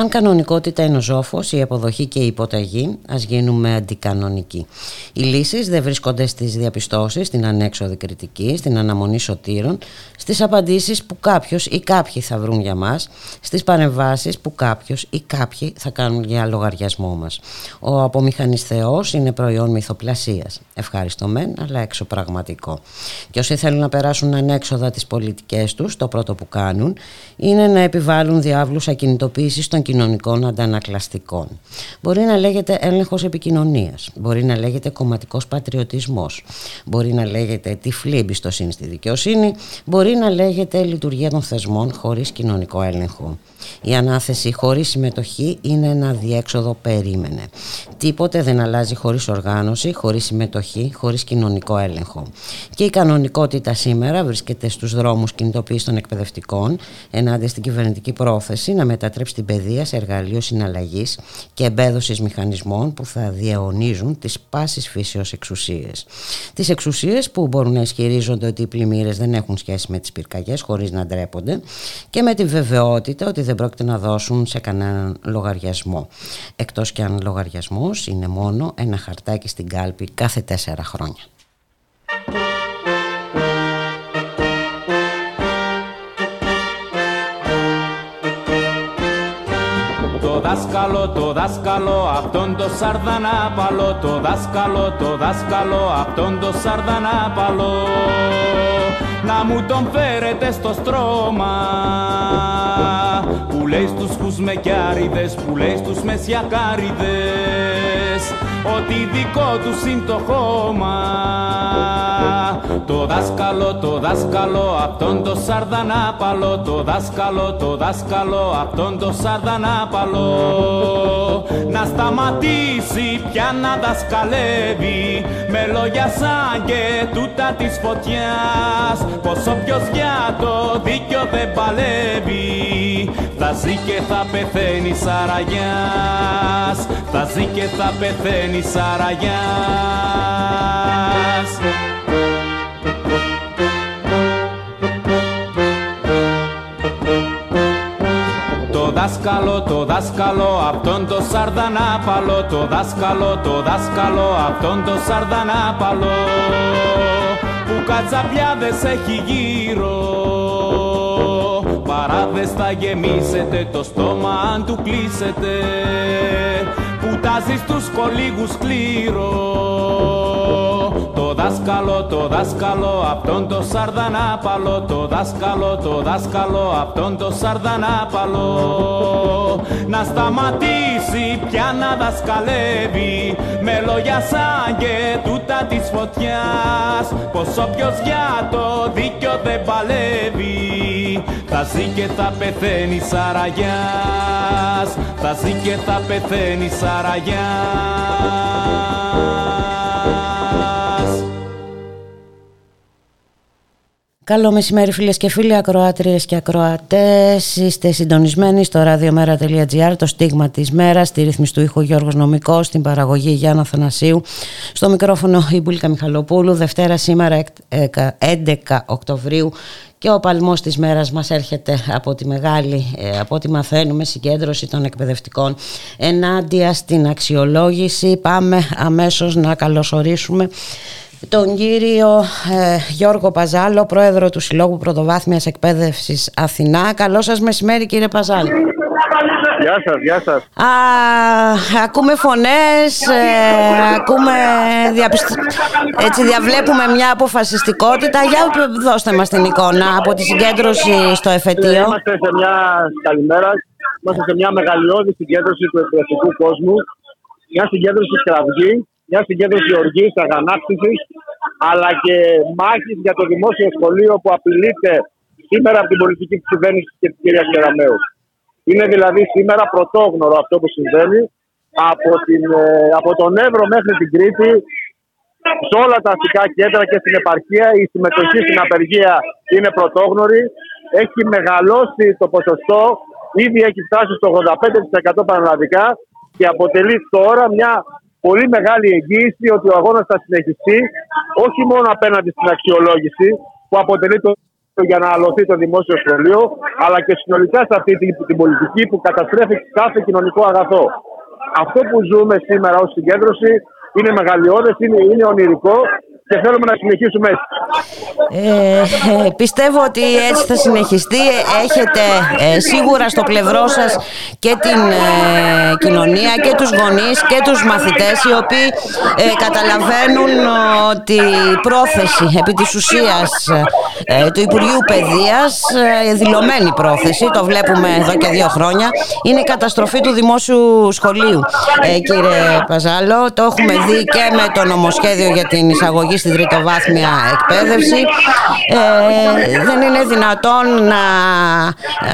Αν κανονικότητα είναι ο ζώφος, η αποδοχή και η υποταγή, ας γίνουμε αντικανονικοί. Οι λύσεις δεν βρίσκονται στις διαπιστώσεις, στην ανέξοδη κριτική, στην αναμονή σωτήρων, στις απαντήσεις που κάποιος ή κάποιοι θα βρουν για μας, στις παρεμβάσεις που κάποιος ή κάποιοι θα κάνουν για λογαριασμό μας. Ο απομηχανής Θεός είναι προϊόν μυθοπλασίας. Ευχαριστώ μεν, αλλά εξωπραγματικό. Και όσοι θέλουν να περάσουν ανέξοδα τις πολιτικές τους, το πρώτο που κάνουν είναι να επιβάλλουν διάβλους ακινητοποίησης των κοινωνικών αντανακλαστικών. Μπορεί να λέγεται έλεγχος επικοινωνίας, μπορεί να λέγεται κομματικός πατριωτισμός, μπορεί να λέγεται τυφλή εμπιστοσύνη στη δικαιοσύνη, μπορεί να λέγεται λειτουργία των θεσμών χωρίς κοινωνικό έλεγχο. Η ανάθεση χωρίς συμμετοχή είναι ένα διέξοδο περίμενε. Τίποτε δεν αλλάζει χωρίς οργάνωση, χωρίς συμμετοχή, χωρίς κοινωνικό έλεγχο. Και η κανονικότητα σήμερα βρίσκεται στους δρόμους κινητοποίησης των εκπαιδευτικών ενάντια στην κυβερνητική πρόθεση να μετατρέψει την παιδεία σε εργαλείο συναλλαγής και εμπέδωσης μηχανισμών που θα διαιωνίζουν τις πάσης φύσεως εξουσίες. Τις εξουσίες που μπορούν να ισχυρίζονται ότι οι πλημμύρες δεν έχουν σχέση με τις πυρκαγιές χωρίς να ντρέπονται και με τη βεβαιότητα ότι δεν πρόκειται να δώσουν σε κανέναν λογαριασμό. Εκτός και αν λογαριασμός είναι μόνο ένα χαρτάκι στην κάλπη κάθε τέσσερα χρόνια. Το δάσκαλο, το δάσκαλο, αυτόν το σαρδανάπαλο, το δάσκαλο, το δάσκαλο, αυτόν το σαρδανάπαλο να μου τον φέρετε στο στρώμα. Που λέει στους χουσμεκιάριδες, που λέει στους μεσιακάριδες ότι δικό του είναι το χώμα το δάσκαλο, το δάσκαλο, αυτόν το σαρδανάπαλο. Το δάσκαλο, το δάσκαλο, αυτόν το σαρδανάπαλο. Να σταματήσει πια να δασκαλεύει με λόγια σαν και τούτα της φωτιάς. Πως όποιος για το δίκιο δεν παλεύει θα ζει και θα πεθαίνει σαραγιάς. Θα ζει και θα πεθαίνει σαραγιάς. Το δάσκαλο, το δάσκαλο, αυτόν το σαρδανάπαλο. Το δάσκαλο, το δάσκαλο, αυτόν το σαρδανάπαλο. Που κατσαπιάδες έχει γύρω Παράδες θα γεμίσετε το στόμα αν του κλείσετε. Που τάζει στους κολίγους κλήρω το δάσκαλο, το δάσκαλο, αυτόν το σαρδανάπαλο. Το δάσκαλο, το δάσκαλο, αυτόν το σαρδανάπαλο. Να σταματήσει πια να δασκαλεύει. Με λόγια σαν και τούτα της φωτιάς. Πως όποιος για το δίκιο δεν παλεύει Θα ζει και θα πεθαίνει σαραγιάς. Θα ζει και θα πεθαίνει σαραγιάς Καλό μεσημέρι φίλες και φίλοι, ακροάτριες και ακροατές. Είστε συντονισμένοι στο radiomera.gr, το στίγμα της μέρας, στη ρύθμιση του ήχου Γιώργος Νομικός, στην παραγωγή Γιάννα Θανασίου, στο μικρόφωνο η Μπουλίκα Μιχαλοπούλου, Δευτέρα σήμερα 11 Οκτωβρίου και ο παλμός της μέρας μας έρχεται από τη μεγάλη, ε, από ό,τι μαθαίνουμε, συγκέντρωση των εκπαιδευτικών ενάντια στην αξιολόγηση. Πάμε αμέσως να καλωσορίσουμε τον κύριο ε, Γιώργο Παζάλο, πρόεδρο του Συλλόγου Πρωτοβάθμιας Εκπαίδευσης Αθηνά. Καλό σας μεσημέρι κύριε Παζάλο. Γεια σας, γεια σας. Α, ακούμε φωνές, ε, ακούμε, έτσι διαβλέπουμε μια αποφασιστικότητα. Για δώστε μας την εικόνα από τη συγκέντρωση στο εφετείο. Είμαστε σε μια, καλημέρα, είμαστε σε μια μεγαλειώδη συγκέντρωση του εκπαιδευτικού κόσμου. Μια συγκέντρωση κραυγή μια συγκέντρωση οργή, αγανάκτηση, αλλά και μάχης για το δημόσιο σχολείο που απειλείται σήμερα από την πολιτική της κυβέρνησης και της κυρίας Κεραμέου. Είναι δηλαδή σήμερα πρωτόγνωρο αυτό που συμβαίνει από, την, ε, από τον Εύρο μέχρι την Κρήτη, σε όλα τα αστικά κέντρα και στην επαρχία η συμμετοχή στην απεργία είναι πρωτόγνωρη. Έχει μεγαλώσει το ποσοστό, ήδη έχει φτάσει στο 85% πανελλαδικά και αποτελεί τώρα μια πολύ μεγάλη εγγύηση ότι ο αγώνας θα συνεχιστεί όχι μόνο απέναντι στην αξιολόγηση που αποτελεί το για να αλωθεί το δημόσιο σχολείο, αλλά και συνολικά σε αυτή την, πολιτική που καταστρέφει κάθε κοινωνικό αγαθό. Αυτό που ζούμε σήμερα ως συγκέντρωση είναι μεγαλειώδες, είναι, είναι ονειρικό και θέλουμε να συνεχίσουμε έτσι. Ε, ε, πιστεύω ότι έτσι θα συνεχιστεί. Έχετε ε, σίγουρα στο πλευρό σας και την ε, κοινωνία και τους γονείς και τους μαθητές οι οποίοι καταλαβαίνουν ότι η πρόθεση επί της ουσίας του Υπουργείου Παιδείας, δηλωμένη πρόθεση, το βλέπουμε εδώ και δύο χρόνια, είναι η καταστροφή του δημόσιου σχολείου. κύριε Παζάλο, το έχουμε δει και με το νομοσχέδιο για την εισαγωγή στην τριτοβάθμια εκπαίδευση. Ε, δεν είναι δυνατόν να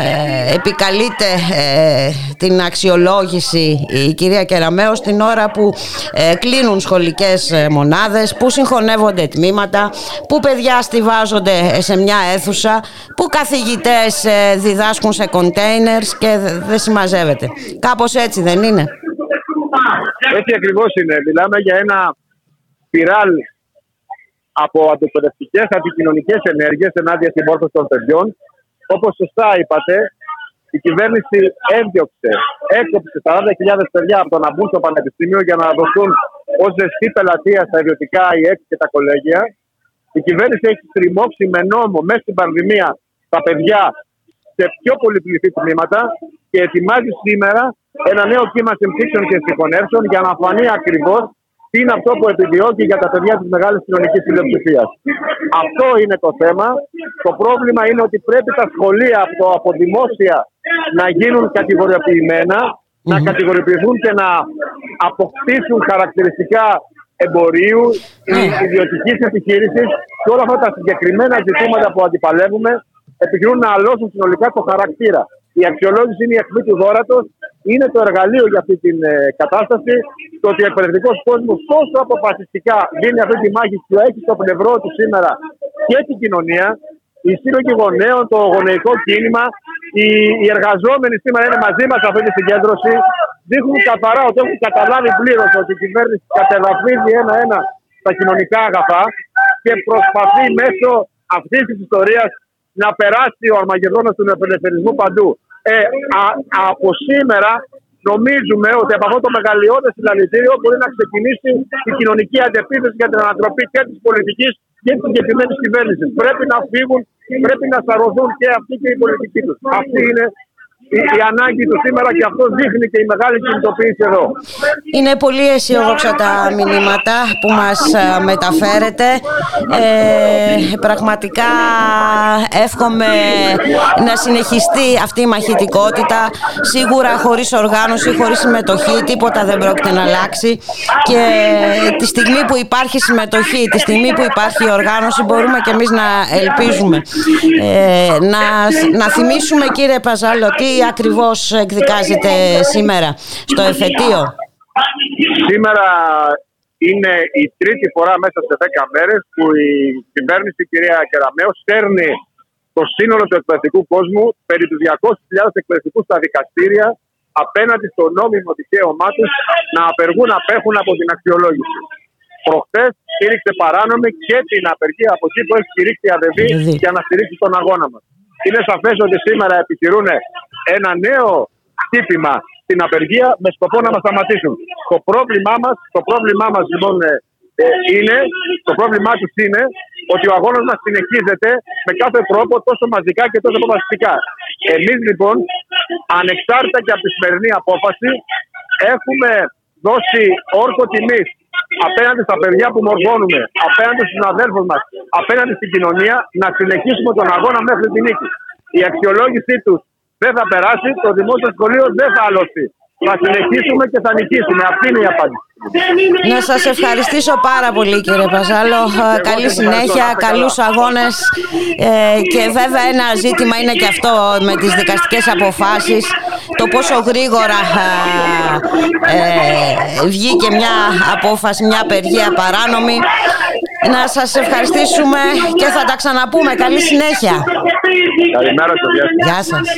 ε, επικαλείται ε, την αξιολόγηση η κυρία Κεραμέο την ώρα που ε, κλείνουν σχολικές μονάδες, που συγχωνεύονται τμήματα, που παιδιά στηβάζονται σε μια αίθουσα, που καθηγητές διδάσκουν σε κοντέινερς και δεν συμμαζεύεται. Κάπως έτσι δεν είναι; Έτσι ακριβώς είναι. Μιλάμε για ένα σπιράλ από αντιπαιδευτικέ, αντικοινωνικές ενέργειες ενάντια στην μόρφωση των παιδιών. Όπως σωστά είπατε, η κυβέρνηση έδιωξε, έκοψε 40.000 παιδιά από το να μπουν στο πανεπιστήμιο για να δοθούν ως ζεστή πελατεία στα ιδιωτικά ΙΕΚ και τα κολέγια. Η κυβέρνηση έχει στριμώξει με νόμο μέσα στην πανδημία τα παιδιά σε πιο πολυπληθή τμήματα και ετοιμάζει σήμερα ένα νέο κύμα συμπτύξεων και συγχωνεύσεων για να φανεί ακριβώς τι είναι αυτό που επιδιώκει για τα παιδιά της μεγάλης κοινωνικής πλειοψηφίας; Αυτό είναι το θέμα. Το πρόβλημα είναι ότι πρέπει τα σχολεία από, από δημόσια να γίνουν κατηγοριοποιημένα, mm-hmm. να κατηγοριοποιηθούν και να αποκτήσουν χαρακτηριστικά εμπορίου, mm-hmm. ιδιωτικής επιχείρησης και όλα αυτά τα συγκεκριμένα ζητήματα που αντιπαλεύουμε επιχειρούν να αλώσουν συνολικά το χαρακτήρα. Η αξιολόγηση είναι η αιχμή του δόρατος, είναι το εργαλείο για αυτή την ε, κατάσταση. Το ότι ο εκπαιδευτικός κόσμος τόσο αποφασιστικά δίνει αυτή τη μάχη και έχει στο πλευρό του σήμερα και την κοινωνία, οι σύλλογοι γονέων, το γονεϊκό κίνημα, οι, οι εργαζόμενοι σήμερα είναι μαζί μας σε αυτή τη συγκέντρωση. Δείχνουν καθαρά ότι έχουν καταλάβει πλήρως ότι η κυβέρνηση κατεδαφίζει ένα-ένα τα κοινωνικά αγαθά και προσπαθεί μέσω αυτής της ιστορίας να περάσει ο αρμαγεδόνας του ελευθερισμού παντού. Ε, α, από σήμερα νομίζουμε ότι από αυτό το μεγαλειώδες συλλαλητήριο μπορεί να ξεκινήσει η κοινωνική αντεπίθεση για την ανατροπή και της πολιτικής και της συγκεκριμένης κυβέρνησης. Πρέπει να φύγουν, πρέπει να σαρωθούν και αυτοί και οι πολιτικοί τους. Αυτή είναι η, η ανάγκη του σήμερα και αυτός δείχνει και η μεγάλη κινητοποίηση εδώ. Είναι πολύ αισιόδοξα τα μηνύματα που μας ε, μεταφέρετε. Ε, πραγματικά εύχομαι να συνεχιστεί αυτή η μαχητικότητα. Σίγουρα χωρίς οργάνωση, χωρίς συμμετοχή, τίποτα δεν πρόκειται να αλλάξει. Και τη στιγμή που υπάρχει συμμετοχή, τη στιγμή που υπάρχει οργάνωση, μπορούμε και εμείς να ελπίζουμε. Ε, να, να θυμίσουμε κύριε Παζάλο ότι ακριβώς εκδικάζεται σήμερα στο εφετείο; Σήμερα είναι η τρίτη φορά μέσα σε 10 μέρες που η κυβέρνηση η κυρία Κεραμέο στέρνει το σύνολο του εκπαιδευτικού κόσμου περί του 200.000 εκπαιδευτικούς στα δικαστήρια απέναντι στο νόμιμο δικαίωμά τους να απεργούν απέχουν από την αξιολόγηση. Προχθέ στήριξε παράνομη και την απεργία από εκεί που έχει στηρίξει η ΑΔΕΒΗ για να στηρίξει τον αγώνα μας. Είναι σαφές ότι σήμερα επιχειρούν ένα νέο χτύπημα στην απεργία με σκοπό να μας σταματήσουν. Το πρόβλημά μας το πρόβλημά μας, λοιπόν ε, ε, είναι, το πρόβλημά τους είναι ότι ο αγώνας μας συνεχίζεται με κάθε τρόπο τόσο μαζικά και τόσο αποφασιστικά. Εμείς λοιπόν, ανεξάρτητα και από τη σημερινή απόφαση, έχουμε δώσει όρκο τιμής απέναντι στα παιδιά που μορφώνουμε, απέναντι στους αδέρφου μας, απέναντι στην κοινωνία, να συνεχίσουμε τον αγώνα μέχρι την νίκη. Η αξιολόγησή τους δεν θα περάσει, το δημόσιο σχολείο δεν θα αλώσει. Θα συνεχίσουμε και θα νικήσουμε. Αυτή είναι η απάντηση. Να σας ευχαριστήσω πάρα πολύ κύριε Παζάλο. Καλή συνέχεια, καλούς αγώνες ε, και βέβαια ένα ζήτημα είναι και αυτό με τις δικαστικές αποφάσεις το πόσο γρήγορα ε, βγήκε μια απόφαση, μια απεργία παράνομη Να σας ευχαριστήσουμε και θα τα ξαναπούμε. Καλή συνέχεια. Καλημέρα σας. Γεια σας.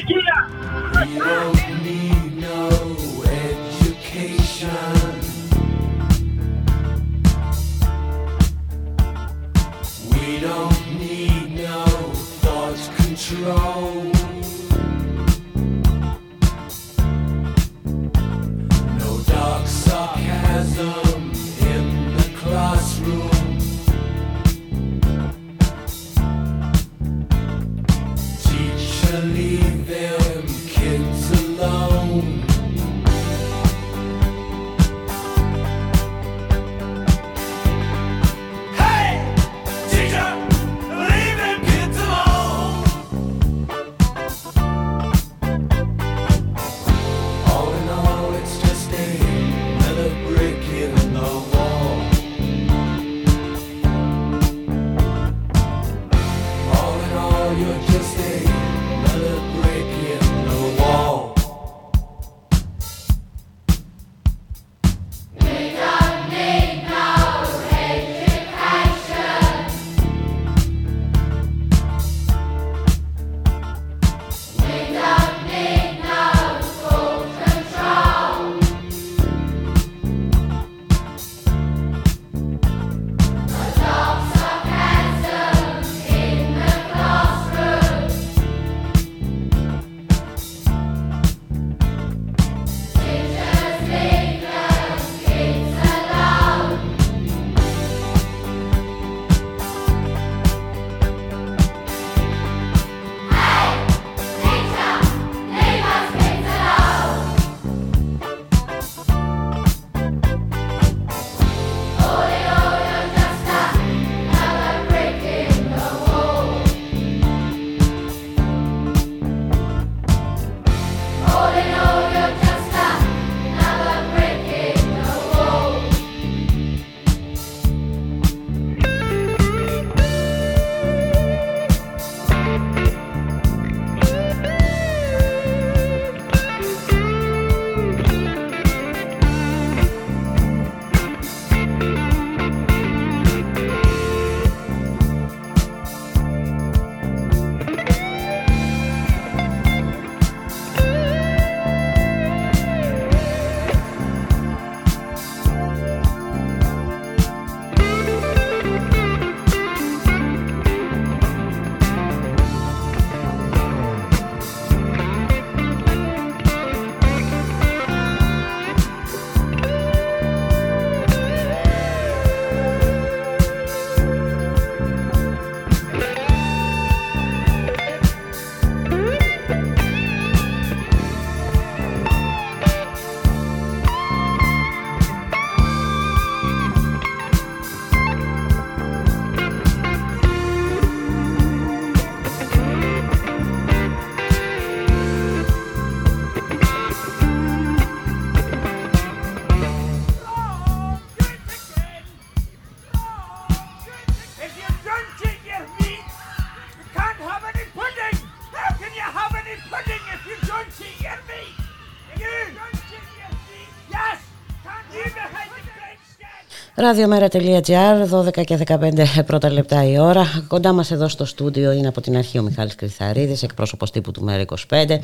Ραδιομέρα.gr, 12 και 15 πρώτα λεπτά η ώρα. Κοντά μας εδώ στο στούντιο είναι από την αρχή ο Μιχάλης Κρυθαρίδης, εκπρόσωπος τύπου του ΜΕΡΑ25.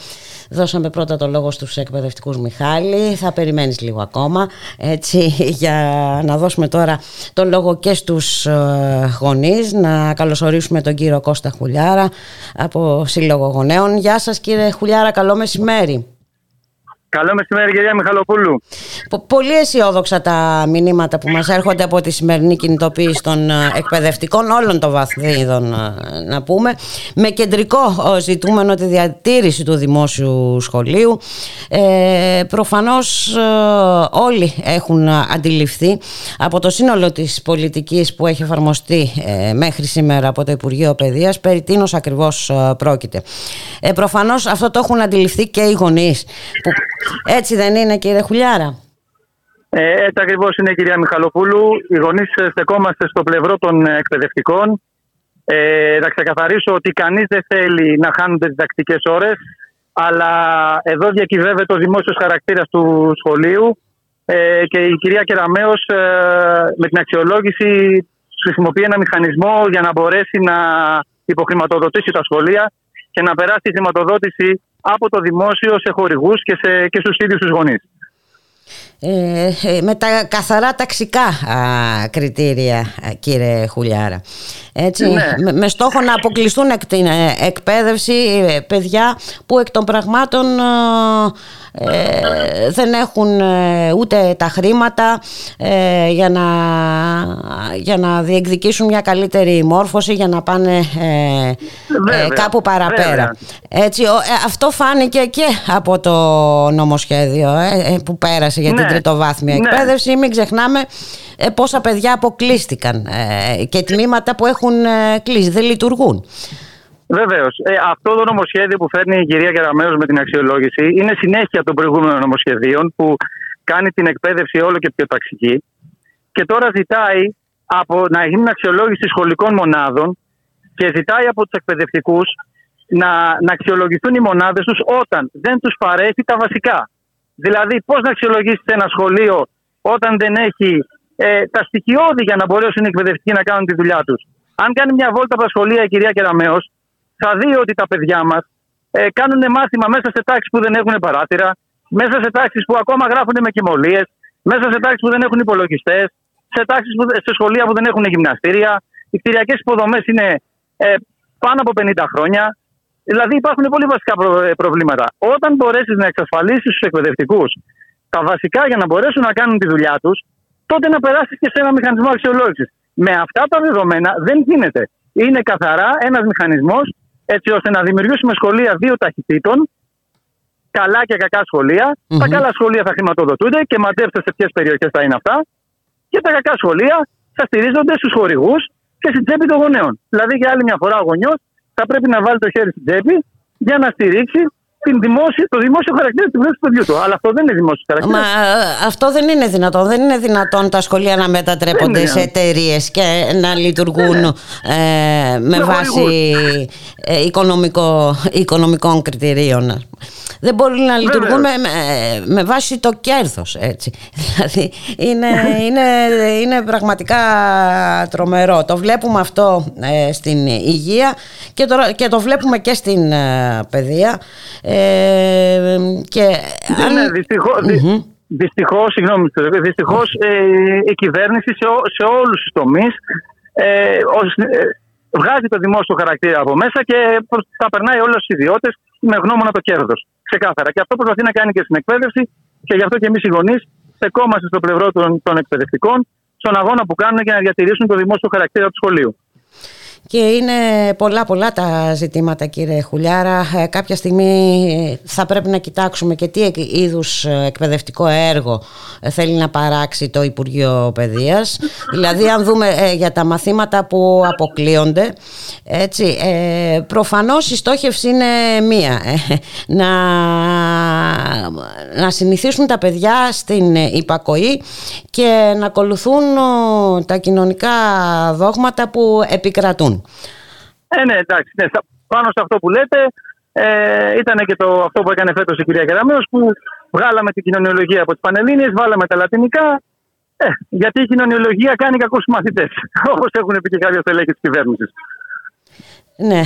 Δώσαμε πρώτα το λόγο στους εκπαιδευτικούς Μιχάλη. Θα περιμένεις λίγο ακόμα, έτσι, για να δώσουμε τώρα το λόγο και στους ε, γονείς. Να καλωσορίσουμε τον κύριο Κώστα Χουλιάρα από Σύλλογο Γονέων. Γεια σας κύριε Χουλιάρα, καλό μεσημέρι. Καλό μεσημέρι, κυρία Μιχαλοπούλου. Πολύ αισιόδοξα τα μηνύματα που μας έρχονται από τη σημερινή κινητοποίηση των ε, εκπαιδευτικών όλων των βαθμίδων ε, να πούμε. Με κεντρικό ε, ζητούμενο τη διατήρηση του δημόσιου σχολείου. Ε, προφανώς όλοι έχουν αντιληφθεί από το σύνολο της πολιτικής που έχει εφαρμοστεί μέχρι σήμερα από το Υπουργείο Παιδείας περί τίνος ακριβώς πρόκειται. Ε, προφανώς αυτό το έχουν αντιληφθεί και οι γονείς που έτσι δεν είναι κύριε Χουλιάρα; Ε, έτσι ακριβώς είναι κυρία Μιχαλοπούλου. Οι γονείς ε, στεκόμαστε στο πλευρό των ε, εκπαιδευτικών. Ε, να ξεκαθαρίσω ότι κανείς δεν θέλει να χάνονται διδακτικές ώρες, αλλά εδώ διακυβεύεται ο δημόσιος χαρακτήρας του σχολείου ε, και η κυρία Κεραμέως ε, με την αξιολόγηση χρησιμοποιεί ένα μηχανισμό για να μπορέσει να υποχρηματοδοτήσει τα σχολεία και να περάσει τη χρηματοδότηση από το δημόσιο σε χορηγούς και, σε, και στους ίδιους τους γονείς. Ε, ε, με τα καθαρά ταξικά κριτήρια κύριε Χουλιάρα έτσι, ναι. με, στόχο να αποκλειστούν εκ την ε, εκπαίδευση παιδιά που εκ των πραγμάτων ε, δεν έχουν ε, ούτε τα χρήματα ε, για, να, για να διεκδικήσουν μια καλύτερη μόρφωση για να πάνε κάπου παραπέρα. Έτσι, αυτό φάνηκε και από το νομοσχέδιο που πέρασε για την ναι. τριτοβάθμια ναι. εκπαίδευση. Μην ξεχνάμε πόσα παιδιά αποκλείστηκαν και τμήματα που έχουν κλείσει, δεν λειτουργούν. Βεβαίως. Ε, αυτό το νομοσχέδιο που φέρνει η κυρία Κεραμέως με την αξιολόγηση είναι συνέχεια των προηγούμενων νομοσχεδίων που κάνει την εκπαίδευση όλο και πιο ταξική. Και τώρα ζητάει από να γίνει αξιολόγηση σχολικών μονάδων και ζητάει από τους εκπαιδευτικούς να, να αξιολογηθούν οι μονάδες τους όταν δεν τους παρέχει τα βασικά. Δηλαδή, πώς να αξιολογήσει ένα σχολείο όταν δεν έχει ε, τα στοιχειώδη για να μπορέσουν οι εκπαιδευτικοί να κάνουν τη δουλειά τους. Αν κάνει μια βόλτα από τα σχολεία η κυρία Κεραμέως θα δει ότι τα παιδιά μας ε, κάνουν μάθημα μέσα σε τάξεις που δεν έχουν παράθυρα, μέσα σε τάξεις που ακόμα γράφουν με κοιμωλίες, μέσα σε τάξεις που δεν έχουν υπολογιστές, σε, τάξεις που, σε σχολεία που δεν έχουν γυμναστήρια. Οι κτηριακές υποδομές είναι ε, πάνω από 50 χρόνια. Δηλαδή υπάρχουν πολύ βασικά ε, προβλήματα. Όταν μπορέσεις να εξασφαλίσεις στου εκπαιδευτικούς τα βασικά για να μπορέσουν να κάνουν τη δουλειά τους, τότε να περάσεις και σε ένα μηχανισμό αξιολόγησης. Με αυτά τα δεδομένα δεν γίνεται. Είναι καθαρά ένας μηχανισμός έτσι ώστε να δημιουργήσουμε σχολεία δύο ταχυτήτων, καλά και κακά Τα καλά σχολεία θα χρηματοδοτούνται και μαντέψτε σε ποιες περιοχές θα είναι αυτά. Και τα κακά σχολεία θα στηρίζονται στους χορηγούς και στην τσέπη των γονέων. Δηλαδή, για άλλη μια φορά, ο γονιός θα πρέπει να βάλει το χέρι στην τσέπη για να στηρίξει την δημόσιο, το δημόσιο χαρακτήρα του παιδιού του. Αλλά αυτό δεν είναι δημόσιο χαρακτήρα. Μα αυτό δεν είναι δυνατόν. Δεν είναι δυνατόν τα σχολεία να μετατρέπονται σε εταιρείες και να λειτουργούν ε, με βάση ε, οικονομικό, οικονομικών κριτηρίων. Δεν μπορεί να λειτουργούν με, με, βάση το κέρδος έτσι. Δηλαδή είναι, είναι, είναι πραγματικά τρομερό. Το βλέπουμε αυτό ε, στην υγεία και το, και το βλέπουμε και στην ε, παιδεία. Ε, και ναι, αν... δυστυχώς, Δυστυχώς, συγγνώμη, δυστυχώς ε, η κυβέρνηση σε, σε όλους τους τομείς ε, ε, βγάζει το δημόσιο χαρακτήρα από μέσα και θα περνάει όλους τους ιδιώτες με γνώμονα το κέρδος. Ξεκάθαρα. Και αυτό προσπαθεί να κάνει και στην εκπαίδευση και γι' αυτό και εμείς οι γονείς στεκόμαστε στο πλευρό των, των εκπαιδευτικών στον αγώνα που κάνουν για να διατηρήσουν το δημόσιο χαρακτήρα του σχολείου. Και είναι πολλά πολλά τα ζητήματα κύριε Χουλιάρα. Ε, κάποια στιγμή θα πρέπει να κοιτάξουμε και τι είδους εκπαιδευτικό έργο θέλει να παράξει το Υπουργείο Παιδείας. Δηλαδή αν δούμε ε, για τα μαθήματα που αποκλείονται, έτσι, ε, προφανώς η στόχευση είναι μία. να, να συνηθίσουν τα παιδιά στην υπακοή και να ακολουθούν τα κοινωνικά δόγματα που επικρατούν. Ε, ναι, εντάξει. Ναι, πάνω σε αυτό που λέτε, ε, ήταν και το, αυτό που έκανε φέτος η κυρία Κεραμέως που βγάλαμε την κοινωνιολογία από τις Πανελλήνιες, βάλαμε τα λατινικά. Ε, γιατί η κοινωνιολογία κάνει κακούς μαθητές, όπως έχουν πει και κάποια στελέχη της κυβέρνησης. Ναι,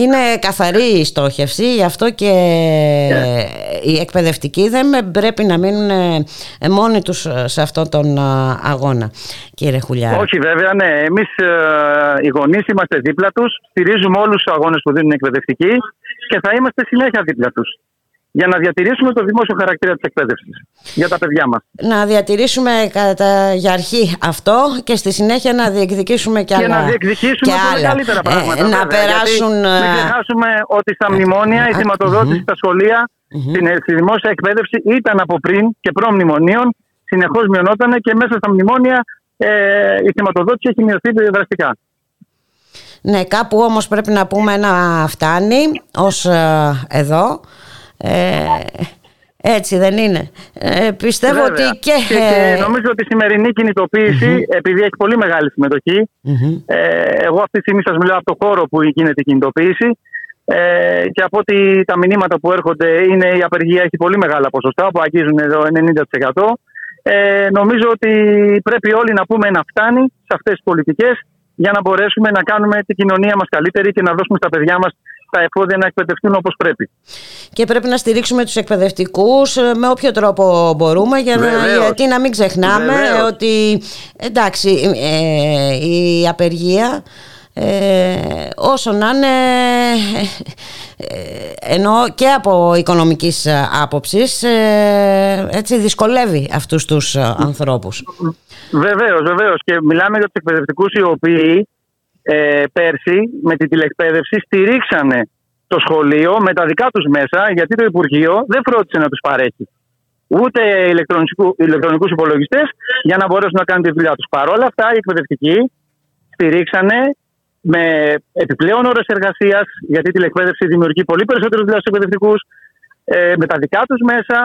είναι καθαρή η στόχευση, γι' αυτό και ναι. οι εκπαιδευτικοί δεν πρέπει να μείνουν ε, μόνοι τους σε αυτόν τον ε, αγώνα, κύριε Χουλιά. Όχι βέβαια, ναι. Εμείς ε, οι γονείς είμαστε δίπλα τους, στηρίζουμε όλους τους αγώνες που δίνουν οι εκπαιδευτικοί και θα είμαστε συνέχεια δίπλα τους για να διατηρήσουμε το δημόσιο χαρακτήρα της εκπαίδευσης για τα παιδιά μας. Να διατηρήσουμε κατά, για αρχή αυτό και στη συνέχεια να διεκδικήσουμε και, και άλλα. να διεκδικήσουμε και άλλα. καλύτερα ε, πράγματα. Ε, να περάσουν... Γιατί μην ξεχάσουμε ότι στα μνημόνια η χρηματοδότηση στα σχολεία, στη δημόσια εκπαίδευση ήταν από πριν και προμνημονίων, συνεχώς μειωνόταν και μέσα στα μνημόνια ε, η χρηματοδότηση έχει μειωθεί δραστικά. Ναι, κάπου όμως πρέπει να πούμε να φτάνει ως ε, εδώ. Ε, έτσι δεν είναι. Ε, πιστεύω ότι και... και... νομίζω ότι η σημερινή επειδή έχει πολύ μεγάλη ε, εγώ αυτή τη στιγμή σας μιλάω από το χώρο που γίνεται η κινητοποίηση, ε, και από ότι τα μηνύματα που έρχονται είναι η απεργία έχει πολύ μεγάλα ποσοστά που αγγίζουν εδώ 90%. Ε, νομίζω ότι πρέπει όλοι να πούμε να φτάνει σε αυτές τις πολιτικές για να μπορέσουμε να κάνουμε την κοινωνία μας καλύτερη και να δώσουμε στα παιδιά μας τα εφόδια να εκπαιδευτούν όπως πρέπει. Και πρέπει να στηρίξουμε τους εκπαιδευτικούς ε, με όποιο τρόπο μπορούμε για να, γιατί να μην ξεχνάμε ότι εντάξει ε, η απεργία ε, όσο να είναι ε, ενώ και από οικονομικής άποψης ε, έτσι δυσκολεύει αυτούς τους ανθρώπους. Βεβαίως, βεβαίως και μιλάμε για τους εκπαιδευτικούς οι οποίοι ε, πέρσι με την τηλεκπαίδευση στηρίξανε το σχολείο με τα δικά τους μέσα γιατί το Υπουργείο δεν φρόντισε να τους παρέχει ούτε ηλεκτρονικούς υπολογιστές για να μπορέσουν να κάνουν τη δουλειά τους. Παρ' όλα αυτά οι εκπαιδευτικοί στηρίξανε με επιπλέον ώρες εργασίας, γιατί η τηλεκπαίδευση δημιουργεί πολύ περισσότερου δουλειά στους εκπαιδευτικούς, ε, με τα δικά τους μέσα.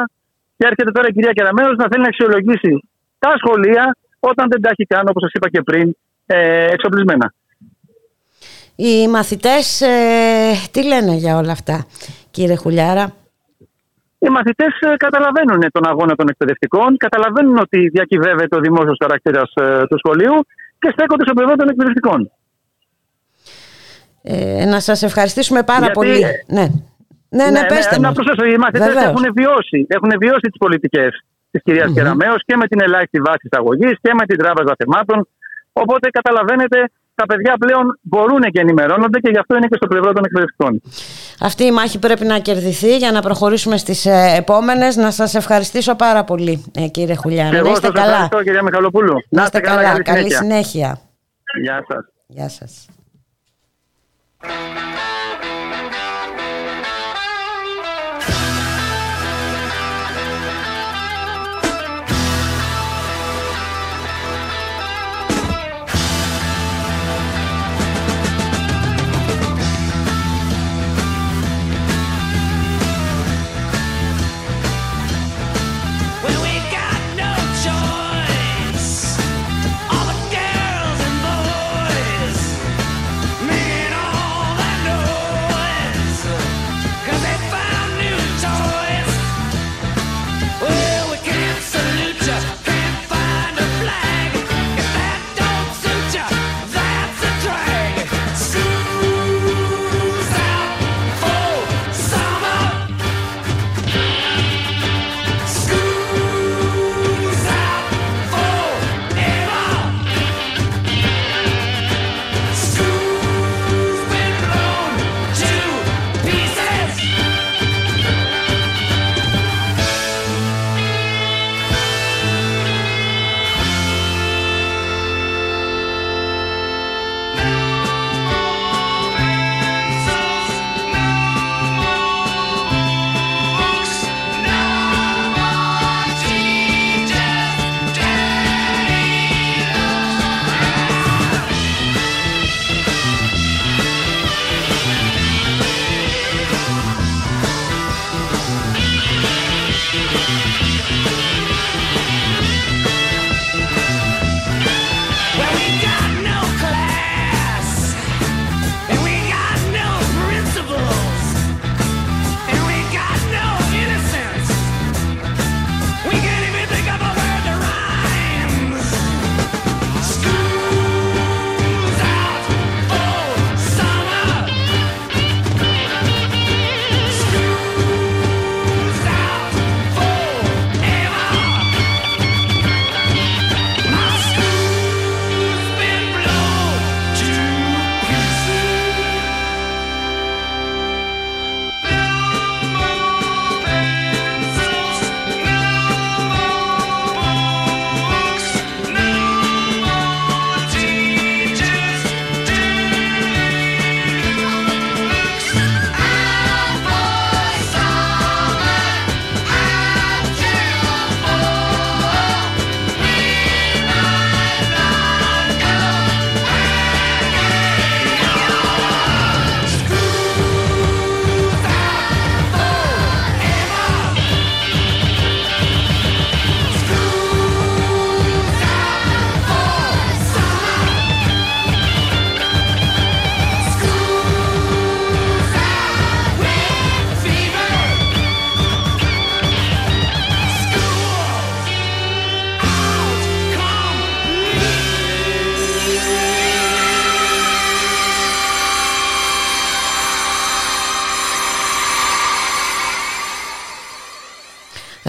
Και έρχεται τώρα η κυρία Κεραμέο να θέλει να αξιολογήσει τα σχολεία όταν δεν τα έχει κάνει, όπως σας είπα και πριν, ε, εξοπλισμένα. Οι μαθητές ε, τι λένε για όλα αυτά κύριε Χουλιάρα; Οι μαθητές ε, καταλαβαίνουν τον αγώνα των εκπαιδευτικών, καταλαβαίνουν ότι διακυβεύεται ο δημόσιος χαρακτήρας ε, του σχολείου και στέκονται στο πλευρό των εκπαιδευτικών. Ε, να σας ευχαριστήσουμε πάρα Γιατί, πολύ. Ναι. Ναι, ναι, ναι, πέστε ναι, να προσθέσω, οι μαθητές έχουν βιώσει, έχουν βιώσει τις πολιτικές της κυρίας mm-hmm. Κεραμέως και με την ελάχιστη βάση εισαγωγής και με την τράπεζα θεμάτων. Οπότε καταλαβαίνετε τα παιδιά πλέον μπορούν και ενημερώνονται και γι' αυτό είναι και στο πλευρό των εκπαιδευτικών. Αυτή η μάχη πρέπει να κερδιθεί για να προχωρήσουμε στις ε, επόμενες. Να σας ευχαριστήσω πάρα πολύ ε, κύριε Χουλιάρα. Να είστε καλά. Ευχαριστώ κυρία Μιχαλοπούλου. Να είστε καλά. καλά. Καλή συνέχεια. Γεια σας. Γεια σας.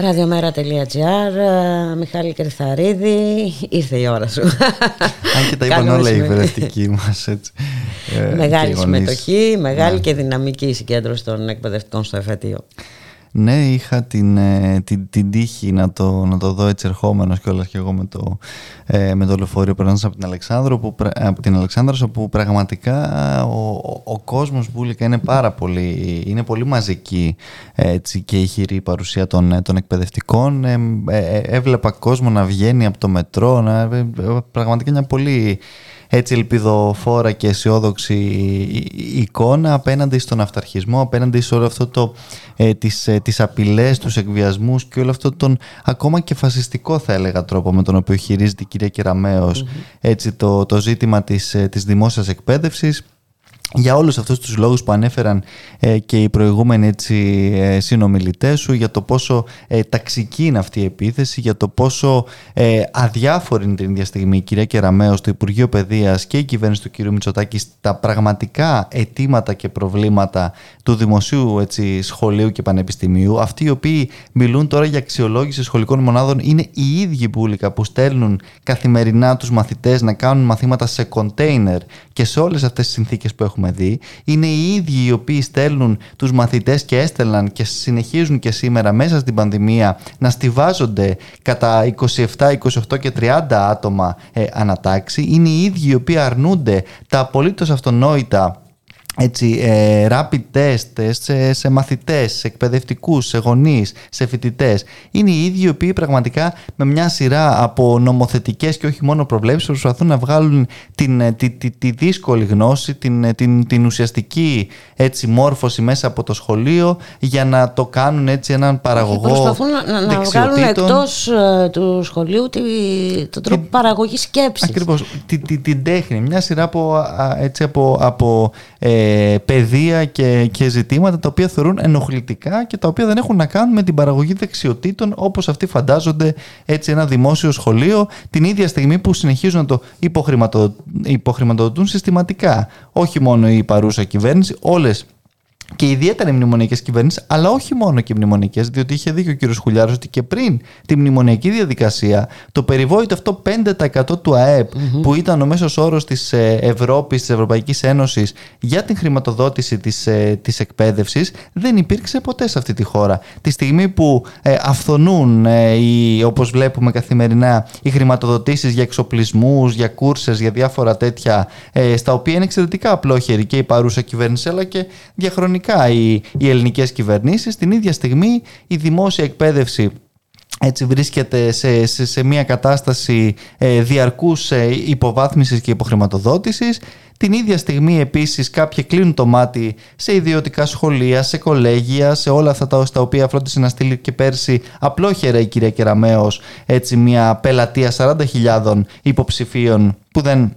Ραδιομέρα.gr ε, Μιχάλη Κρυθαρίδη Ήρθε η ώρα σου. Αν και τα είπαν όλα οι εκπαιδευτικοί μας έτσι, ε, Μεγάλη συμμετοχή Μεγάλη ναι. και δυναμική συγκέντρωση των εκπαιδευτικών στο εφετείο ναι, είχα την, ε, την, την τύχη να το, να το δω έτσι ερχόμενος κιόλας και εγώ με το, ε, με το λεωφορείο περνώντας από την Αλεξάνδρο, που, από την Αλεξάνδρος, όπου πραγματικά ο, ο, ο κόσμος Μπούλικα είναι πάρα πολύ, είναι πολύ μαζική έτσι, και ηχηρή η παρουσία των, των εκπαιδευτικών. Ε, ε, έβλεπα κόσμο να βγαίνει από το μετρό, να, πραγματικά μια πολύ έτσι ελπιδοφόρα και αισιόδοξη εικόνα απέναντι στον αυταρχισμό, απέναντι σε όλο αυτό το, ε, τις, ε, τις απειλές, τους εκβιασμούς και όλο αυτό τον ακόμα και φασιστικό θα έλεγα τρόπο με τον οποίο χειρίζεται η κυρία κεραμεως έτσι το, το ζήτημα της, ε, της δημόσιας εκπαίδευσης. Για όλους αυτούς τους λόγους που ανέφεραν ε, και οι προηγούμενοι έτσι, ε, συνομιλητές σου για το πόσο ε, ταξική είναι αυτή η επίθεση, για το πόσο ε, αδιάφορη είναι την ίδια στιγμή η κυρία Κεραμέως, το Υπουργείο Παιδείας και η κυβέρνηση του κ. Μητσοτάκη στα πραγματικά αιτήματα και προβλήματα του δημοσίου έτσι, σχολείου και πανεπιστημίου. Αυτοί οι οποίοι μιλούν τώρα για αξιολόγηση σχολικών μονάδων είναι οι ίδιοι πουλικα που στέλνουν καθημερινά τους μαθητές να κάνουν μαθήματα σε κοντέινερ και σε όλες αυτές τις συνθήκες που έχουμε δει, είναι οι ίδιοι οι οποίοι στέλνουν τους μαθητές και έστελναν και συνεχίζουν και σήμερα μέσα στην πανδημία να στηβάζονται κατά 27, 28 και 30 άτομα ε, ανατάξει. Είναι οι ίδιοι οι οποίοι αρνούνται τα απολύτως αυτονόητα έτσι, ε, rapid test σε, σε μαθητές, σε εκπαιδευτικούς, σε γονείς, σε φοιτητές. Είναι οι ίδιοι οι οποίοι πραγματικά με μια σειρά από νομοθετικές και όχι μόνο προβλέψεις προσπαθούν να βγάλουν την, ε, τη, τη, τη δύσκολη γνώση, την, ε, την, την ουσιαστική έτσι, μόρφωση μέσα από το σχολείο για να το κάνουν έτσι έναν παραγωγό Προσπαθούν να, να βγάλουν εκτός uh, του σχολείου τη, τον τρόπο την, παραγωγής σκέψης. Ακριβώς, την, την, τέχνη, μια σειρά από, έτσι, από, από ε, παιδεία και, και ζητήματα τα οποία θεωρούν ενοχλητικά και τα οποία δεν έχουν να κάνουν με την παραγωγή δεξιοτήτων όπως αυτοί φαντάζονται έτσι ένα δημόσιο σχολείο την ίδια στιγμή που συνεχίζουν να το υποχρηματοδοτούν συστηματικά. Όχι μόνο η παρούσα κυβέρνηση, όλες και ιδιαίτερα οι μνημονιακές κυβερνήσεις, αλλά όχι μόνο και οι μνημονιακές, διότι είχε δίκιο ο κ. Χουλιάρο ότι και πριν τη μνημονιακή διαδικασία, το περιβόητο αυτό 5% του ΑΕΠ, που ήταν ο μέσος όρος της ε, Ευρώπης, της Ευρωπαϊκής Ένωσης για την χρηματοδότηση της της ε, εκπαίδευσης, δεν υπήρξε ποτέ σε αυτή τη χώρα. Τη στιγμή που ε, αυθονούν, όπως βλέπουμε καθημερινά, οι χρηματοδοτήσεις για εξοπλισμούς, για κούρσες, για διάφορα τέτοια, στα οποία είναι εξαιρετικά απλόχερη και η παρούσα κυβέρνηση, αλλά και διαχρονικά οι, οι ελληνικές κυβερνήσεις. Την ίδια στιγμή η δημόσια εκπαίδευση έτσι βρίσκεται σε, σε, μια κατάσταση ε, διαρκούς ε, υποβάθμισης και υποχρηματοδότησης. Την ίδια στιγμή επίσης κάποιοι κλείνουν το μάτι σε ιδιωτικά σχολεία, σε κολέγια, σε όλα αυτά τα, τα οποία φρόντισε να στείλει και πέρσι απλόχερα η κυρία Κεραμέως έτσι μια πελατεία 40.000 υποψηφίων που δεν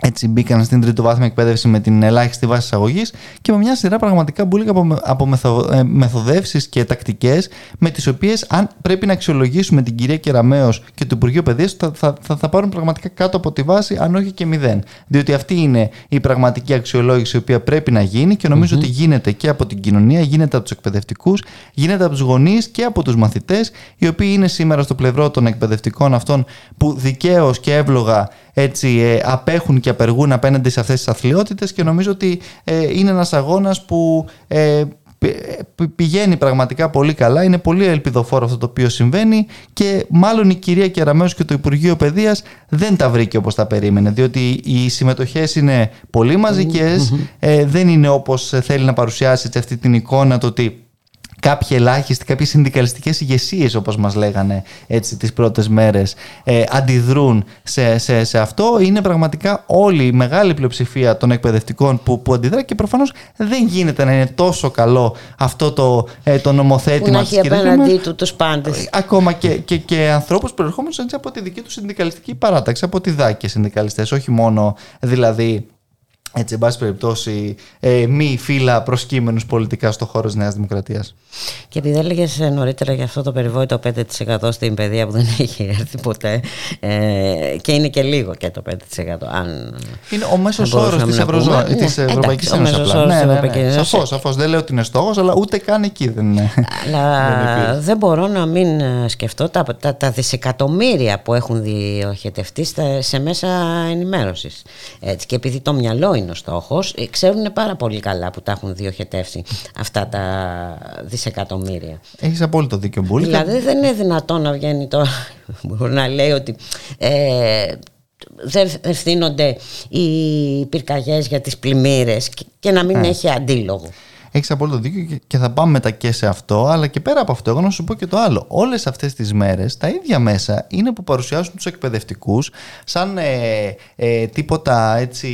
έτσι μπήκαν στην τρίτο βάθμια εκπαίδευση με την ελάχιστη βάση εισαγωγής και με μια σειρά πραγματικά μπουλίκα από, από ε, μεθοδεύσεις και τακτικές με τις οποίες, αν πρέπει να αξιολογήσουμε την κυρία Κεραμέο και το Υπουργείο Παιδείας, θα, θα, θα, θα, πάρουν πραγματικά κάτω από τη βάση, αν όχι και μηδέν. Διότι αυτή είναι η πραγματική αξιολόγηση η οποία πρέπει να γίνει και νομιζω ότι γίνεται και από την κοινωνία, γίνεται από τους εκπαιδευτικούς, γίνεται από τους γονείς και από τους μαθητές, οι οποίοι είναι σήμερα στο πλευρό των εκπαιδευτικών αυτών που δικαίως και εύλογα έτσι, ε, απέχουν και απεργούν απέναντι σε αυτές τις αθλειότητες και νομίζω ότι ε, είναι ένας αγώνας που ε, πηγαίνει πραγματικά πολύ καλά, είναι πολύ ελπιδοφόρο αυτό το οποίο συμβαίνει και μάλλον η κυρία Κεραμέως και το Υπουργείο Παιδείας δεν τα βρήκε όπως τα περίμενε διότι οι συμμετοχές είναι πολύ δεν είναι όπως θέλει να παρουσιάσει αυτή την εικόνα το ότι κάποιοι ελάχιστοι, κάποιες συνδικαλιστικές ηγεσίες, όπως μας λέγανε έτσι τις πρώτες μέρες ε, αντιδρούν σε, σε, σε αυτό. Είναι πραγματικά όλη η μεγάλη πλειοψηφία των εκπαιδευτικών που, που αντιδρά και προφανώς δεν γίνεται να είναι τόσο καλό αυτό το, ε, το νομοθέτημα που να έχει απέναντί του τους πάντες. Ακόμα και, και, και ανθρώπους προερχόμενους από τη δική τους συνδικαλιστική παράταξη από τη ΔΑΚ και συνδικαλιστές όχι μόνο δηλαδή έτσι, εν πάση περιπτώσει, ε, μη φύλλα προσκύμενους πολιτικά στο χώρο της Νέας Δημοκρατίας. Και επειδή έλεγες νωρίτερα για αυτό το περιβόητο 5% στην παιδεία που δεν έχει έρθει ποτέ ε, και είναι και λίγο και το 5% αν Είναι ο μέσος όρος της, Ευρωζώ... ναι, της Ευρωπαϊκής Ένωσης απλά. Ναι, ναι, ναι, Σαφώς, σαφώς. Δεν λέω ότι είναι στόχος, αλλά ούτε καν εκεί δεν είναι. Αλλά δεν, μπορώ να μην ε, σκεφτώ τα, τα, τα δισεκατομμύρια που έχουν διοχετευτεί σε μέσα ενημέρωσης. Έτσι, και επειδή το μυαλό είναι ο στόχος, ε, ξέρουν πάρα πολύ καλά που τα έχουν διοχετεύσει αυτά τα δισεκατομμύρια. Έχεις απόλυτο δίκιο Μπούλη. Δηλαδή δεν είναι δυνατόν να βγαίνει τώρα να λέει ότι ε, δεν ευθύνονται οι πυρκαγιές για τις πλημμύρες και να μην ε. έχει αντίλογο. Έχεις απόλυτο δίκιο και θα πάμε μετά και σε αυτό, αλλά και πέρα από αυτό, εγώ να σου πω και το άλλο. Όλες αυτές τις μέρες τα ίδια μέσα είναι που παρουσιάζουν τους εκπαιδευτικούς σαν ε, ε, τίποτα έτσι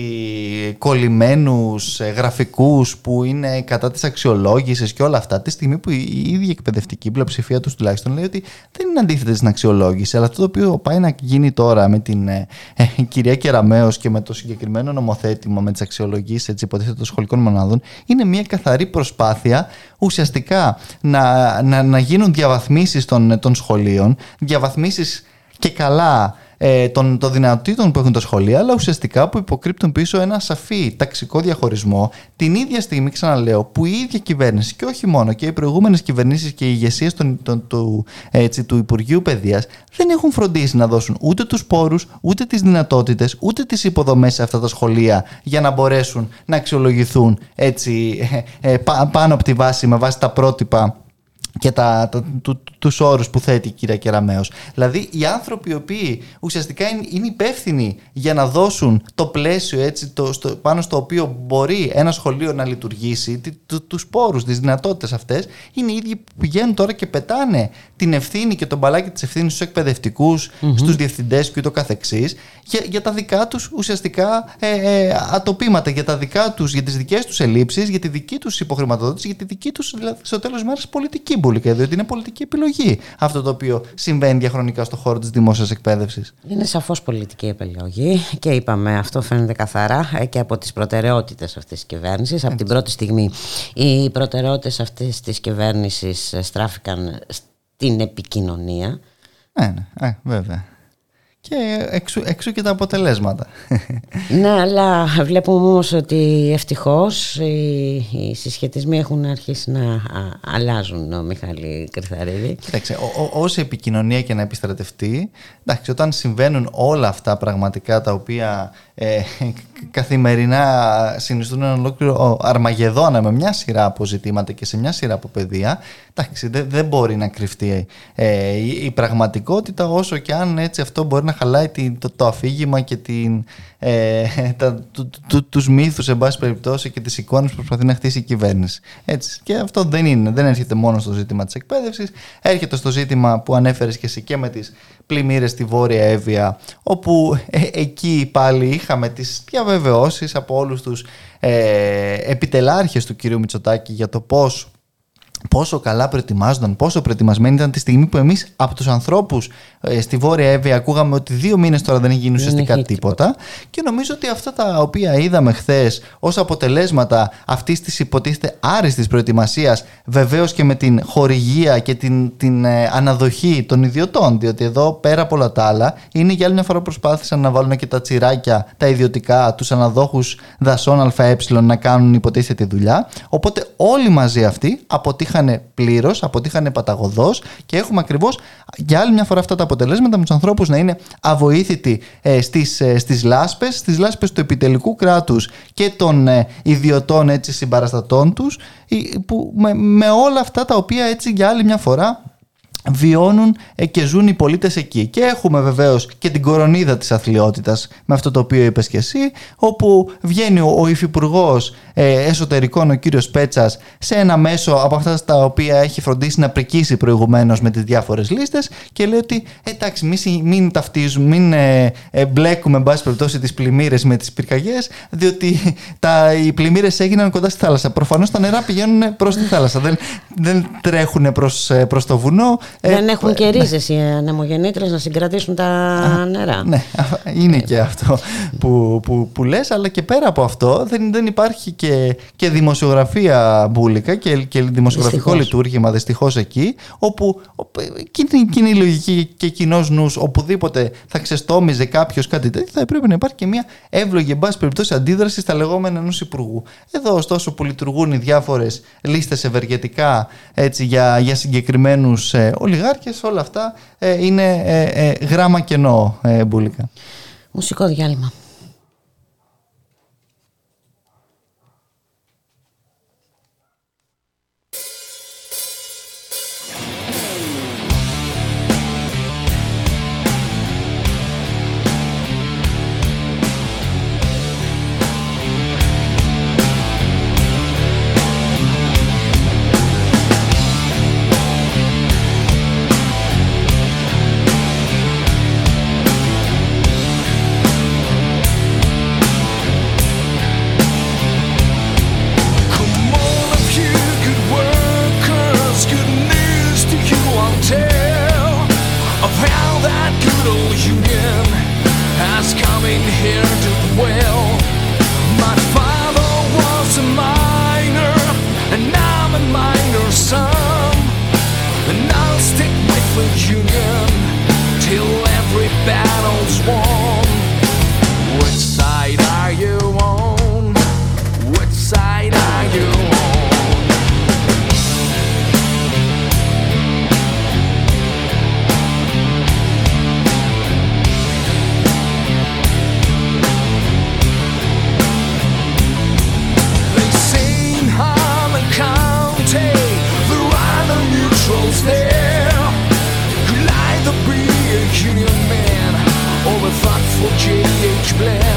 κολλημένους ε, γραφικούς που είναι κατά της αξιολόγησης και όλα αυτά. Τη στιγμή που η ίδια εκπαιδευτική πλειοψηφία τους τουλάχιστον λέει ότι δεν είναι αντίθετη στην αξιολόγηση. Αλλά αυτό το οποίο πάει να γίνει τώρα με την ε, ε κυρία Κεραμέο και με το συγκεκριμένο νομοθέτημα με τις αξιολογήσεις υποτίθεται των σχολικών μονάδων είναι μια καθαρή προσπάθεια ουσιαστικά να, να, να γίνουν διαβαθμίσεις των, των σχολείων, διαβαθμίσεις και καλά ε, των, των δυνατοτήτων που έχουν τα σχολεία, αλλά ουσιαστικά που υποκρύπτουν πίσω ένα σαφή ταξικό διαχωρισμό. Την ίδια στιγμή, ξαναλέω, που η ίδια κυβέρνηση και όχι μόνο και οι προηγούμενες κυβερνήσεις και οι ηγεσίες του, έτσι, του Υπουργείου Παιδείας δεν έχουν φροντίσει να δώσουν ούτε τους πόρους, ούτε τις δυνατότητες, ούτε τις υποδομές σε αυτά τα σχολεία για να μπορέσουν να αξιολογηθούν έτσι, ε, ε, πάνω από τη βάση, με βάση τα πρότυπα και τα, τα, του, τους όρους που θέτει η κυρία Κεραμέως. Δηλαδή οι άνθρωποι οι οποίοι ουσιαστικά είναι, είναι υπεύθυνοι για να δώσουν το πλαίσιο έτσι, το, στο, πάνω στο οποίο μπορεί ένα σχολείο να λειτουργήσει, του, τους πόρους, τις δυνατότητες αυτές, είναι οι ίδιοι που πηγαίνουν τώρα και πετάνε την ευθύνη και τον μπαλάκι της ευθύνης στους εκπαιδευτικούς, mm-hmm. στους διευθυντές και ούτω καθεξής, για, για τα δικά τους ουσιαστικά ε, ε, ατοπήματα, για, τα δικά τους, για τις δικές τους ελλείψεις, για τη δική τους υποχρηματοδότηση, για τη δική τους δηλαδή, στο τέλος μέρας πολιτική διότι είναι πολιτική επιλογή αυτό το οποίο συμβαίνει διαχρονικά στον χώρο της δημόσιας εκπαίδευσης. Είναι σαφώς πολιτική επιλογή και είπαμε αυτό φαίνεται καθαρά και από τις προτεραιότητες αυτής της κυβέρνησης. Από την πρώτη στιγμή οι προτεραιότητες αυτής της κυβέρνησης στράφηκαν στην επικοινωνία. Ναι, ναι, ε, βέβαια και εξού, εξού και τα αποτελέσματα. Ναι, αλλά βλέπουμε όμως ότι ευτυχώς οι, οι συσχετισμοί έχουν αρχίσει να αλλάζουν, ο Μιχάλη Κρυθαρίδη. Κοίταξε, όση επικοινωνία και να επιστρατευτεί, εντάξει, όταν συμβαίνουν όλα αυτά πραγματικά τα οποία ε, καθημερινά συνιστούν ένα ολόκληρο αρμαγεδόνα με μια σειρά από ζητήματα και σε μια σειρά από παιδεία, εντάξει, δεν, δεν μπορεί να κρυφτεί ε, η, πραγματικότητα όσο και αν έτσι αυτό μπορεί να χαλάει το, το αφήγημα και την, ε, τα, του, του, τους μύθους εν πάση περιπτώσει και τις εικόνες που προσπαθεί να χτίσει η κυβέρνηση. Έτσι. Και αυτό δεν είναι, δεν έρχεται μόνο στο ζήτημα της εκπαίδευσης, έρχεται στο ζήτημα που ανέφερες και εσύ και με τις πλημμύρες στη Βόρεια Εύβοια, όπου ε, εκεί πάλι είχαμε τις διαβεβαιώσεις από όλους τους ε, επιτελάρχες του κυρίου Μητσοτάκη για το πώς πόσο καλά προετοιμάζονταν, πόσο προετοιμασμένοι ήταν τη στιγμή που εμείς από τους ανθρώπους ε, στη Βόρεια Εύη ακούγαμε ότι δύο μήνες τώρα δεν έχει γίνει ουσιαστικά τίποτα. Και νομίζω ότι αυτά τα οποία είδαμε χθες ως αποτελέσματα αυτής της υποτίθεται άριστης προετοιμασίας, βεβαίως και με την χορηγία και την, την ε, αναδοχή των ιδιωτών, διότι εδώ πέρα από όλα τα άλλα είναι για άλλη μια φορά προσπάθησαν να βάλουν και τα τσιράκια, τα ιδιωτικά, τους αναδόχους δασών ΑΕ να κάνουν υποτίθεται τη δουλειά. Οπότε όλοι μαζί αυτοί αποτύχαν αποτύχανε πλήρως, αποτύχανε παταγωδός και έχουμε ακριβώς για άλλη μια φορά αυτά τα αποτελέσματα με τους ανθρώπους να είναι αβοήθητοι ε, στις ε, στις λάσπες, στις λάσπες του επιτελικού κράτους και των ε, ιδιωτών έτσι, συμπαραστατών τους, που με, με όλα αυτά τα οποία έτσι για άλλη μια φορά βιώνουν ε, και ζουν οι πολίτες εκεί. Και έχουμε βεβαίως και την κορονίδα της αθλειότητας με αυτό το οποίο είπες και εσύ, όπου βγαίνει ο, ο υφυπουργός ε, εσωτερικών, ο κύριος Πέτσας, σε ένα μέσο από αυτά τα οποία έχει φροντίσει να πρικήσει προηγουμένως με τις διάφορες λίστες και λέει ότι εντάξει μην, μην ταυτίζουμε, μην ε, ε, μπλέκουμε εν πάση περιπτώσει τις πλημμύρες με τις πυρκαγιές, διότι τα, οι πλημμύρες έγιναν κοντά στη θάλασσα. Προφανώς τα νερά πηγαίνουν προς τη θάλασσα, δεν, δεν τρέχουν προς, ε, προς το βουνό Δεν έχουν και ρίζες οι ανεμογεννήτρες να συγκρατήσουν τα νερά. Ναι, είναι και αυτό που, που, που λες, αλλά και πέρα από αυτό δεν, δεν υπάρχει και, και δημοσιογραφία μπουλικα και, και δημοσιογραφικό δυστυχώς. λειτουργήμα δυστυχώς εκεί, όπου κοινή λογική και κοινός νους, οπουδήποτε θα ξεστόμιζε κάποιος κάτι τέτοιο, θα έπρεπε να υπάρχει και μια εύλογη, εν πάση περιπτώσει, αντίδραση στα λεγόμενα ενός υπουργού. Εδώ, ωστόσο, που λειτουργούν οι διάφορες λίστες ευεργετικά έτσι, για, για συγκεκριμένους ε, ολιγάρχες, όλα αυτά ε, είναι ε, ε, γράμμα κενό ε, μπουλικα. Μουσικό διάλειμμα. Και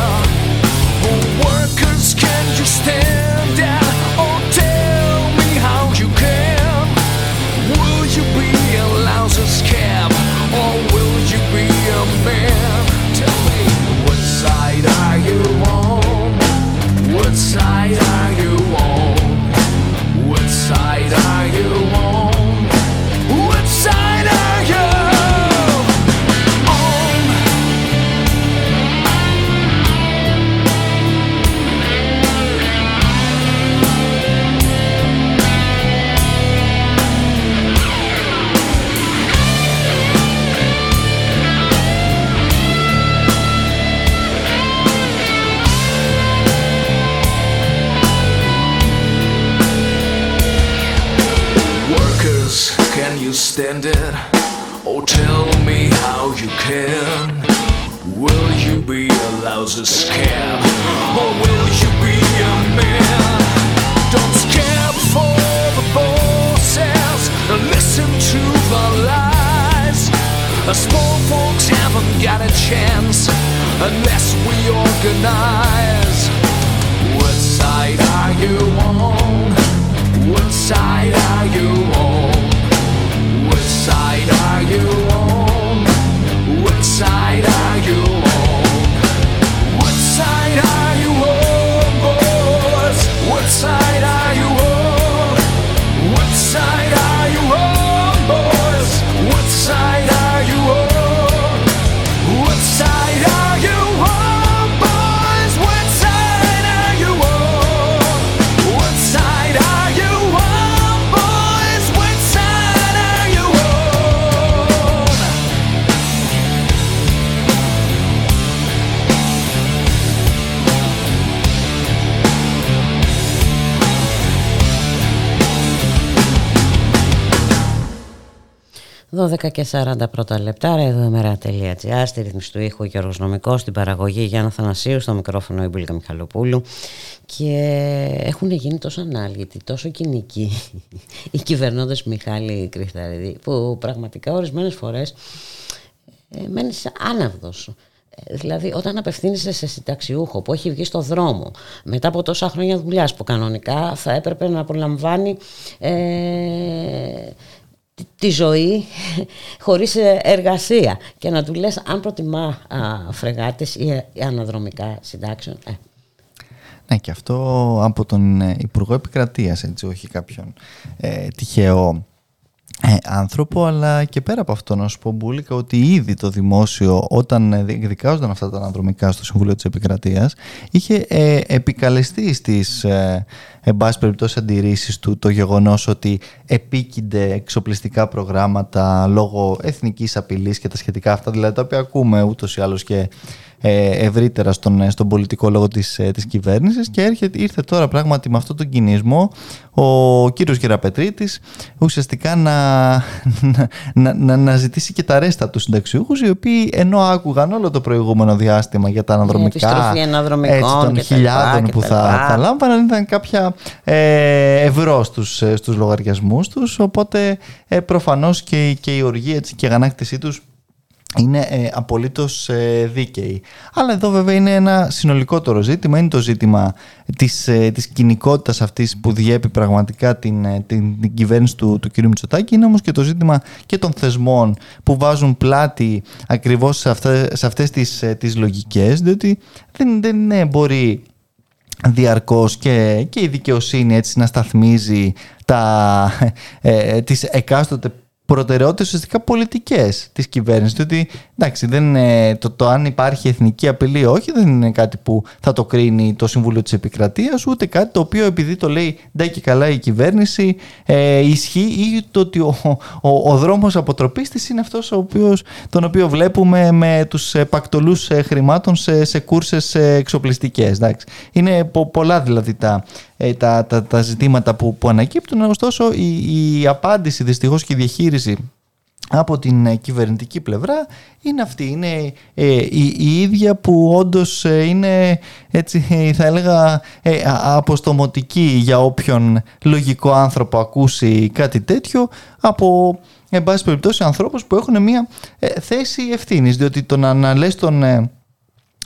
40 πρώτα λεπτά, εδώ στη ρύθμιση του ήχου Γιώργος Νομικός, στην παραγωγή Γιάννα Θανασίου, στο μικρόφωνο η Μπουλίκα Μιχαλοπούλου και έχουν γίνει τόσο ανάλυτοι, τόσο κοινικοί οι κυβερνώντες Μιχάλη Κρυφταρίδη που πραγματικά ορισμένες φορές ε, μένεις άναυδος. Ε, δηλαδή, όταν απευθύνεσαι σε συνταξιούχο που έχει βγει στο δρόμο μετά από τόσα χρόνια δουλειάς που κανονικά θα έπρεπε να απολαμβάνει ε, τη ζωή χωρίς ε, εργασία και να του λες αν προτιμά α, φρεγάτες ή αναδρομικά συντάξεων. Ε. Ναι και αυτό από τον ε, Υπουργό Επικρατείας έτσι όχι κάποιον ε, τυχαίο ε, άνθρωπο, αλλά και πέρα από αυτό να σου πω Μπούλικα ότι ήδη το δημόσιο όταν εκδικάζονταν αυτά τα αναδρομικά στο Συμβούλιο της Επικρατείας είχε ε, επικαλεστεί στις ε, εν πάση περιπτώσει αντιρρήσεις του το γεγονός ότι επίκυνται εξοπλιστικά προγράμματα λόγω εθνικής απειλής και τα σχετικά αυτά δηλαδή τα οποία ακούμε ούτως ή άλλως και ε, ευρύτερα στον, ε, στον πολιτικό λόγο της, ε, της κυβέρνησης και έρχεται, ήρθε τώρα πράγματι με αυτόν τον κινησμό ο κύριος Γεραπετρίτης ουσιαστικά να, να, να, να ζητήσει και τα ρέστα τους συνταξιούχους οι οποίοι ενώ άκουγαν όλο το προηγούμενο διάστημα για τα αναδρομικά έτσι, των χιλιάδων που θα, θα λάμβαναν ήταν κάποια ε, ευρώ στους, στους λογαριασμούς τους οπότε ε, προφανώς και, και η οργή έτσι, και η αγανάκτησή τους είναι ε, απολύτως ε, δίκαιη. Αλλά εδώ βέβαια είναι ένα συνολικότερο ζήτημα, είναι το ζήτημα της, ε, της κοινικότητας αυτής που διέπει πραγματικά την, ε, την, την κυβέρνηση του, του κ. Μητσοτάκη, είναι όμως και το ζήτημα και των θεσμών που βάζουν πλάτη ακριβώς σε, αυτά, σε αυτές τις, ε, τις λογικές, διότι δεν, δεν μπορεί διαρκώς και, και η δικαιοσύνη έτσι να σταθμίζει τα, ε, τις εκάστοτε προτεραιότητες ουσιαστικά πολιτικές της κυβέρνησης. Διότι εντάξει, δεν το, το αν υπάρχει εθνική απειλή ή όχι δεν είναι κάτι που θα το κρίνει το Συμβούλιο της Επικρατείας, ούτε κάτι το οποίο επειδή το λέει ντε και καλά η κυβέρνηση ε, ισχύει ή το ότι ο, ο, ο δρόμος αποτροπής της είναι αυτός τον οποίο βλέπουμε με τους πακτολούς ε, χρημάτων σε, σε κούρσες εξοπλιστικές. Είναι πο, πολλά δηλαδή τα, ε, τα, τα, τα ζητήματα που, που ανακύπτουν. Ωστόσο, η, η απάντηση δυστυχώς και η διαχείριση από την ε, κυβερνητική πλευρά είναι αυτή, είναι ε, η, η, ίδια που όντως είναι έτσι θα έλεγα ε, αποστομωτική για όποιον λογικό άνθρωπο ακούσει κάτι τέτοιο από εν πάση περιπτώσει ανθρώπους που έχουν μια θέση ευθύνης διότι το να, να λες τον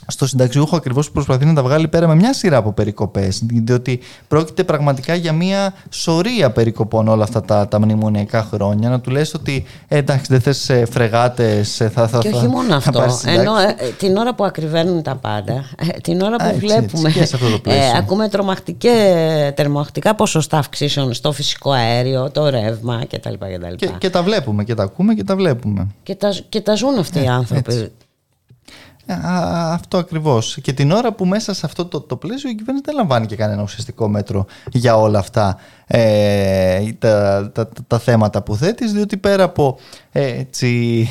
στο συνταξιούχο ακριβώς που προσπαθεί να τα βγάλει πέρα με μια σειρά από περικοπές. Διότι πρόκειται πραγματικά για μια σωρία περικοπών όλα αυτά τα, τα μνημονιακά χρόνια. Να του λες ότι ε, εντάξει, δεν θες ε, φρεγάτες, ε, θα, θα, Και όχι μόνο αυτό. Ενώ την ώρα που ακριβένουν τα πάντα, την ώρα που βλέπουμε. Έτσι, ε, ακούμε τρομακτικά ποσοστά αυξήσεων στο φυσικό αέριο, το ρεύμα κτλ. Και, και, τα βλέπουμε και τα ακούμε και τα βλέπουμε. Και τα, και τα ζουν αυτοί οι άνθρωποι. Έτσι. Αυτό ακριβώς. Και την ώρα που μέσα σε αυτό το, το πλαίσιο η κυβέρνηση δεν λαμβάνει και κανένα ουσιαστικό μέτρο για όλα αυτά ε, τα, τα, τα, θέματα που θέτεις διότι πέρα από ε, έτσι,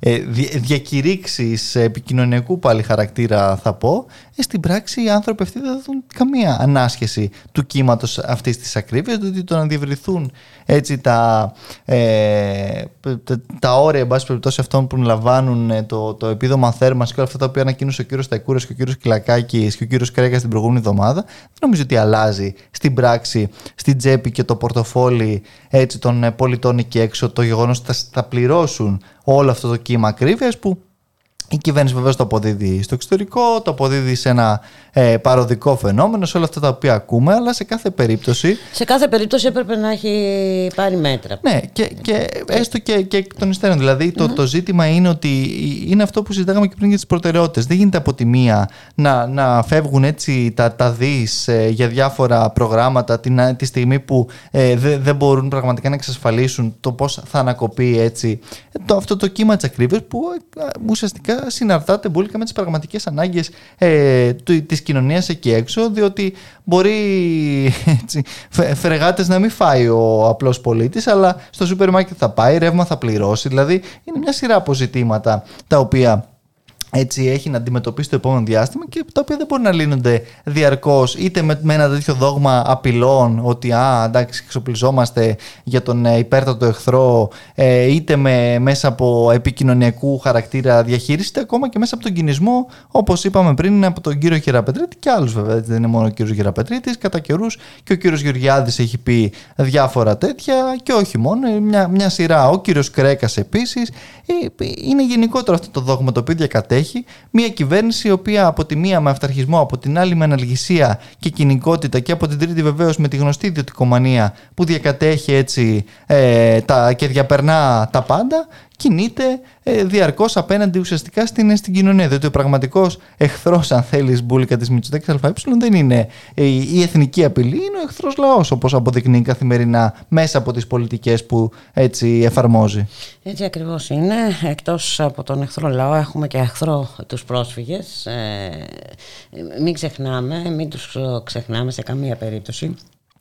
ε, διακηρύξεις επικοινωνιακού πάλι χαρακτήρα θα πω ε, στην πράξη οι άνθρωποι αυτοί δεν θα δουν καμία ανάσχεση του κύματος αυτής της ακρίβειας διότι το να διευρυθούν έτσι τα, ε, τα, τα όρια εν πάση περιπτώσει αυτών που λαμβάνουν ε, το, το επίδομα θέρμανσης και όλα αυτά τα οποία ανακοίνωσε ο κύριος Σταϊκούρας και ο κύριος Κυλακάκης και ο κύριος Κρέκας την προηγούμενη εβδομάδα δεν νομίζω ότι αλλάζει στην πράξη στην τσέπη και το πορτοφόλι έτσι, των ε, πολιτών εκεί έξω το γεγονός ότι θα, πληρώσουν όλο αυτό το κύμα ακρίβειας που η κυβέρνηση βεβαίω το αποδίδει στο εξωτερικό, το αποδίδει σε ένα ε, παροδικό φαινόμενο, σε όλα αυτά τα οποία ακούμε, αλλά σε κάθε περίπτωση. Σε κάθε περίπτωση έπρεπε να έχει πάρει μέτρα. Ναι, και, και έστω και, και εκ των υστέρων. Δηλαδή, το, το ζήτημα είναι ότι είναι αυτό που συζητάγαμε και πριν για τις προτεραιότητες. Δεν γίνεται από τη μία να, να φεύγουν έτσι τα, τα δις ε, για διάφορα προγράμματα την, τη στιγμή που ε, δεν μπορούν πραγματικά να εξασφαλίσουν το πώς θα ανακοπεί έτσι το, αυτό το κύμα της ακρίβεια που ε, ουσιαστικά συναρτάται μπουλικα με τις πραγματικές ανάγκες ε, της κοινωνίας εκεί έξω διότι μπορεί έτσι, φρεγάτες να μην φάει ο απλός πολίτης αλλά στο σούπερ μάρκετ θα πάει, ρεύμα θα πληρώσει. Δηλαδή είναι μια σειρά αποζητήματα τα οποία έτσι έχει να αντιμετωπίσει το επόμενο διάστημα και τα οποία δεν μπορεί να λύνονται διαρκώς είτε με, με, ένα τέτοιο δόγμα απειλών ότι α, εντάξει, εξοπλιζόμαστε για τον ε, υπέρτατο εχθρό, ε, είτε με, μέσα από επικοινωνιακού χαρακτήρα διαχείριση, είτε ακόμα και μέσα από τον κινησμό, όπως είπαμε πριν, από τον κύριο Χεραπετρίτη και άλλους βέβαια. Δεν είναι μόνο ο κύριος Χεραπετρίτης, κατά καιρούς και ο κύριος Γεωργιάδης έχει πει διάφορα τέτοια και όχι μόνο, μια, μια σειρά. Ο κύριος Κρέκας επίσης. Ε, είναι γενικότερο αυτό το δόγμα το οποίο διακατέχει έχει μια κυβέρνηση η οποία από τη μία με αυταρχισμό, από την άλλη με αναλγησία και κοινικότητα και από την τρίτη βεβαίως με τη γνωστή ιδιωτικομανία που διακατέχει έτσι ε, τα, και διαπερνά τα πάντα κινείται ε, διαρκώς απέναντι ουσιαστικά στην, στην κοινωνία. Διότι ο πραγματικός εχθρός, αν θέλεις, μπουλικα της Μητσοτάκης ΑΕ δεν είναι η εθνική απειλή, είναι ο εχθρός λαός, όπως αποδεικνύει καθημερινά μέσα από τις πολιτικές που έτσι εφαρμόζει. Έτσι ακριβώς είναι. Εκτός από τον εχθρό λαό, έχουμε και εχθρό τους πρόσφυγες. Ε, μην ξεχνάμε, μην τους ξεχνάμε σε καμία περίπτωση.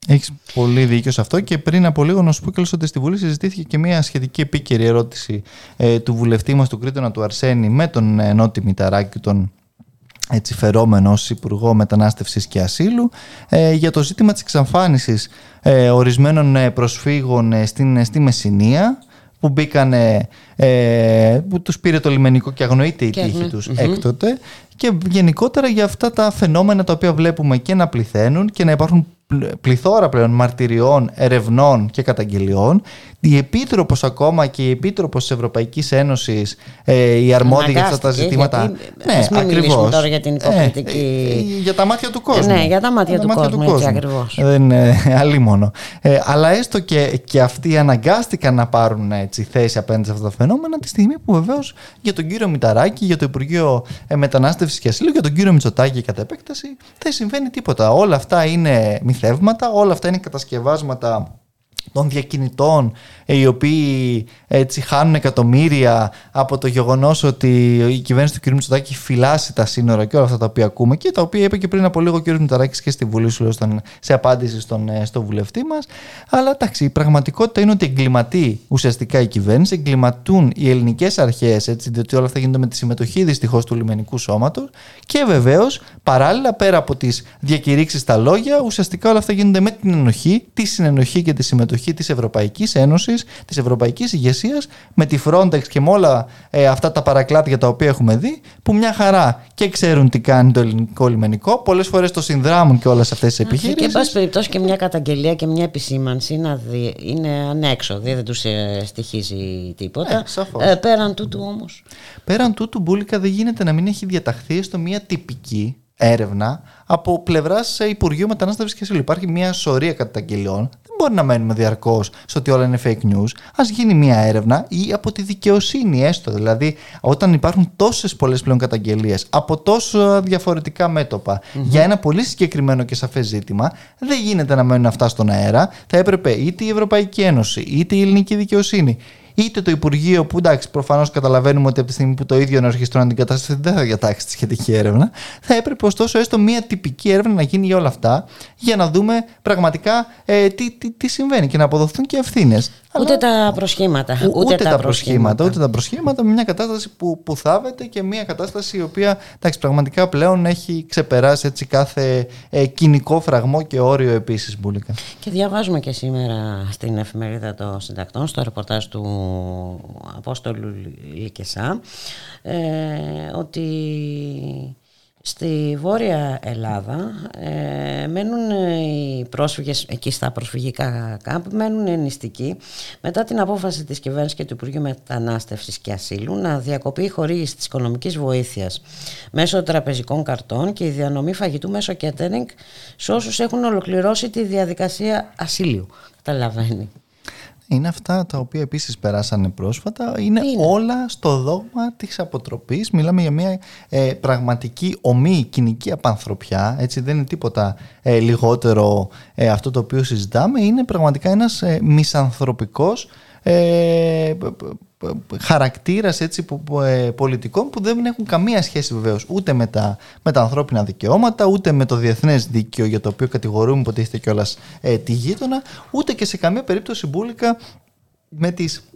Έχεις πολύ δίκιο σε αυτό και πριν από λίγο να σου πω ότι στη Βουλή συζητήθηκε και μια σχετική επίκαιρη ερώτηση ε, του βουλευτή μας του Κρήτονα του Αρσένη με τον ε, Νότι Μηταράκη, τον έτσι φερόμενο ως Υπουργό Μετανάστευσης και Ασύλου ε, για το ζήτημα της εξαφάνισης ε, ορισμένων ε, προσφύγων ε, στην, στη Μεσσηνία που μπήκανε, που τους πήρε το λιμενικό και αγνοείται η τύχη τους έκτοτε και γενικότερα για αυτά τα φαινόμενα τα οποία βλέπουμε και να πληθαίνουν και να υπάρχουν πληθώρα πλέον μαρτυριών, ερευνών και καταγγελιών. Η Επίτροπος ακόμα και η Επίτροπος της Ευρωπαϊκής Ένωσης, ε, η αρμόδια για αυτά τα ζητήματα. Γιατί, ναι, ακριβώς. τώρα για την ε, υποκριτική. Ε, για τα μάτια του κόσμου. Ναι, για τα μάτια, του, κόσμου, του κόσμου. ακριβώς. Δεν είναι αλίμονο. Ε, αλλά έστω και, και αυτοί αναγκάστηκαν να πάρουν έτσι, θέση απέναντι σε αυτά τα φαινόμενα τη στιγμή που βεβαίως για τον κύριο Μηταράκη, για το Υπουργείο Μετανάστευσης και Ασύλου, για τον κύριο Μητσοτάκη κατά επέκταση, δεν συμβαίνει τίποτα. Όλα αυτά είναι θεύματα, όλα αυτά είναι κατασκευάσματα των διακινητών ε, οι οποίοι έτσι χάνουν εκατομμύρια από το γεγονός ότι η κυβέρνηση του κ. Μητσοτάκη φυλάσει τα σύνορα και όλα αυτά τα οποία ακούμε και τα οποία είπε και πριν από λίγο ο κ. Μητσοτάκης και στη Βουλή σου σε απάντηση στον, ε, στο βουλευτή μας. Αλλά εντάξει, η πραγματικότητα είναι ότι εγκληματεί ουσιαστικά η κυβέρνηση, εγκληματούν οι ελληνικές αρχές, διότι όλα αυτά γίνονται με τη συμμετοχή δυστυχώς του λιμενικού σώματος και βεβαίως παράλληλα πέρα από τις διακηρύξεις στα λόγια, ουσιαστικά όλα αυτά γίνονται με την ενοχή, τη συνενοχή και τη συμμετοχή της Ευρωπαϊκής Ένωσης της Ευρωπαϊκής ηγεσίας με τη Frontex και με όλα ε, αυτά τα παρακλάδια τα οποία έχουμε δει που μια χαρά και ξέρουν τι κάνει το ελληνικό λιμενικό πολλές φορές το συνδράμουν και όλες αυτές τις επιχειρήσεις. Και εν πάση περιπτώσει και μια καταγγελία και μια επισήμανση είναι, είναι ανέξοδη, δεν τους ε, στοιχίζει τίποτα. Ε, ε, πέραν τούτου όμως. Πέραν τούτου Μπούλικα δεν γίνεται να μην έχει διαταχθεί στο μια τυπική έρευνα από πλευράς Υπουργείου Μετανάστευσης και Ασύλου. Υπάρχει μια σωρία καταγγελιών μπορεί να μένουμε διαρκώς στο ότι όλα είναι fake news. Α γίνει μια έρευνα ή από τη δικαιοσύνη, έστω. Δηλαδή, όταν υπάρχουν τόσες πολλές πλέον καταγγελίες από τόσο διαφορετικά για ένα πολύ συγκεκριμένο και σαφές ζήτημα, δεν γίνεται να μένουν αυτά στον αέρα. Θα έπρεπε είτε η Ευρωπαϊκή Ένωση, είτε η ελληνική δικαιοσύνη, είτε το Υπουργείο, που εντάξει, προφανώς καταλαβαίνουμε ότι από τη στιγμή που το ίδιο ενορχιστρώνει την κατάσταση δεν θα διατάξει τη σχετική έρευνα. Θα έπρεπε ωστόσο έστω μία τυπική έρευνα να γίνει για όλα αυτά, για να δούμε πραγματικά ε, τι, τι, τι συμβαίνει και να αποδοθούν και ευθύνες. Ούτε τα προσχήματα. Ούτε, τα, προσχήματα, Ούτε τα προσχήματα με μια κατάσταση που, που θάβεται και μια κατάσταση η οποία εντάξει, πραγματικά πλέον έχει ξεπεράσει έτσι κάθε ε, κοινικό φραγμό και όριο επίσης μπουλικα. Και διαβάζουμε και σήμερα στην εφημερίδα των συντακτών, στο ρεπορτάζ του Απόστολου Λικεσά, ε, ότι Στη Βόρεια Ελλάδα ε, μένουν οι πρόσφυγες εκεί στα προσφυγικά κάμπ, μένουν νηστικοί μετά την απόφαση της κυβέρνησης και του Υπουργείου Μετανάστευσης και Ασύλου να διακοπεί η χορήγηση της οικονομικής βοήθειας μέσω τραπεζικών καρτών και η διανομή φαγητού μέσω catering σε όσους έχουν ολοκληρώσει τη διαδικασία ασύλου. Καταλαβαίνει είναι αυτά τα οποία επίσης περάσανε πρόσφατα. Είναι, όλα στο δόγμα της αποτροπής. Μιλάμε για μια ε, πραγματική ομή κοινική απανθρωπιά. Έτσι δεν είναι τίποτα ε, λιγότερο ε, αυτό το οποίο συζητάμε. Είναι πραγματικά ένας ε, μισανθρωπικός ε, χαρακτήρας έτσι, ε, πολιτικών που δεν έχουν καμία σχέση βεβαίως ούτε με τα, με τα ανθρώπινα δικαιώματα ούτε με το διεθνές δίκαιο για το οποίο κατηγορούμε ότι είστε κιόλας ε, τη γείτονα ούτε και σε καμία περίπτωση μπουλικα με τις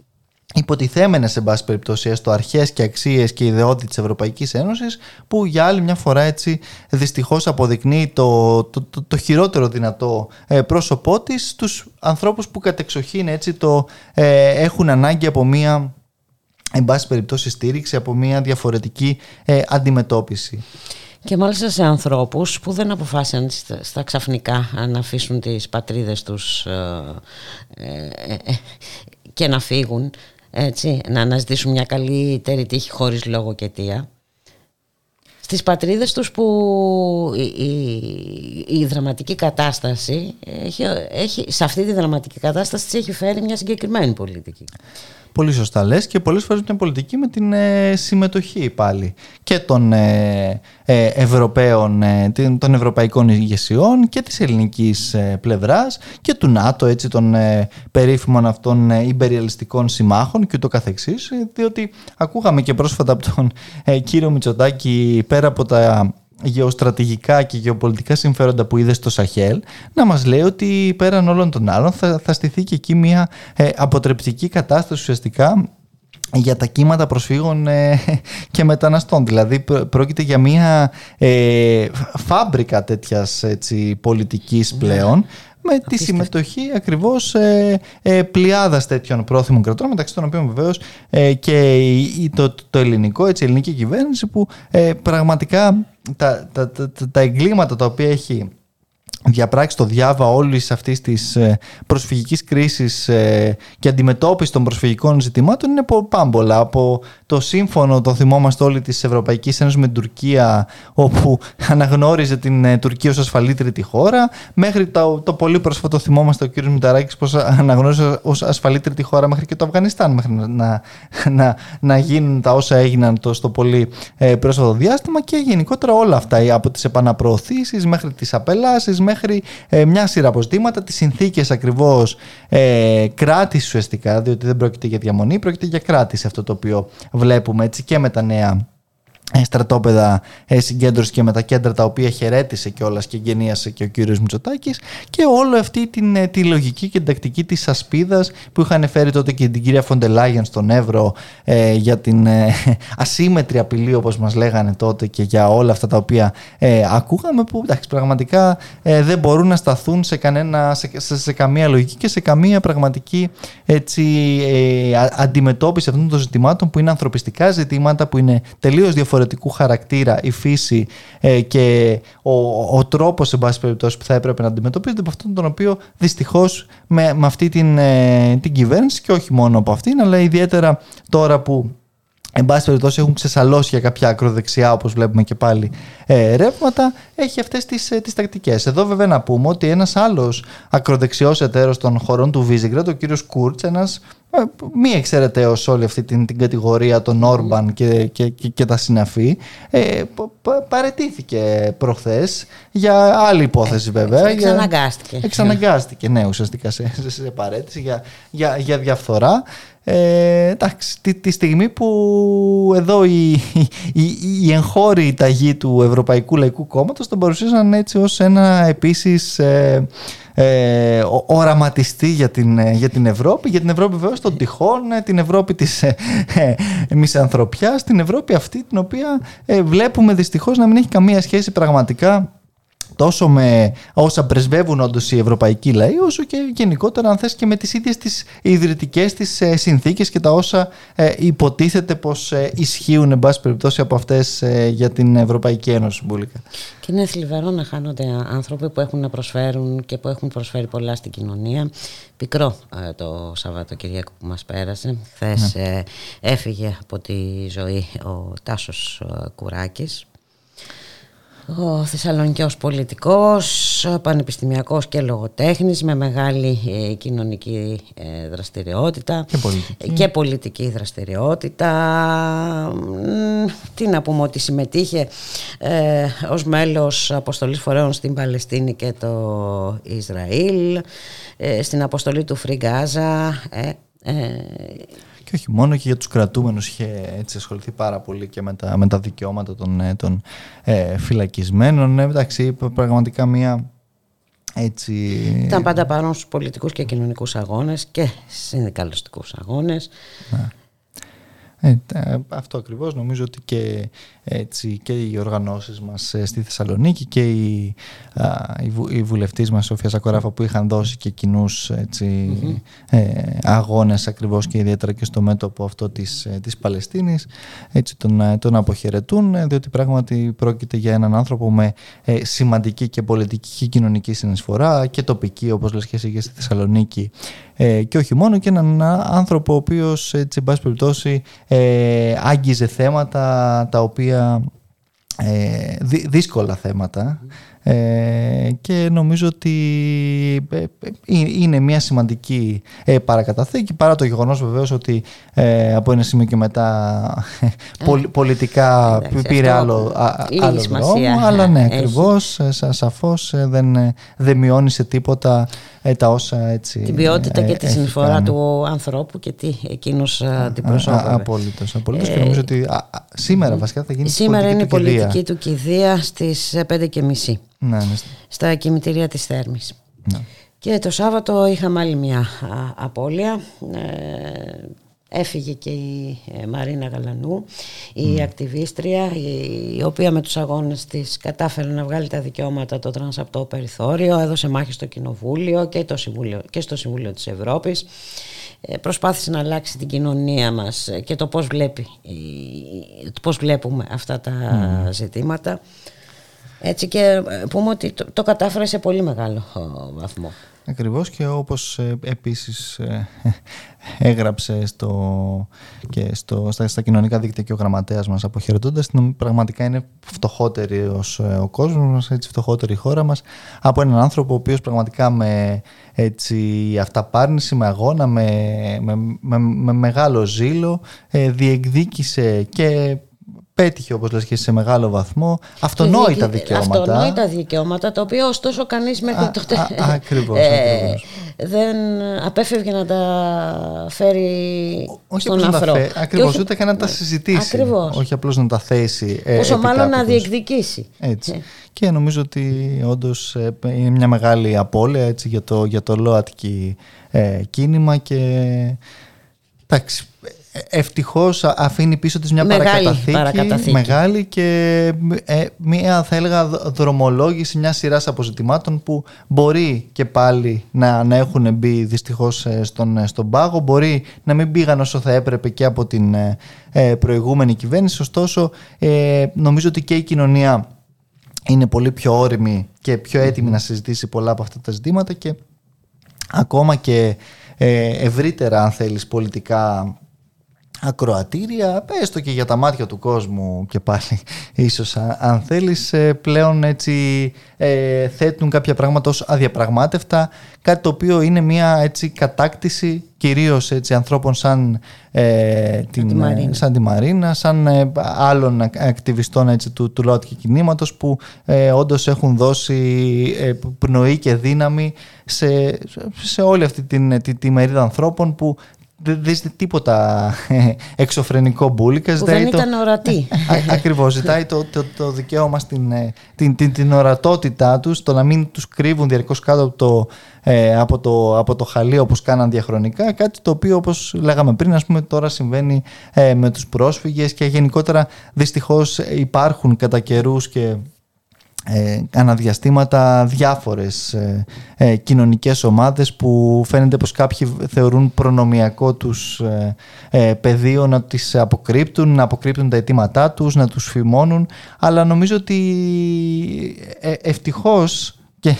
υποτιθέμενες σε πάση περιπτώσει έστω αρχές και αξίες και ιδεότητες της Ευρωπαϊκής Ένωσης που για άλλη μια φορά έτσι δυστυχώς αποδεικνύει το, το, το, χειρότερο δυνατό ε, πρόσωπό της στους ανθρώπους που κατεξοχήν έτσι το ε, έχουν ανάγκη από μια εν πάση περιπτώσει στήριξη από μια διαφορετική ε, αντιμετώπιση. Και μάλιστα σε ανθρώπους που δεν αποφάσισαν στα ξαφνικά να αφήσουν τις πατρίδες τους και να φύγουν έτσι, να αναζητήσουν μια καλύτερη τύχη χωρίς λόγο και αιτία. στις πατρίδες τους που η, η, δραματική κατάσταση έχει, έχει, σε αυτή τη δραματική κατάσταση της έχει φέρει μια συγκεκριμένη πολιτική. Πολύ σωστά λες και πολλές φορές μια πολιτική με την ε, συμμετοχή πάλι και των ε, ε, Ευρωπαίων, των ευρωπαϊκών ηγεσιών και της ελληνικής πλευράς και του ΝΑΤΟ, έτσι των περίφημων αυτών υπεριαλιστικών συμμάχων και ούτω καθεξής, διότι ακούγαμε και πρόσφατα από τον κύριο Μητσοτάκη πέρα από τα γεωστρατηγικά και γεωπολιτικά συμφέροντα που είδε στο Σαχέλ να μας λέει ότι πέραν όλων των άλλων θα, θα στηθεί και εκεί μια ε, αποτρεπτική κατάσταση ουσιαστικά για τα κύματα προσφύγων ε, και μεταναστών. Δηλαδή πρόκειται για μια ε, φάμπρικα τέτοιας έτσι, πολιτικής ναι. πλέον με τη συμμετοχή ακριβώς ε, ε, πλειάδας τέτοιων πρόθυμων κρατών μεταξύ των οποίων βεβαίως ε, και το, το ελληνικό, έτσι, η ελληνική κυβέρνηση που ε, πραγματικά τα, τα, τα, τα εγκλήματα τα οποία έχει διαπράξει το διάβα όλης αυτής της ε, προσφυγικής κρίσης ε, και αντιμετώπιση των προσφυγικών ζητημάτων είναι πάμπολα. Από το σύμφωνο, το θυμόμαστε όλοι, της Ευρωπαϊκής Ένωσης με την Τουρκία, όπου αναγνώριζε την ε, Τουρκία ως ασφαλή τρίτη χώρα, μέχρι το, το πολύ πρόσφατο θυμόμαστε ο κ. Μηταράκης πώ αναγνώριζε ως ασφαλή τρίτη χώρα μέχρι και το Αφγανιστάν, μέχρι να, να, να γίνουν τα όσα έγιναν το, στο πολύ πρόσφατο διάστημα και γενικότερα όλα αυτά, από τις επαναπροωθήσεις μέχρι τις απελάσεις, μέχρι ε, μια σειρά αποστήματα, τις συνθήκες ακριβώς ε, κράτησης ουσιαστικά, διότι δεν πρόκειται για διαμονή, πρόκειται για κράτηση αυτό το οποίο βλέπουμε έτσι και με τα νέα. ε, στρατόπεδα ε, συγκέντρωση και με τα κέντρα τα οποία χαιρέτησε κιόλας και γενίασε και ο κύριος Μητσοτάκης και όλο αυτή την, ε, τη λογική και την τακτική της ασπίδας που είχαν φέρει τότε και την κυρία Φοντελάγιαν στον Εύρο για την ασύμετρη απειλή όπως μας λέγανε τότε και για όλα αυτά τα οποία ακούγαμε που εντάξει, πραγματικά δεν μπορούν να σταθούν σε, κανένα, σε, σε, καμία λογική και σε καμία πραγματική έτσι, αντιμετώπιση αυτών των ζητημάτων που είναι ανθρωπιστικά ζητήματα που είναι τελείως διαφορετικά διαφορετικού χαρακτήρα η φύση ε, και ο, ο τρόπος σε πάση περιπτώσει που θα έπρεπε να αντιμετωπίζεται από αυτόν τον οποίο δυστυχώς με, με αυτή την, ε, την κυβέρνηση και όχι μόνο από αυτήν αλλά ιδιαίτερα τώρα που εν πάση περιπτώσει έχουν ξεσαλώσει για κάποια ακροδεξιά όπως βλέπουμε και πάλι ε, ρεύματα έχει αυτές τις, ε, τις τακτικές. Εδώ βέβαια να πούμε ότι ένας άλλος ακροδεξιός εταίρος των χωρών του Βίζιγκραντ, ο κύριος Κούρτς, ένας ε, μη εξαιρεταίως όλη αυτή την, την κατηγορία των Όρμπαν και, και, και, τα συναφή ε, παρετήθηκε προχθές για άλλη υπόθεση βέβαια. Εξαναγκάστηκε. εξαναγκάστηκε, ναι, ουσιαστικά σε, σε, σε παρέτηση για, για, για διαφθορά. Ε, εντάξει, τη, τη, στιγμή που εδώ η, η, η εγχώρη ταγή του Ευρωπαϊκού Λαϊκού Κόμματος τον παρουσίασαν έτσι ως ένα επίσης ε, ε, οραματιστή για την, ε, για την Ευρώπη, για την Ευρώπη βέβαια των τυχών, ε, την Ευρώπη της ε, ε, μισανθρωπιάς, την Ευρώπη αυτή την οποία ε, βλέπουμε δυστυχώς να μην έχει καμία σχέση πραγματικά τόσο με όσα πρεσβεύουν όντως οι ευρωπαϊκοί λαοί, όσο και γενικότερα, αν θες, και με τις ίδιες τις ιδρυτικές τις ε, συνθήκες και τα όσα ε, υποτίθεται πως ε, ισχύουν, εν πάση περιπτώσει, από αυτές για την Ευρωπαϊκή Ένωση. Μπουλίκα. Και είναι θλιβερό να χάνονται άνθρωποι που έχουν να προσφέρουν και που έχουν προσφέρει πολλά στην κοινωνία. Πικρό το Σαββατοκυριακό που μας πέρασε. Χθες ναι. έφυγε από τη ζωή ο Τάσος Κουράκης ο Θεσσαλονικιός πολιτικός, πανεπιστημιακός και λογοτέχνης με μεγάλη ε, κοινωνική ε, δραστηριότητα και πολιτική. και πολιτική δραστηριότητα. Τι να πούμε ότι συμμετείχε ε, ως μέλος αποστολής φορέων στην Παλαιστίνη και το Ισραήλ, ε, στην αποστολή του Φριγκάζα και όχι μόνο και για τους κρατούμενους είχε έτσι ασχοληθεί πάρα πολύ και με τα, με τα δικαιώματα των, ε, των ε, φυλακισμένων. Ε, εντάξει, πραγματικά μια έτσι... Ήταν πάντα παρόν στους πολιτικούς και κοινωνικούς αγώνες και συνδικαλιστικούς αγώνες. Ναι. Ε, αυτό ακριβώς νομίζω ότι και, έτσι, και οι οργανώσεις μας ε, στη Θεσσαλονίκη και η, α, η, βουλευτής μας Σοφία Σακοράφα που είχαν δώσει και κοινούς ε, αγώνες ακριβώς και ιδιαίτερα και στο μέτωπο αυτό της, ε, της Παλαιστίνης έτσι τον, ε, τον αποχαιρετούν διότι πράγματι πρόκειται για έναν άνθρωπο με σημαντική και πολιτική και κοινωνική συνεισφορά και τοπική όπως λες και εσύ και στη Θεσσαλονίκη ε, και όχι μόνο και έναν άνθρωπο ο οποίος έτσι εν πάση περιπτώσει ε, άγγιζε θέματα τα οποία ε, δύσκολα θέματα ε, και νομίζω ότι ε, ε, είναι μια σημαντική παρακαταθήκη παρά το γεγονός βεβαίως ότι από ένα σημείο και μετά πολιτικά πήρε άλλο, άλλο δρόμο αλλά ναι ακριβώς σαφώς δεν, δεν μειώνει σε τίποτα τα όσα έτσι την ποιότητα και τη συνεισφορά του ανθρώπου και τι εκείνος αντιπροσώπευε. απόλυτος, απόλυτος. Και νομίζω ότι σήμερα βασικά θα γίνει σήμερα είναι η πολιτική του κηδεία στις 5.30 ναι, ναι. στα κημητήρια της Θέρμης. Ναι. Και το Σάββατο είχαμε άλλη μια απώλεια. Ε, έφυγε και η ε, Μαρίνα Γαλανού, η ακτιβίστρια, η, οποία με τους αγώνες της κατάφερε να βγάλει τα δικαιώματα των τρανς από το περιθώριο, έδωσε μάχη στο Κοινοβούλιο και, το Συμβούλιο, και στο Συμβούλιο της Ευρώπης. Ε, προσπάθησε να αλλάξει την κοινωνία μας και το πώς, βλέπει, πώς βλέπουμε αυτά τα ζητήματα. Έτσι και ε, πούμε ότι το, το κατάφερε σε πολύ μεγάλο βαθμό. Ακριβώς και όπως ε, επίσης ε, έγραψε στο, και στο, στα, στα κοινωνικά δίκτυα και ο γραμματέας μας αποχαιρετώντας πραγματικά είναι φτωχότερη ως ο κόσμος μας, έτσι φτωχότερη η χώρα μας από έναν άνθρωπο ο οποίος πραγματικά με έτσι, αυταπάρνηση, με αγώνα, με, με, με, με μεγάλο ζήλο διεκδίκησε και πέτυχε όπως λες και σε μεγάλο βαθμό αυτονόητα δικαιώματα. Αυτονόητα δικαιώματα τα οποία ωστόσο κανείς μέχρι τότε α, ακριβώς, ε, ακριβώς. δεν απέφευγε να τα φέρει όχι στον αφρό. Φέ, ακριβώς, όχι, ούτε και να τα συζητήσει. Ακριβώς. Όχι απλώς να τα θέσει. Ε, Όσο μάλλον να διεκδικήσει. Έτσι. Ε. Και νομίζω ότι όντως ε, είναι μια μεγάλη απώλεια έτσι, για το, για το ΛΟΑΤΚΙ ε, κίνημα και εντάξει, ευτυχώς αφήνει πίσω της μια μεγάλη παρακαταθήκη, μεγάλη και ε, μια θα έλεγα δρομολόγηση μιας σειράς αποζητημάτων που μπορεί και πάλι να, να έχουν μπει δυστυχώς ε, στον, ε, στον πάγο. Μπορεί να μην πήγαν όσο θα έπρεπε και από την προηγούμενη κυβέρνηση. Ωστόσο νομίζω ότι και η κοινωνία είναι πολύ πιο όρημη και πιο έτοιμη να συζητήσει πολλά από αυτά τα ζητήματα και ακόμα και ευρύτερα αν θέλεις πολιτικά ακροατήρια, έστω και για τα μάτια του κόσμου και πάλι ίσως αν θέλεις ε, πλέον έτσι ε, θέτουν κάποια πράγματα ως αδιαπραγμάτευτα κάτι το οποίο είναι μια έτσι κατάκτηση κυρίως έτσι ανθρώπων σαν, ε, την, τη Μαρίνα. σαν τη Μαρίνα, σαν ε, άλλων ακτιβιστών έτσι, του, του ΛΟΑΤΚΙ κινήματος που ε, όντως έχουν δώσει ε, πνοή και δύναμη σε, σε όλη αυτή την, τη, τη μερίδα ανθρώπων που δεν ζητάει τίποτα ε, εξωφρενικό μπουλικα. Που δεν ήταν ορατή. Ακριβώς, ζητάει το, το, το δικαίωμα στην ε, την, την, την ορατότητά τους, το να μην τους κρύβουν διαρκώς κάτω από το, ε, από το, από το χαλί όπως κάναν διαχρονικά, κάτι το οποίο όπως λέγαμε πριν, ας πούμε τώρα συμβαίνει ε, με τους πρόσφυγες και γενικότερα δυστυχώς υπάρχουν κατά καιρούς και ε, αναδιαστήματα διάφορες ε, ε, κοινωνικές ομάδες που φαίνεται πως κάποιοι θεωρούν προνομιακό τους ε, ε, πεδίο να τις αποκρύπτουν, να αποκρύπτουν τα αιτήματά τους, να τους φημώνουν. Αλλά νομίζω ότι ε, ευτυχώς και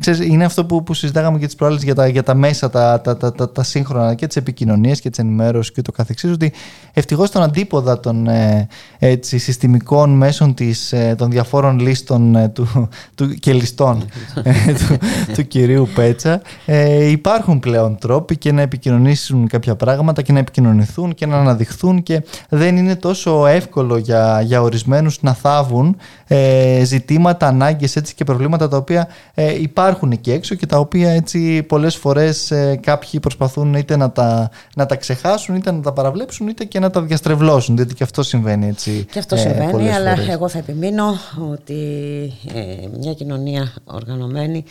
ξέρεις, είναι αυτό που, που συζητάγαμε και τις προάλλες για τα, για τα μέσα, τα, τα, τα, τα, τα σύγχρονα και τις επικοινωνίες και τις ενημέρωσης και το καθεξής, ότι ευτυχώς τον αντίποδα των ε, έτσι, συστημικών μέσων της, ε, των διαφόρων λίστων ε, του, του, και ληστών ε, του, του κυρίου Πέτσα ε, υπάρχουν πλέον τρόποι και να επικοινωνήσουν κάποια πράγματα και να επικοινωνηθούν και να αναδειχθούν και δεν είναι τόσο εύκολο για, για ορισμένους να θάβουν ε, ζητήματα, ανάγκες έτσι, και προβλήματα τα οποία ε, υπάρχουν εκεί έξω και τα οποία έτσι πολλές φορές ε, κάποιοι προσπαθούν είτε να τα, να τα ξεχάσουν είτε να τα παραβλέψουν είτε και να τα διαστρεβλώσουν διότι και αυτό συμβαίνει έτσι Και αυτό ε, συμβαίνει αλλά εγώ θα επιμείνω ότι μια κοινωνία οργανωμένη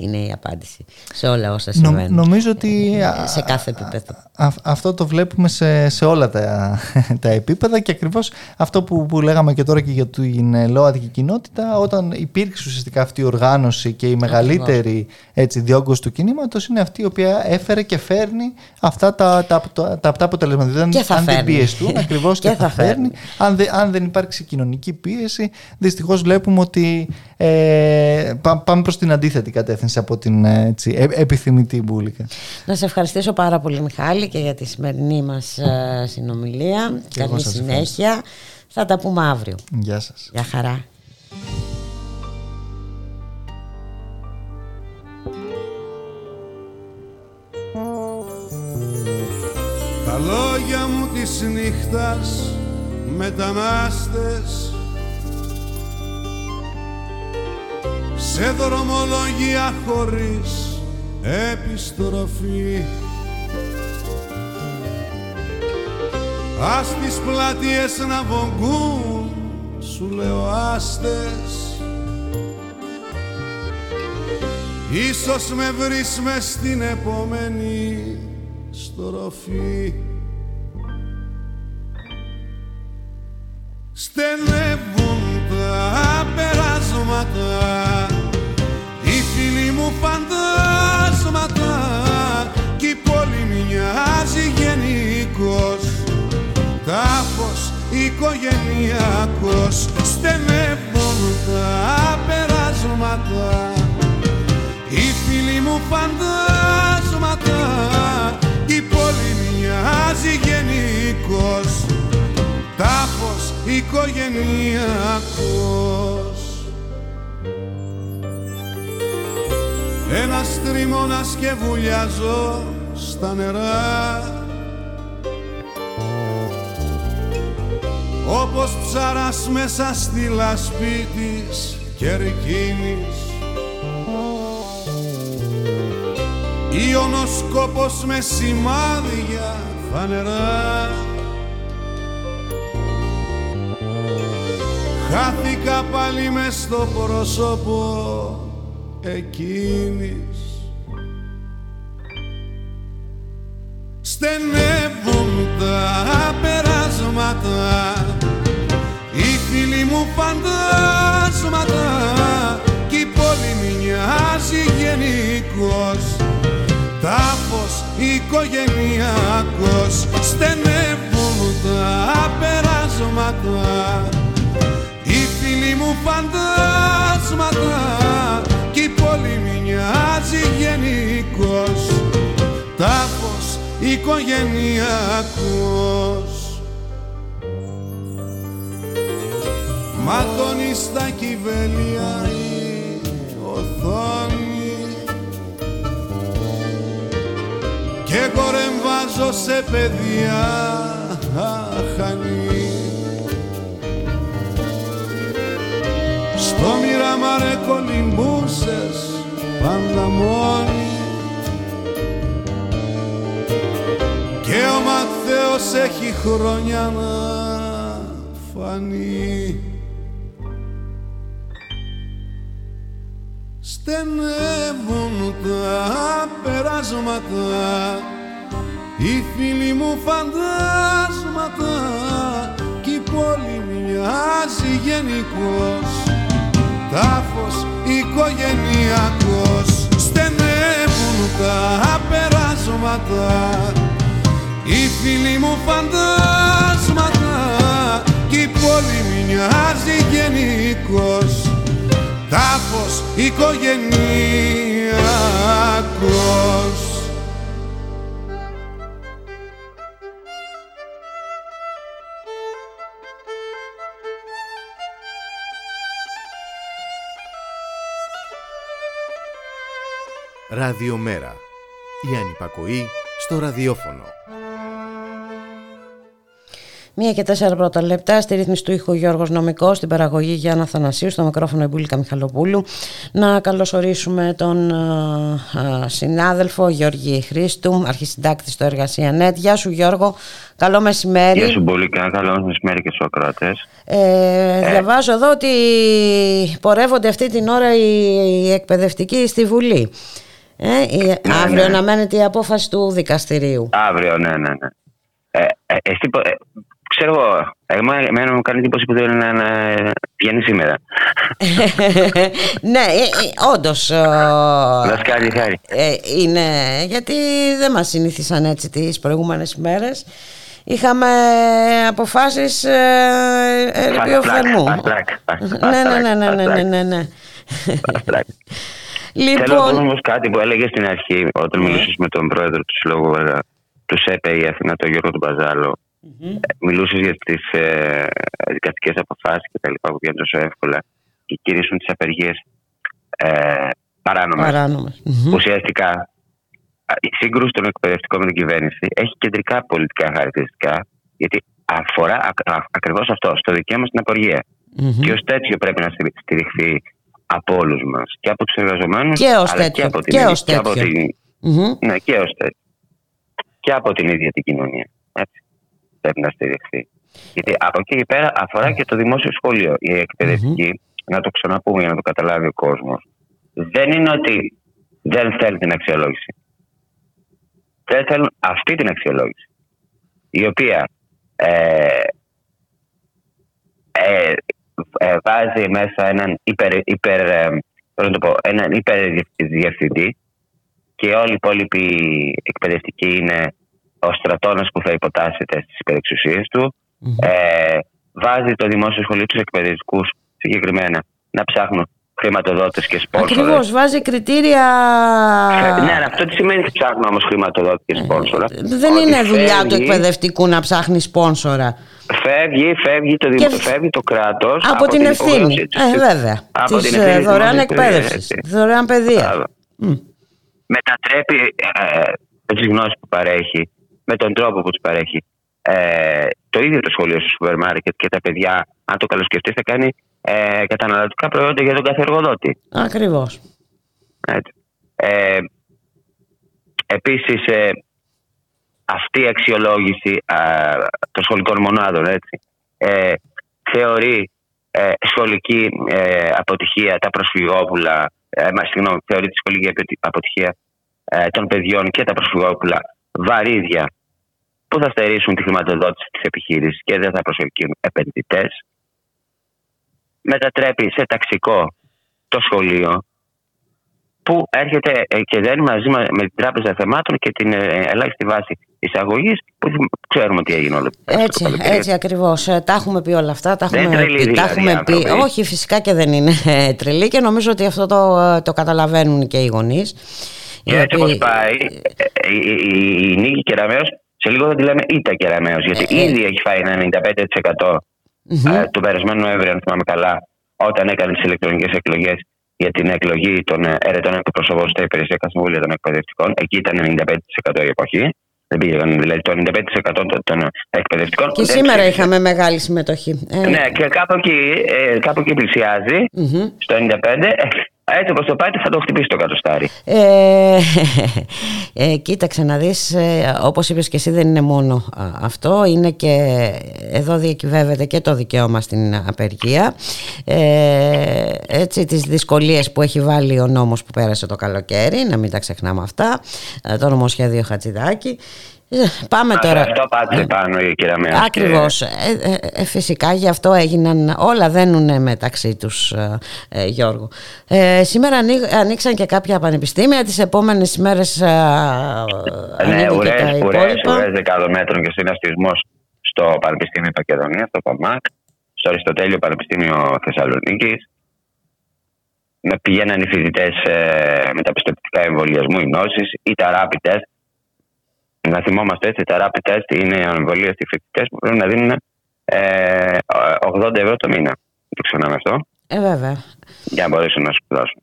είναι η απάντηση σε όλα όσα συμβαίνουν. νομίζω ότι σε κάθε επίπεδο. αυτό το βλέπουμε σε, σε όλα τα, τα επίπεδα και ακριβώς αυτό που, που λέγαμε και τώρα και για την ΛΟΑΤΚΙ κοινότητα όταν υπήρξε ουσιαστικά αυτή η οργάνωση και η μεγαλύτερη έτσι, διόγκωση του κινήματος είναι αυτή η οποία έφερε και φέρνει αυτά τα, τα, τα, τα, αποτελέσματα. Δηλαδή, αν δεν πιεστούν, ακριβώς και, θα φέρνει. Αν, δε, αν δεν υπάρξει κοινωνική πίεση, δυστυχώς βλέπουμε ότι ε, πάμε προς την αντίθετη κατεύθυνση από την έτσι, ε, επιθυμητή μπουλικα. Να σε ευχαριστήσω πάρα πολύ, Μιχάλη, και για τη σημερινή μας ε, συνομιλία. Καλή συνέχεια. Θα τα πούμε αύριο. Γεια σας. Γεια χαρά. Τα λόγια μου της νύχτας μετανάστες σε δρομολογία χωρίς επιστροφή. Ας τις πλατείες να βογκούν σου λέω άστες. Ίσως με βρεις μες στην επόμενη στροφή. Στενεύουν τα περάσματα γενικός Τάφος οικογενειακός Στενεύουν τα περάσματα Οι φίλοι μου φαντάσματα. Η πόλη μοιάζει γενικός τάφος οικογενειακός Ένας τριμώνας και βουλιάζω στα νερά όπως ψαράς μέσα στη λασπή της κερκίνης. Ιωνοσκόπος με σημάδια φανερά Χάθηκα πάλι μες στο πρόσωπο εκείνης. Στενεύουν τα περάσματα Οι φίλοι μου φαντάσματα Κι η πόλη μοιάζει γενικός Τάφος οικογενειακός στενεύουν τα περάσματα. Οι φίλοι μου φαντάσματα κι η πόλη μοιάζει γενικός Τάφος οικογενειακός Ματώνει στα κυβέλια η οθόνη. Και κορεμβάζω σε παιδιά αχανή. Στο μοιραμάρε κολυμπούσες πάντα μόνη και ο Ματθαίος έχει χρόνια να φανεί στενεύουν τα περάσματα. Οι φίλοι μου φαντάσματα κι η πόλη μοιάζει γενικός τάφος οικογενειακός. Στενεύουν τα περάσματα. Οι φίλοι μου φαντάσματα κι η πόλη μοιάζει γενικός τάφος οικογενειακός Ραδιομέρα. Η ανυπακοή στο ραδιόφωνο. Μία και τέσσερα πρώτα λεπτά στη ρύθμιση του ήχου Γιώργος Νομικός, στην παραγωγή Γιάννα Θανασίου, στο μικρόφωνο Εμπούλικα Μιχαλοπούλου. Να καλωσορίσουμε τον α, συνάδελφο Γιώργη Χρήστου, αρχισυντάκτης στο Εργασία ΝΕΤ. Γεια σου Γιώργο, καλό μεσημέρι. Γεια σου Μπουλίκα, καλό μεσημέρι και στους ακροατές. Ε, ε. Διαβάζω εδώ ότι πορεύονται αυτή την ώρα οι εκπαιδευτικοί στη Βουλή. Ε, ναι, αύριο ναι. αναμένεται η απόφαση του δικαστηρίου. Αύριο, ναι, ναι, ναι. Ε, ε, εσύ, ε, ξέρω εγώ, εμένα μου κάνει εντύπωση που δεν να, να βγαίνει σήμερα. ναι, ε, ε, όντως. Δασκάλι, χάρη. Ε, είναι, γιατί δεν μας συνήθισαν έτσι τις προηγούμενες ημέρες. Είχαμε αποφάσεις ε, φερμού. Ναι, ναι, ναι, ναι, ναι, ναι, ναι. Λοιπόν... Θέλω να όμως κάτι που έλεγες στην αρχή, όταν ναι. μιλούσες με τον πρόεδρο του Συλλόγου του ΣΕΠΕ η Αθήνα, τον Γιώργο του Μπαζάλο, Μιλούσες για τις ε, δικαστικές αποφάσεις και τα λοιπά που βγαίνουν τόσο εύκολα και κηρύσουν τις απεργίες ε, παράνομες. Παράνομες. Μμμ. Ουσιαστικά α, η σύγκρουση των εκπαιδευτικών με την κυβέρνηση έχει κεντρικά πολιτικά χαρακτηριστικά γιατί αφορά ακριβώς αυτό, στο δικαίωμα στην απεργία. Μμμ. Και ως τέτοιο πρέπει να στηρι- στηριχθεί από όλους μας. Και από τους εργαζομένους. Και ως τέτοιο. Και από την, Και ίδια- ως και από τέτοιο. την, Μμμ. ναι, και ως τέτοιο. Και από την ίδια την κοινωνία. Έτσι. Πρέπει να στηριχθεί. Γιατί από εκεί και πέρα αφορά και το δημόσιο σχολείο. Η εκπαιδευτική, να το ξαναπούμε για να το καταλάβει ο κόσμος, δεν είναι ότι δεν θέλει την αξιολόγηση. Δεν θέλουν αυτή την αξιολόγηση. Η οποία ε, ε, ε, βάζει μέσα έναν υπερ, υπερ, ε, πώς να το πω, έναν υπερδιευθυντή και όλοι οι υπόλοιποι εκπαιδευτικοί είναι ο στρατώνας που θα υποτάσσεται στις υπερεξουσίες του. Ε, βάζει το δημόσιο σχολείο τους εκπαιδευτικούς συγκεκριμένα να ψάχνουν χρηματοδότες και σπόνσορες. Ακριβώς, βάζει κριτήρια... Ε, Ναι, αλλά αυτό τι σημαίνει ότι ψάχνουν όμως χρηματοδότη και σπόνσορα; Δεν Ότι είναι δουλειά του φεύγει- εκπαιδευτικού να ψάχνει σπόνσορα. Φεύγει, φεύγει το, δημο... Και φεύγει το κράτος. Από, την ευθύνη. Ε, βέβαια. Από Της την ευθύνη της δωρεάν δημόσιας εκπαίδευσης. εκπαίδευσης. Δωρεάν παιδεία. Μπράβο. Μετατρέπει ε, τις γνώσεις που παρέχει με τον τρόπο που τι παρέχει. Ε, το ίδιο το σχολείο στο σούπερ μάρκετ και τα παιδιά, αν το καλοσκεφτεί, θα κάνει ε, καταναλωτικά προϊόντα για τον κάθε εργοδότη. Ακριβώς. Έτσι. Ε, επίσης ε, αυτή η αξιολόγηση α, των σχολικών μονάδων έτσι, ε, θεωρεί ε, σχολική ε, αποτυχία τα προσφυγόπουλα ε, μα, συγγνώμη, θεωρεί τη σχολική απο- αποτυχία ε, των παιδιών και τα προσφυγόπουλα βαρύδια που θα στερήσουν τη χρηματοδότηση της επιχείρησης και δεν θα προσελκύουν επενδυτές. Μετατρέπει σε ταξικό το σχολείο που έρχεται ε, και δένει μαζί μα- με την Τράπεζα Θεμάτων και την ε, ελάχιστη βάση εισαγωγής που ξέρουμε τι έγινε όλο αυτό το Έτσι, καλοκαίρι. έτσι ακριβώς. Τα έχουμε πει όλα αυτά. Τα Δεν έχουμε τρελή πει. Τα δηλαδή έχουμε πει. άνθρωποι. Όχι, φυσικά και δεν είναι ε, τρελή και νομίζω ότι αυτό το, το καταλαβαίνουν και οι γονείς. Και έτσι όπως πάει, ε, ε, η, η, η Νίκη Κεραμέο, σε λίγο θα τη λέμε Ήτα Κεραμέο, γιατί Ε, ε. ήδη έχει φάει ένα 95% ε, του περασμένου Νοέμβρη, αν θυμάμαι καλά, όταν έκανε τις ηλεκτρονικές εκλογές για την εκλογή των ε, ερετών εκπροσωπών στα υπηρεσιακά συμβούλια των εκπαιδευτικών. Εκεί ήταν 95% η εποχή. Δεν πήγαν, δηλαδή το 95% των, των εκπαιδευτικών. Και δεν σήμερα ψήφισαν. είχαμε μεγάλη συμμετοχή. Ε, Ναι, και κάπου εκεί, ε, κάπου εκεί πλησιάζει, μμμ. στο 95. Ε, Έτσι όπως το πάει, θα το χτυπήσει το κατοστάρι. Ε, ε, κοίταξε να δεις, ε, όπως είπες και εσύ δεν είναι μόνο α, αυτό, είναι και εδώ διακυβεύεται και το δικαίωμα στην απεργία. Ε, έτσι τις δυσκολίες που έχει βάλει ο νόμος που πέρασε το καλοκαίρι, να μην τα ξεχνάμε αυτά, ε, το νομοσχέδιο Χατζηδάκη. Ε, Πάμε Αυτό- τώρα. Αυτό πάτησε πάνω η κυρία Μέρα. Ακριβώς. Ε, ε, ε, φυσικά γι' αυτό έγιναν όλα δένουν μεταξύ τους ε, ε, Γιώργο. Ε, σήμερα ανοί- ανοίξαν και κάποια πανεπιστήμια τις επόμενες μέρες ε, Ναι, ανοίγουν και τα ουρές, ουρές, υπόλοιπα. ουρές δεκάδων μέτρων και συναστισμός στο Πανεπιστήμιο Μακεδονία, στο ΠΑΜΑΚ, στο Αριστοτέλειο Πανεπιστήμιο Θεσσαλονίκης. Με πηγαίναν οι φοιτητές με τα πιστοποιητικά εμβολιασμού, οι νόσεις ή τα rapid test. Να θυμόμαστε έτσι, τα rapid test είναι εμβολία στις φοιτητές που πρέπει να δίνουν ε, 80 ευρώ το μήνα. Το ξεχνάμε αυτό, Ε, βέβαια. για να μπορέσουν να σπουδάσουν.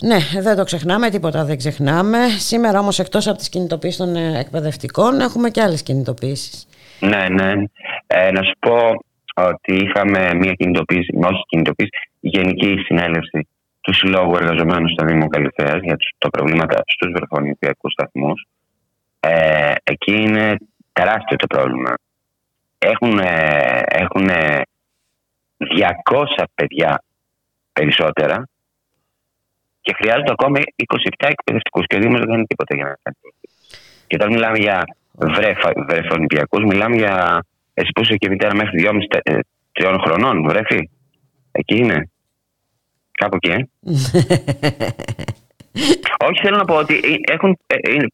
Ναι, δεν το ξεχνάμε, τίποτα δεν ξεχνάμε. Σήμερα όμως εκτός από τις κινητοποίησεις των ε, εκπαιδευτικών έχουμε και άλλες κινητοποίησεις. Ναι, ναι. Ε, να σου πω ότι είχαμε μια κινητοποίηση, όχι κινητοποίηση, γενική συνέλευση του Συλλόγου Εργαζομένων στο Δήμο Καλυθέας για τους, τα προβλήματα στους βρεφονιπιακούς σταθμούς. Ε, εκεί είναι τεράστιο το πρόβλημα. Έχουν, ε, έχουν ε, 200 παιδιά περισσότερα και χρειάζονται ακόμη 27 εκπαιδευτικούς και ο Δήμος δεν κάνει τίποτα για να κάνει. Και όταν μιλάμε για βρέφα, βρεφονιπιακούς, μιλάμε για εσύ που είσαι και μητέρα μέχρι 2,5-3 χρονών, βρέφη. Εκεί είναι. Κάπου εκεί, ε. Όχι, θέλω να πω ότι έχουν, ε, είναι,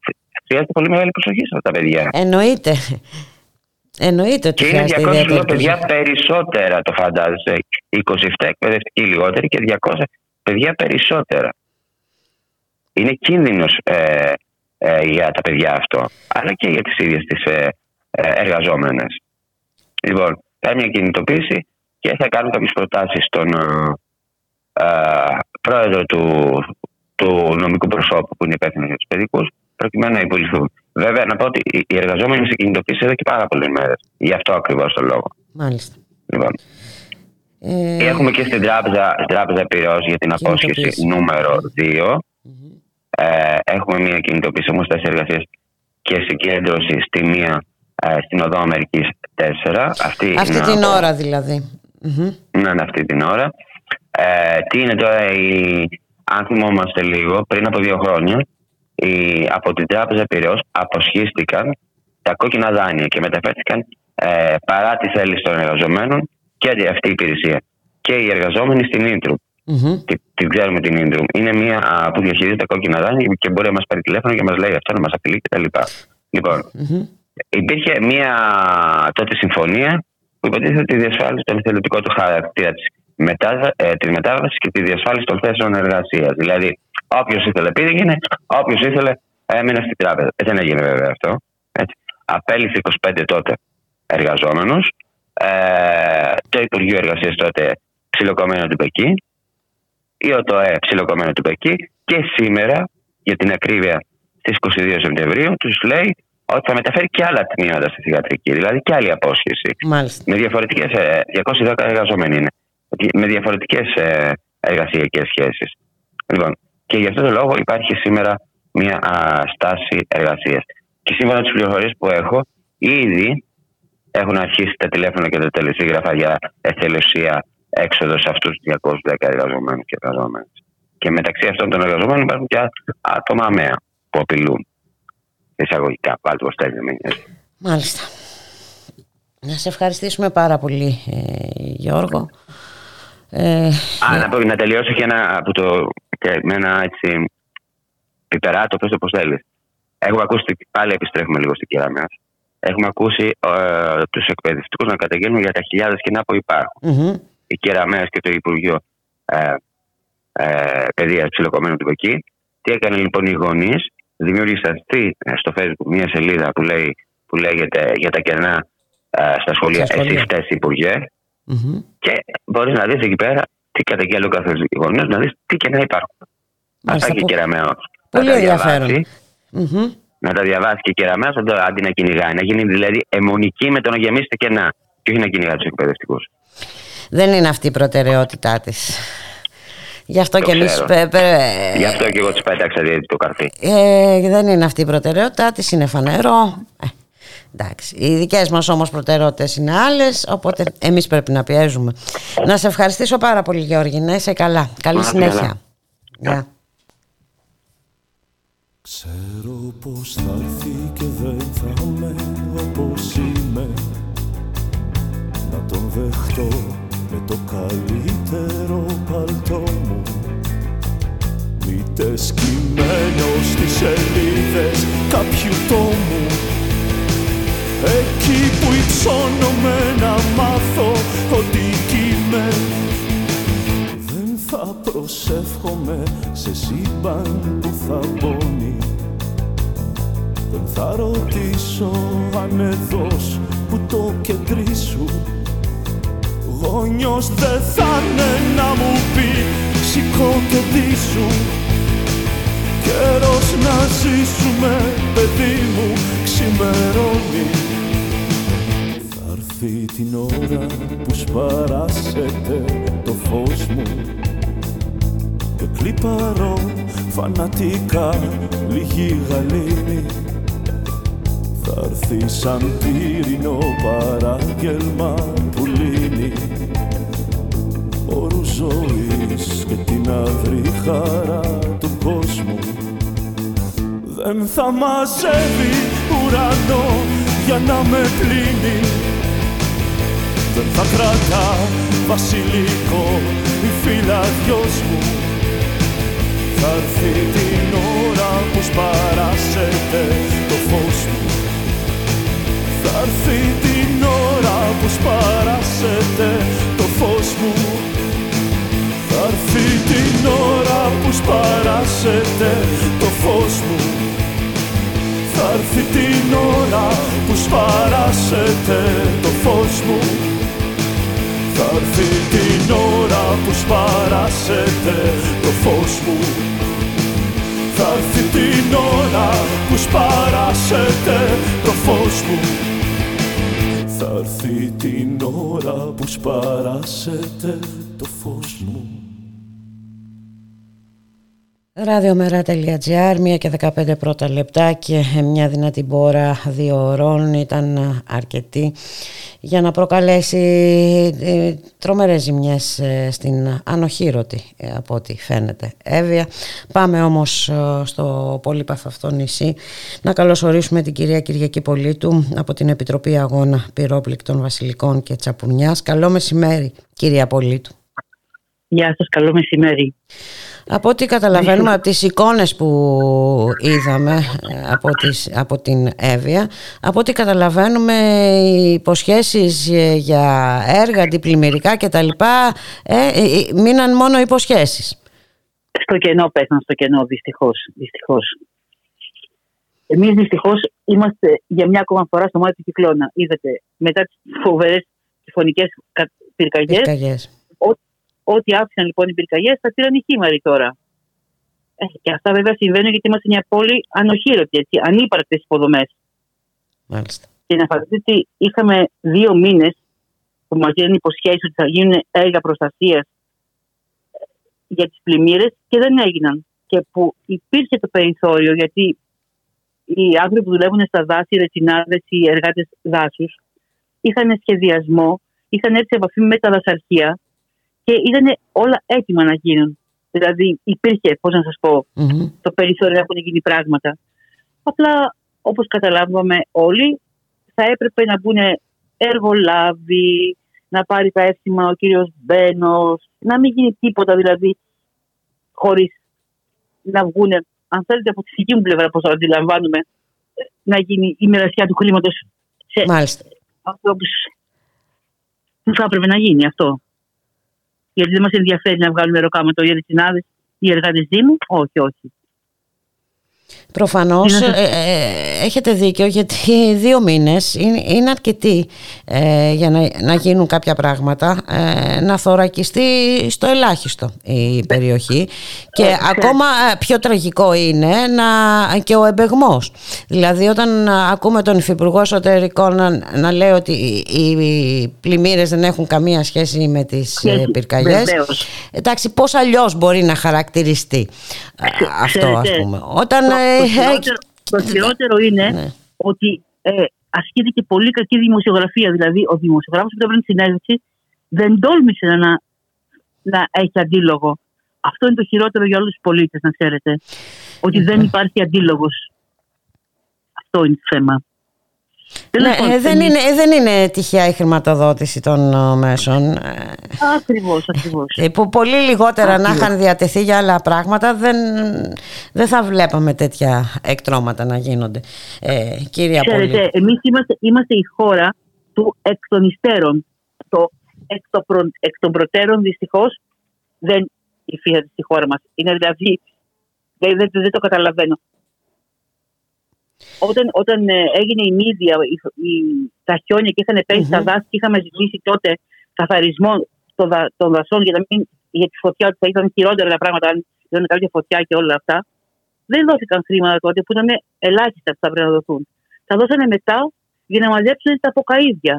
χρειάζεται πολύ μεγάλη προσοχή σε αυτά τα παιδιά. Εννοείται. Εννοείται ότι Και είναι χρειάζεται 200 ιδιαίτερη παιδιά προσοχή. περισσότερα, το φαντάζεσαι. 27 εκπαιδευτικοί λιγότεροι και 200 παιδιά περισσότερα. Είναι κίνδυνος ε, ε, για τα παιδιά αυτό, αλλά και για τις ίδιες τις ε, ε, εργαζόμενες. Λοιπόν, θα μια κινητοποίηση και θα κάνουν κάποιες προτάσεις στον ε, πρόεδρο του, του νομικού προσώπου που είναι υπεύθυνος για τους παιδικούς, προκειμένου να υπολοιθούν. Βέβαια, να πω ότι οι εργαζόμενοι σε κινητοποίηση εδώ και πάρα πολλές μέρες. Γι' αυτό ακριβώς το λόγο. Μάλιστα. Λοιπόν. Ε... Έχουμε και στην τράπεζα, τράπεζα Πυρός για την απόσχεση νούμερο 2. Ε, έχουμε μια κινητοποίηση όμως εργασίες και συγκέντρωση στη μία ε, στην οδό Αμερικής 4. Αυτή, αυτή την ώρα δηλαδή. Ναι, ναι, αυτή την ώρα. Ε, τι είναι τώρα η, αν θυμόμαστε λίγο, πριν από δύο χρόνια, οι, από την Τράπεζα Πυραιός αποσχίστηκαν τα κόκκινα δάνεια και μεταφέρθηκαν ε, παρά τη θέληση των εργαζομένων και αυτή η υπηρεσία. Και οι εργαζόμενοι στην Ίντρου. Mm-hmm. Την, ξέρουμε την Ίντρου. Είναι μια που διαχειρίζεται τα κόκκινα δάνεια και μπορεί να μας πάρει τηλέφωνο και μας λέει αυτό, να μας απειλεί κτλ. Λοιπόν, mm-hmm. υπήρχε μια τότε συμφωνία που υποτίθεται ότι διασφάλισε τον εθελοντικό του χαρακτήρα της μετά, ε, της μετάβασης και τη διασφάλιση των θέσεων εργασίας. Δηλαδή, όποιος ήθελε πήγαινε, όποιος ήθελε έμεινε στην τράπεζα. Ε, δεν έγινε βέβαια αυτό. Έτσι. Απέλησε 25 τότε εργαζόμενου. Ε, το Υπουργείο Εργασίας τότε ψιλοκομμένο του Πεκί. Η ΟΤΟΕ ψιλοκομμένο του Πεκί. Και σήμερα, για την ακρίβεια, στις 22 Σεπτεμβρίου, τους λέει ότι θα μεταφέρει και άλλα τμήματα στη θηγατρική, δηλαδή και άλλη απόσχεση. Μάλιστα. Με διαφορετικές. 210 ε, εργαζόμενοι είναι με διαφορετικές ε, εργασιακές σχέσεις. Λοιπόν, και γι' αυτό το λόγο υπάρχει σήμερα μια στάση εργασίας. Και σύμφωνα με τις πληροφορίες που έχω, ήδη έχουν αρχίσει τα τηλέφωνα και τα τελεσίγραφα για εθελοσία έξοδος σε αυτούς τους 210 εργαζομένους και εργαζόμενες. Και μεταξύ αυτών των εργαζομένων υπάρχουν και άτομα αμαία που απειλούν. Εισαγωγικά, πάλι το Μάλιστα. Να σε ευχαριστήσουμε πάρα πολύ, ε, Γιώργο. Ε, Α, να, πω, να τελειώσω και, ένα, από το, και με ένα έτσι πιπεράτο, πες το πώς θέλεις. Έχουμε ακούσει, πάλι επιστρέφουμε λίγο στην κυρία μας, έχουμε ακούσει ε, τους εκπαιδευτικούς να καταγγέλνουν για τα χιλιάδες κοινά που υπάρχουν. Mm-hmm. Η κυρία και το Υπουργείο ε, ε, Παιδείας ψιλοκομμένου του εκεί. Τι έκανε λοιπόν οι γονείς, δημιούργησαν ε, στο facebook μια σελίδα που, λέει, που λέγεται για τα κενά ε, στα σχολεία, εσείς φταίς Υπουργέ, Mm-hmm. Και μπορείς να δεις εκεί πέρα τι καταγγέλει ο κάθε γονιός, να δεις τι και να υπάρχουν. Αυτά και η κεραμαίο. Πολύ ενδιαφέρον. Να τα διαβάσει και η κεραμαίο αντί να κυνηγάει. Να γίνει δηλαδή αιμονική με το να γεμίσει τα κενά. Και όχι να κυνηγάει τους εκπαιδευτικούς. Δεν είναι αυτή η προτεραιότητά της. Γι' αυτό το και εμείς. Γι' αυτό και εγώ τη πέταξα το καρφί. Ε, δεν είναι αυτή η προτεραιότητά της, είναι φανερό. Ε, Εντάξει. Οι δικές μας όμως προτεραιότητες είναι άλλες, οπότε εμείς πρέπει να πιέζουμε. Να σε ευχαριστήσω πάρα πολύ, Γιώργη. Να είσαι καλά. Καλή συνέχεια. Γεια. Ξέρω πως θα έρθει και δεν θα είμαι όπως είμαι Να τον δεχτώ με το καλύτερο παλτό μου Μήτε σκυμμένο στις σελίδες κάποιου τόμου Εκεί που υψώνομαι να μάθω ότι είμαι. Δεν θα προσεύχομαι σε σύμπαν που θα μπώνει. Δεν θα ρωτήσω αν εδώς που το κεντρί σου Γόνιος δεν θα είναι να μου πει σηκώ και σου Καιρός να ζήσουμε παιδί μου ξημερώνει έρθει την ώρα που σπαράσετε το φως μου και κλιπαρώ φανατικά λίγη γαλήνη θα έρθει σαν πύρινο παράγγελμα που λύνει όρου ζωής και την αδρή χαρά του κόσμου. Δεν θα μαζεύει ουρανό για να με πλύνει δεν θα κρατά βασιλικό η φυλαδιός μου. Θα έρθει την ώρα που σπαράσετε το φως μου. Θα έρθει την ώρα που σπαράσετε το φως μου. Θα έρθει την ώρα που σπαράσετε το φως μου. Θα Θα έρθει την ώρα που σπαράσετε το φως μου Θα έρθει την ώρα που σπαράσετε το φως μου. Θα έρθει την ώρα που σπαράσετε το φως μου. Θα έρθει την ώρα που σπαράσετε το φως μου Ραδιομέρα.gr, μία και 15 πρώτα λεπτά και μια δυνατή μπόρα δύο ώρων ήταν αρκετή για να προκαλέσει ε, τρομερές ζημιές ε, στην ανοχήρωτη ε, από ό,τι φαίνεται Εύβοια. Πάμε όμως στο πολύ παθαυτό νησί να καλωσορίσουμε την κυρία Κυριακή Πολίτου από την Επιτροπή Αγώνα Πυρόπληκτων Βασιλικών και Τσαπουνιάς. Καλό μεσημέρι κυρία Πολίτου. Γεια σας, καλό μεσημέρι. Από ό,τι καταλαβαίνουμε από τις εικόνες που είδαμε από, τις, από την Εύβοια, από ό,τι καταλαβαίνουμε οι υποσχέσεις για έργα αντιπλημμυρικά και τα λοιπά ε, ε, ε, μείναν μόνο υποσχέσεις. Στο κενό πέσαν, στο κενό δυστυχώς. δυστυχώς. Εμείς δυστυχώς είμαστε για μια ακόμα φορά στο μάτι του κυκλώνα. Είδατε, μετά τις φοβερές φωνικές πυρκαγιές, Ό,τι άφησαν λοιπόν οι πυρκαγιές θα στείλαν οι χήμαροι τώρα. Ε, και αυτά βέβαια συμβαίνουν γιατί είμαστε μια πόλη ανοχήρωτη, έτσι, ανύπαρκτες υποδομές. Μάλιστα. Και να φανταστείτε ότι είχαμε δύο μήνες που μας δίνουν υποσχέσεις ότι θα γίνουν έργα προστασίας ε, για τις πλημμύρες και δεν έγιναν. Και που υπήρχε το περιθώριο γιατί οι άνθρωποι που δουλεύουν στα δάση, οι ρετσινάδε, οι εργάτες δάσους, είχαν σχεδιασμό, είχαν έρθει σε επαφή με τα δασαρχεία και ήταν όλα έτοιμα να γίνουν. Δηλαδή υπήρχε, πώς να σας πω, το περιθώριο να έχουν γίνει πράγματα. Απλά, όπως καταλάβαμε όλοι, θα έπρεπε να μπουν εργολάβοι, να πάρει τα εύθυμα ο κύριος Μπένος, να μην γίνει τίποτα δηλαδή χωρίς να βγουν, αν θέλετε από τη δική μου πλευρά, πώς το αντιλαμβάνουμε, να γίνει η μοιρασιά του χρήματο σε ανθρώπους που θα έπρεπε να γίνει αυτό; Γιατί δεν μας ενδιαφέρει να βγάλουμε ροκάματο οι συνάδε ή εργάτε Δήμου. Όχι, όχι. Προφανώς ε, ε, έχετε δίκιο γιατί δύο μήνες είναι, είναι αρκετοί ε, για να, να γίνουν κάποια πράγματα να θωρακιστεί στο ελάχιστο η περιοχή. Και ακόμα πιο τραγικό είναι να, και ο εμπεγμός. Δηλαδή όταν ακούμε τον Υφυπουργό Εσωτερικών να, να λέει ότι οι πλημμύρες δεν έχουν καμία σχέση με τις πυρκαγιές εντάξει πώς αλλιώς μπορεί να χαρακτηριστεί αυτό ας πούμε. Όταν το χειρότερο είναι ναι. ότι ε, ασκείται και πολύ κακή δημοσιογραφία. Δηλαδή, ο δημοσιογράφος που έπαιρνε συνέντευξη δεν τόλμησε να, να έχει αντίλογο. Αυτό είναι το χειρότερο για όλους τους πολίτες, να ξέρετε. Ότι δεν υπάρχει αντίλογος. Αυτό είναι το θέμα. Ναι, ε, δεν, είναι, ε, δεν είναι τυχαία η χρηματοδότηση των ε, μέσων. Ακριβώς, ακριβώς. Που πολύ λιγότερα να είχαν διατεθεί για άλλα πράγματα δεν, δεν θα βλέπαμε τέτοια εκτρώματα να γίνονται. Ε, κύριε Ξέρετε, εμείς είμαστε, είμαστε η χώρα του εκ των υστέρων. Το εκ, το προ, εκ των προτέρων δυστυχώς δεν υφίσταται στη χώρα μας. Είναι δηλαδή, δεν, δεν, δεν το καταλαβαίνω όταν, όταν ε, έγινε η μύδια, η, η, τα χιόνια και είχαν πέσει mm-hmm. τα δάση και είχαμε ζητήσει τότε καθαρισμό των, δα, των δασών για, να μην, για τη φωτιά, ότι θα ήταν χειρότερα τα πράγματα αν ήταν κάποια φωτιά και όλα αυτά. Δεν δόθηκαν χρήματα τότε που ήταν ελάχιστα που θα πρέπει να δοθούν. Τα δώσανε μετά για να μαζέψουν τα αποκαίδια.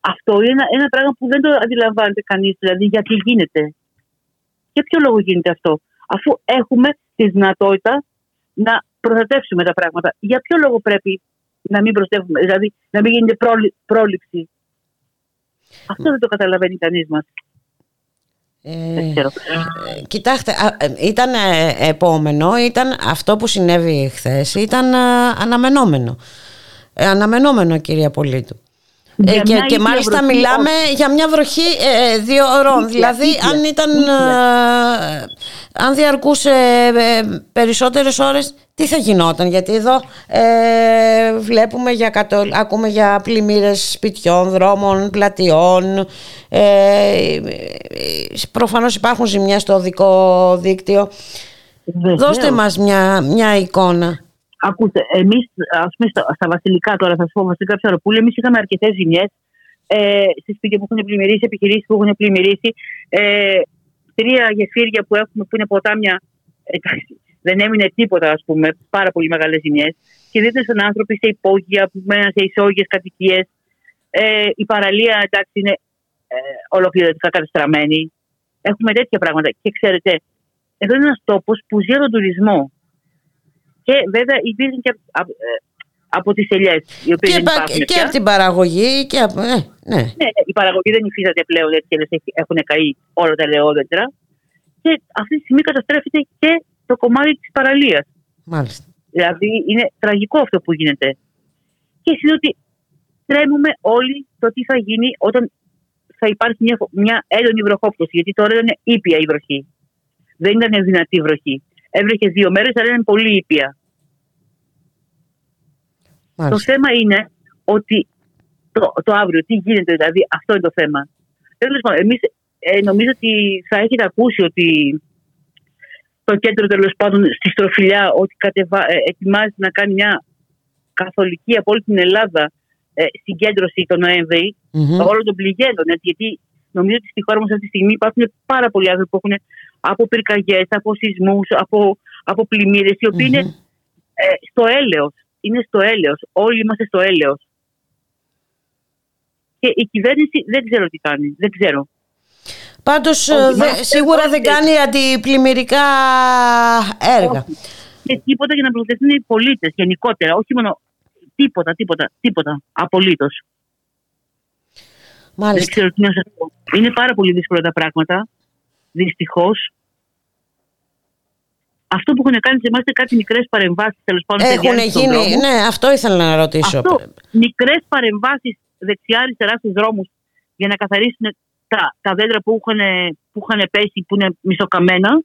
Αυτό είναι ένα, ένα πράγμα που δεν το αντιλαμβάνεται κανείς, δηλαδή γιατί γίνεται. Για ποιο λόγο γίνεται αυτό, αφού έχουμε τη δυνατότητα να προστατεύσουμε τα πράγματα. Για ποιο λόγο πρέπει να μην προστατεύουμε, δηλαδή να μην γίνεται πρόληψη; Αυτό δεν το καταλαβαίνει κανείς μας. Ε, ε, κοιτάξτε, ε, ήταν ε, επόμενο, ήταν αυτό που συνέβη χθες, ήταν αναμενόμενο. αναμενόμενο κυρία Πολίτου. Ε, και, και μάλιστα μιλάμε για μια βροχή ε, δύο ώρων. Δηλαδή, αν ήταν. Ε, αν διαρκούσε ε, περισσότερες ώρες, τι θα γινόταν; Γιατί εδώ ε, βλέπουμε για κατω... ακούμε για πλημμύρες σπιτιών, δρόμων, πλατιών. Ε, προφανώς υπάρχουν ζημιές στο δικό δίκτυο. Δώστε μας μια, μια εικόνα. Ακούστε, εμείς, ας πούμε, στα, στα, βασιλικά τώρα, θα σα πω, βασιλικά ψαροπούλια, εμείς είχαμε αρκετές ζημιές ε, σε σπίτια που έχουν πλημμυρίσει, επιχειρήσεις που έχουν πλημμυρίσει. Ε, τρία γεφύρια που έχουμε που είναι ποτάμια. Ε, δεν έμεινε τίποτα, ας πούμε, πάρα πολύ μεγάλες ζημιές. Και δείτε στον άνθρωποι σε υπόγεια, που μέναν σε ισόγειες κατοικίες. Ε, η παραλία, εντάξει, είναι ε, ολοκληρωτικά καταστραμμένη. Έχουμε τέτοια πράγματα. Και ξέρετε, εδώ είναι ένας τόπος που ζει τον τουρισμό. Και βέβαια υπήρχαν και ε, από τις ελιές. Και, και από την παραγωγή. Και από, ε, ναι. ναι, η παραγωγή δεν υφίσταται πλέον γιατί έχουν καεί όλα τα ελαιόδεντρα. Και αυτή τη στιγμή καταστρέφεται και το κομμάτι της παραλίας. Μάλιστα. Δηλαδή είναι τραγικό αυτό που γίνεται. Και εσύ ότι τρέμουμε όλοι το τι θα γίνει όταν θα υπάρχει μια, μια έντονη βροχόπτωση. Γιατί τώρα ήταν ήπια η βροχή. Δεν ήταν δυνατή βροχή. Έβρεχες δύο μέρες, αλλά ήταν πολύ ήπια. Το θέμα είναι ότι το, το αύριο, τι γίνεται δηλαδή, αυτό είναι το θέμα. Τέλος πάντων, εμείς ε, νομίζω ότι θα έχετε ακούσει ότι το κέντρο τέλος πάντων στη Στροφιλιά ότι κατεβα... ε, ετοιμάζει να κάνει μια καθολική από όλη την Ελλάδα ε, συγκέντρωση το νοεμβρη mm-hmm. όλων των πληγέντων. γιατί νομίζω ότι στη χώρα μας αυτή τη στιγμή υπάρχουν πάρα πολλοί άνθρωποι που έχουν από πυρκαγιές, από σεισμούς, από, από πλημμύρες, οι οποιοι είναι ε, στο έλεος. Είναι στο έλεος. Όλοι είμαστε στο έλεος. Και η κυβέρνηση δεν ξέρω τι κάνει. Δεν ξέρω. Πάντως ε, σίγουρα δεν κάνει αντιπλημμυρικά έργα. Και τίποτα για να προστατευτούν οι πολίτες γενικότερα. Όχι μόνο τίποτα, τίποτα, τίποτα. Απολύτως. Μάλιστα. Δεν ξέρω τι να σας πω. Είναι πάρα πολύ δύσκολα τα πράγματα. Δυστυχώς. Αυτό που έχουν κάνει σε εμάς είναι κάτι μικρές παρεμβάσεις τέλος πάντων. Έχουν γίνει, ναι, αυτό ήθελα να ρωτήσω. Μικρές παρεμβάσεις δεξιά-αριστεράς στους δρόμους για να καθαρίσουν τα, τα δέντρα που είχαν, που είχαν πέσει, που είναι μισοκαμμένα.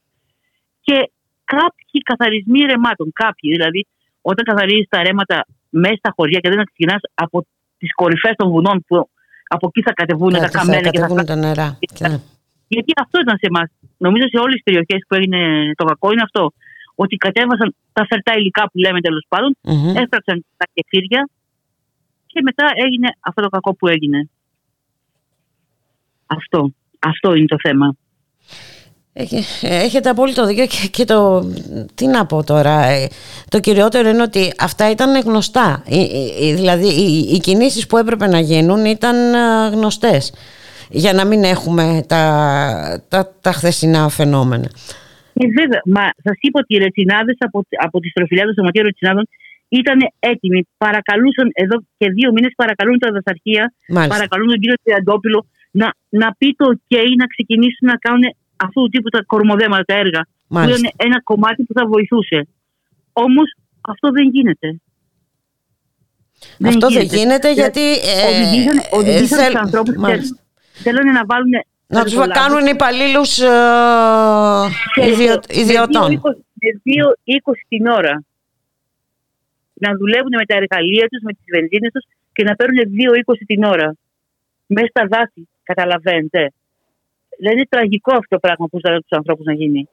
Και κάποιοι καθαρισμοί ρεμάτων. Κάποιοι δηλαδή, όταν καθαρίζεις τα ρέματα μέσα στα χωριά και δεν ξεκινά από τις κορυφές των βουνών που από εκεί θα κατεβούν ναι, τα καμένα και θα τα νερά. Γιατί αυτό ήταν σε εμάς. Νομίζω σε όλες τις περιοχές που έγινε το κακό είναι αυτό. Ότι κατέβασαν τα φερτά υλικά που λέμε τέλος πάντων, mm-hmm. έφταξαν τα κεφύρια και μετά έγινε αυτό το κακό που έγινε. Αυτό. Αυτό είναι το θέμα. Έχετε απόλυτο δίκιο και, και το. Τι να πω τώρα. Ε, το κυριότερο είναι ότι αυτά ήταν γνωστά. Δηλαδή, οι, οι κινήσεις που έπρεπε να γίνουν ήταν γνωστές για να μην έχουμε τα, τα, τα χθεσινά φαινόμενα. Ε, βέβαια, μα σας είπα ότι οι ρετσινάδε από, από τη στροφιλιά του Σωματείου Ρετσινάδων ήταν έτοιμοι. Παρακαλούσαν εδώ και δύο μήνες, παρακαλούν τα δασαρχεία, παρακαλούν τον κύριο Τριαντόπουλο να, να πει το OK να ξεκινήσουν να κάνουν αυτού του τύπου τα κορμοδέματα, τα έργα. Μάλιστα. Που είναι ένα κομμάτι που θα βοηθούσε. Όμως αυτό δεν γίνεται. Αυτό δεν γίνεται, δεν γίνεται γιατί. Ε, οδηγήσαν, ε, τους ανθρώπους θέλουν να βάλουν. Να τους κάνουν υπαλλήλους ε, ιδιωτών. Με 2,20 την ώρα. Να δουλεύουν με τα εργαλεία τους, με τις βενζίνες τους και να παίρνουν 2,20 την ώρα. Μέσα στα δάση. Καταλαβαίνετε. Δεν είναι τραγικό αυτό το πράγμα που ζητάνε τους ανθρώπους να γίνει.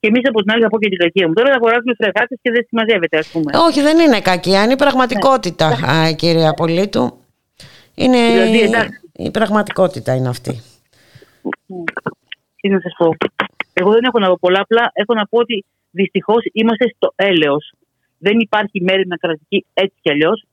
Και εμείς από την άλλη, θα πω και την κακία μου. Τώρα θα αγοράζουμε φρεγάτες και δεν συμμαζεύεται, ας πούμε. Όχι, δεν είναι κακία. Είναι η πραγματικότητα, ναι. κύριε Απολίτου. Είναι... Δηλαδή, η πραγματικότητα είναι αυτή. Τι να σας πω. Εγώ δεν έχω να πω πολλά, απλά έχω να πω ότι δυστυχώς είμαστε στο έλεος. Δεν υπάρχει μέρη να κρατική έτσι κι αλλιώς.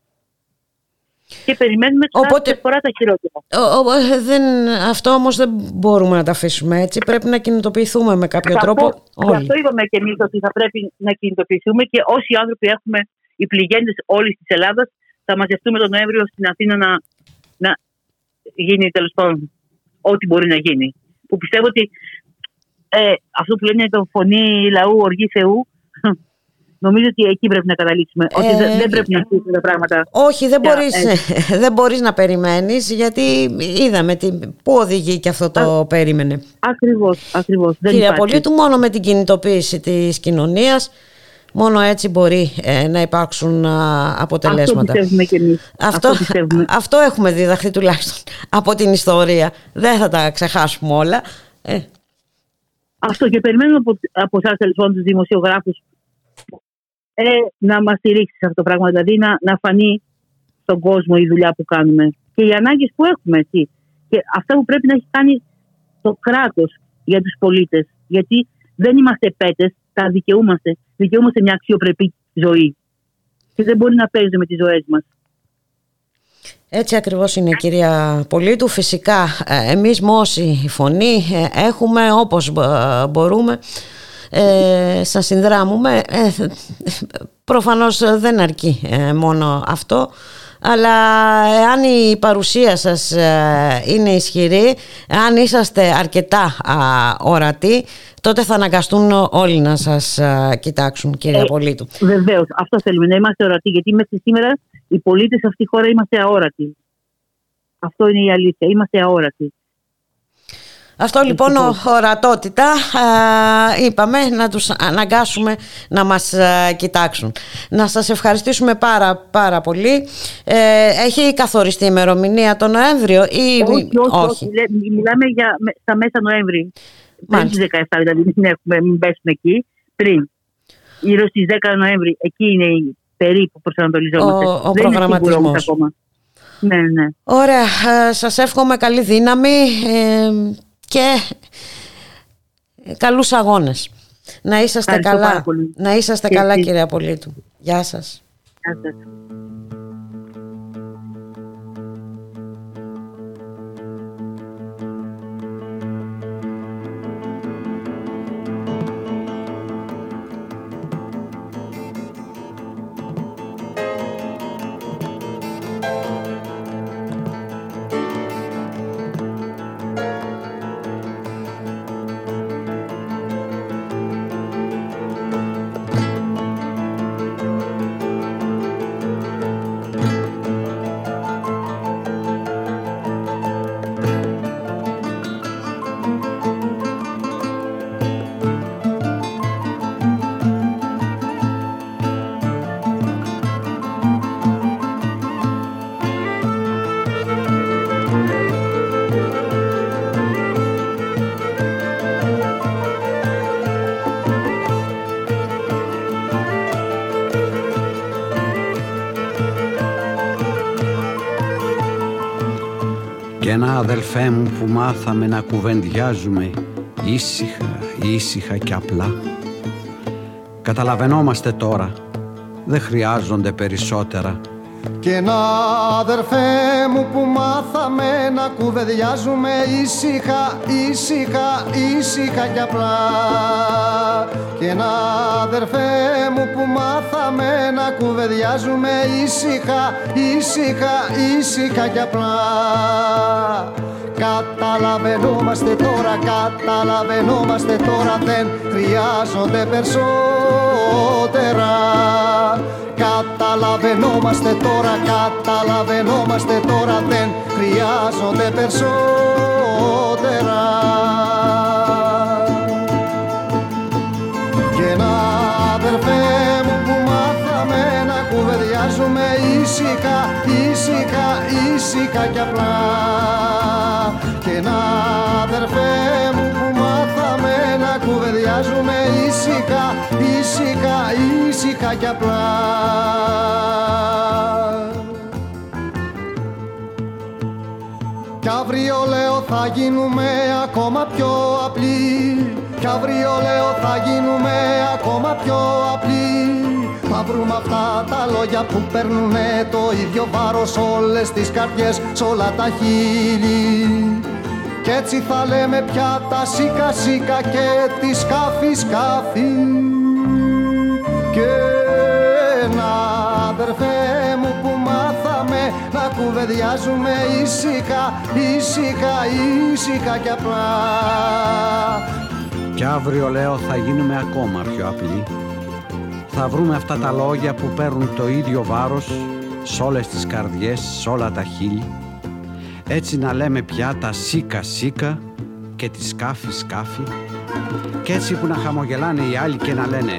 Και περιμένουμε Οπότε, κάθε φορά τα χειρότερα. Ο, δεν, αυτό όμως δεν μπορούμε να τα αφήσουμε έτσι. Πρέπει να κινητοποιηθούμε με κάποιο τρόπο όλοι. Αυτό είπαμε και εμείς ότι θα πρέπει να κινητοποιηθούμε και όσοι άνθρωποι έχουμε οι πληγέντες όλης της Ελλάδας θα μαζευτούμε τον Νοέμβριο στην Αθήνα να, να γίνει τέλος πάντων ό,τι μπορεί να γίνει. Που πιστεύω ότι ε, αυτό που λένε το φωνή λαού, οργή Θεού, νομίζω ότι εκεί πρέπει να καταλήξουμε. Ε, ότι δεν, δεν πρέπει να αφήσουμε τα πράγματα. Όχι, δεν μπορείς, ε, δεν μπορείς να περιμένεις, γιατί είδαμε τι, πού οδηγεί και αυτό το Α, περίμενε. Ακριβώς, ακριβώς. Κύριε Απολύτου, μόνο με την κινητοποίηση της κοινωνίας Μόνο έτσι μπορεί ε, να υπάρξουν αποτελέσματα. Αυτό πιστεύουμε και εμείς. Αυτό, αυτό, έχουμε διδαχθεί τουλάχιστον από την ιστορία. Δεν θα τα ξεχάσουμε όλα. Ε. Αυτό και περιμένουμε από, από εσάς λοιπόν τους δημοσιογράφους ε, να μας στηρίξει σε αυτό το πράγμα. Δηλαδή να, να φανεί στον κόσμο η δουλειά που κάνουμε και οι ανάγκες που έχουμε. Έτσι. Και αυτά που πρέπει να έχει κάνει το κράτος για τους πολίτες. Γιατί δεν είμαστε πέτες, τα δικαιούμαστε. Δικαιούμαστε μια αξιοπρεπή ζωή. Και δεν μπορεί να παίζει με τις ζωές μας. Έτσι ακριβώς είναι κυρία Πολίτου. Φυσικά ε, εμείς μόση φωνή ε, έχουμε όπως μπορούμε ε, σας συνδράμουμε. Ε, προφανώς δεν αρκεί μόνο αυτό αλλά αν η παρουσία σας είναι ισχυρή, αν είσαστε αρκετά ορατοί, τότε θα αναγκαστούν όλοι να σας κοιτάξουν, κυρία ε, Πολίτου. Βεβαίως, αυτό θέλουμε, να είμαστε ορατοί, γιατί μέχρι σήμερα οι πολίτες σε αυτή τη χώρα είμαστε αόρατοι. Αυτό είναι η αλήθεια, είμαστε αόρατοι. Αυτό λοιπόν ορατότητα είπαμε να τους αναγκάσουμε να μας κοιτάξουν. Να σας ευχαριστήσουμε πάρα πάρα πολύ. Ε, έχει καθοριστεί η ημερομηνία το Νοέμβριο ή όχι. όχι, όχι. Μιλάμε για στα μέσα Νοέμβρη. Πριν τις 17 δηλαδή μην, έχουμε, μην πέσουμε εκεί. Πριν. Γύρω στις 10 Νοέμβρη. Εκεί είναι η περίπου προσανατολιζόμαστε. Ο, ο Δεν προγραμματισμός. ακόμα. Ναι, ναι. Ωραία. Σας εύχομαι καλή δύναμη. Ε, και καλούς αγώνες. Να είσαστε καλά. Να είσαστε καλά κύριε Απολίτου. Γεια σας. Γεια σας. Αδελφέ μου που μάθαμε να κουβεντιάζουμε ήσυχα, ήσυχα και απλά. Καταλαβαίνόμαστε τώρα, δεν χρειάζονται περισσότερα. Και ένα αδερφέ μου που μάθαμε να κουβεντιάζουμε ήσυχα, ήσυχα, ήσυχα και απλά. Και ένα αδερφέ μου που μάθαμε να κουβεντιάζουμε ήσυχα, ήσυχα, ήσυχα και απλά. Καταλαβαίνόμαστε τώρα, καταλαβαίνόμαστε τώρα δεν χρειάζονται περισσότερα. Καταλαβαίνόμαστε τώρα, καταλαβαίνόμαστε τώρα δεν χρειάζονται περισσότερα. Και να αδερφέ μου που μάθαμε να κουβεντιάζουμε ήσυχα, ήσυχα, ήσυχα και απλά και να αδερφέ μου που μάθαμε να κουβεντιάζουμε ήσυχα, ήσυχα, ήσυχα και απλά. Κι αύριο λέω θα γίνουμε ακόμα πιο απλοί. Κι αύριο λέω θα γίνουμε ακόμα πιο απλοί. Θα βρούμε αυτά τα λόγια που παίρνουνε το ίδιο βάρος όλες τις καρδιές, σ' όλα τα χείλη κι έτσι θα λέμε πια τα σίκα σίκα και τη σκάφη σκάφη. Και να αδερφέ μου που μάθαμε να κουβεντιάζουμε ήσυχα, ήσυχα, ήσυχα κι απλά. Κι αύριο λέω θα γίνουμε ακόμα πιο απλοί. Θα βρούμε αυτά τα λόγια που παίρνουν το ίδιο βάρος σε όλες τις καρδιές, σε όλα τα χείλη έτσι να λέμε πια τα σίκα σίκα και τη σκάφη σκάφη. Και έτσι που να χαμογελάνε οι άλλοι και να λένε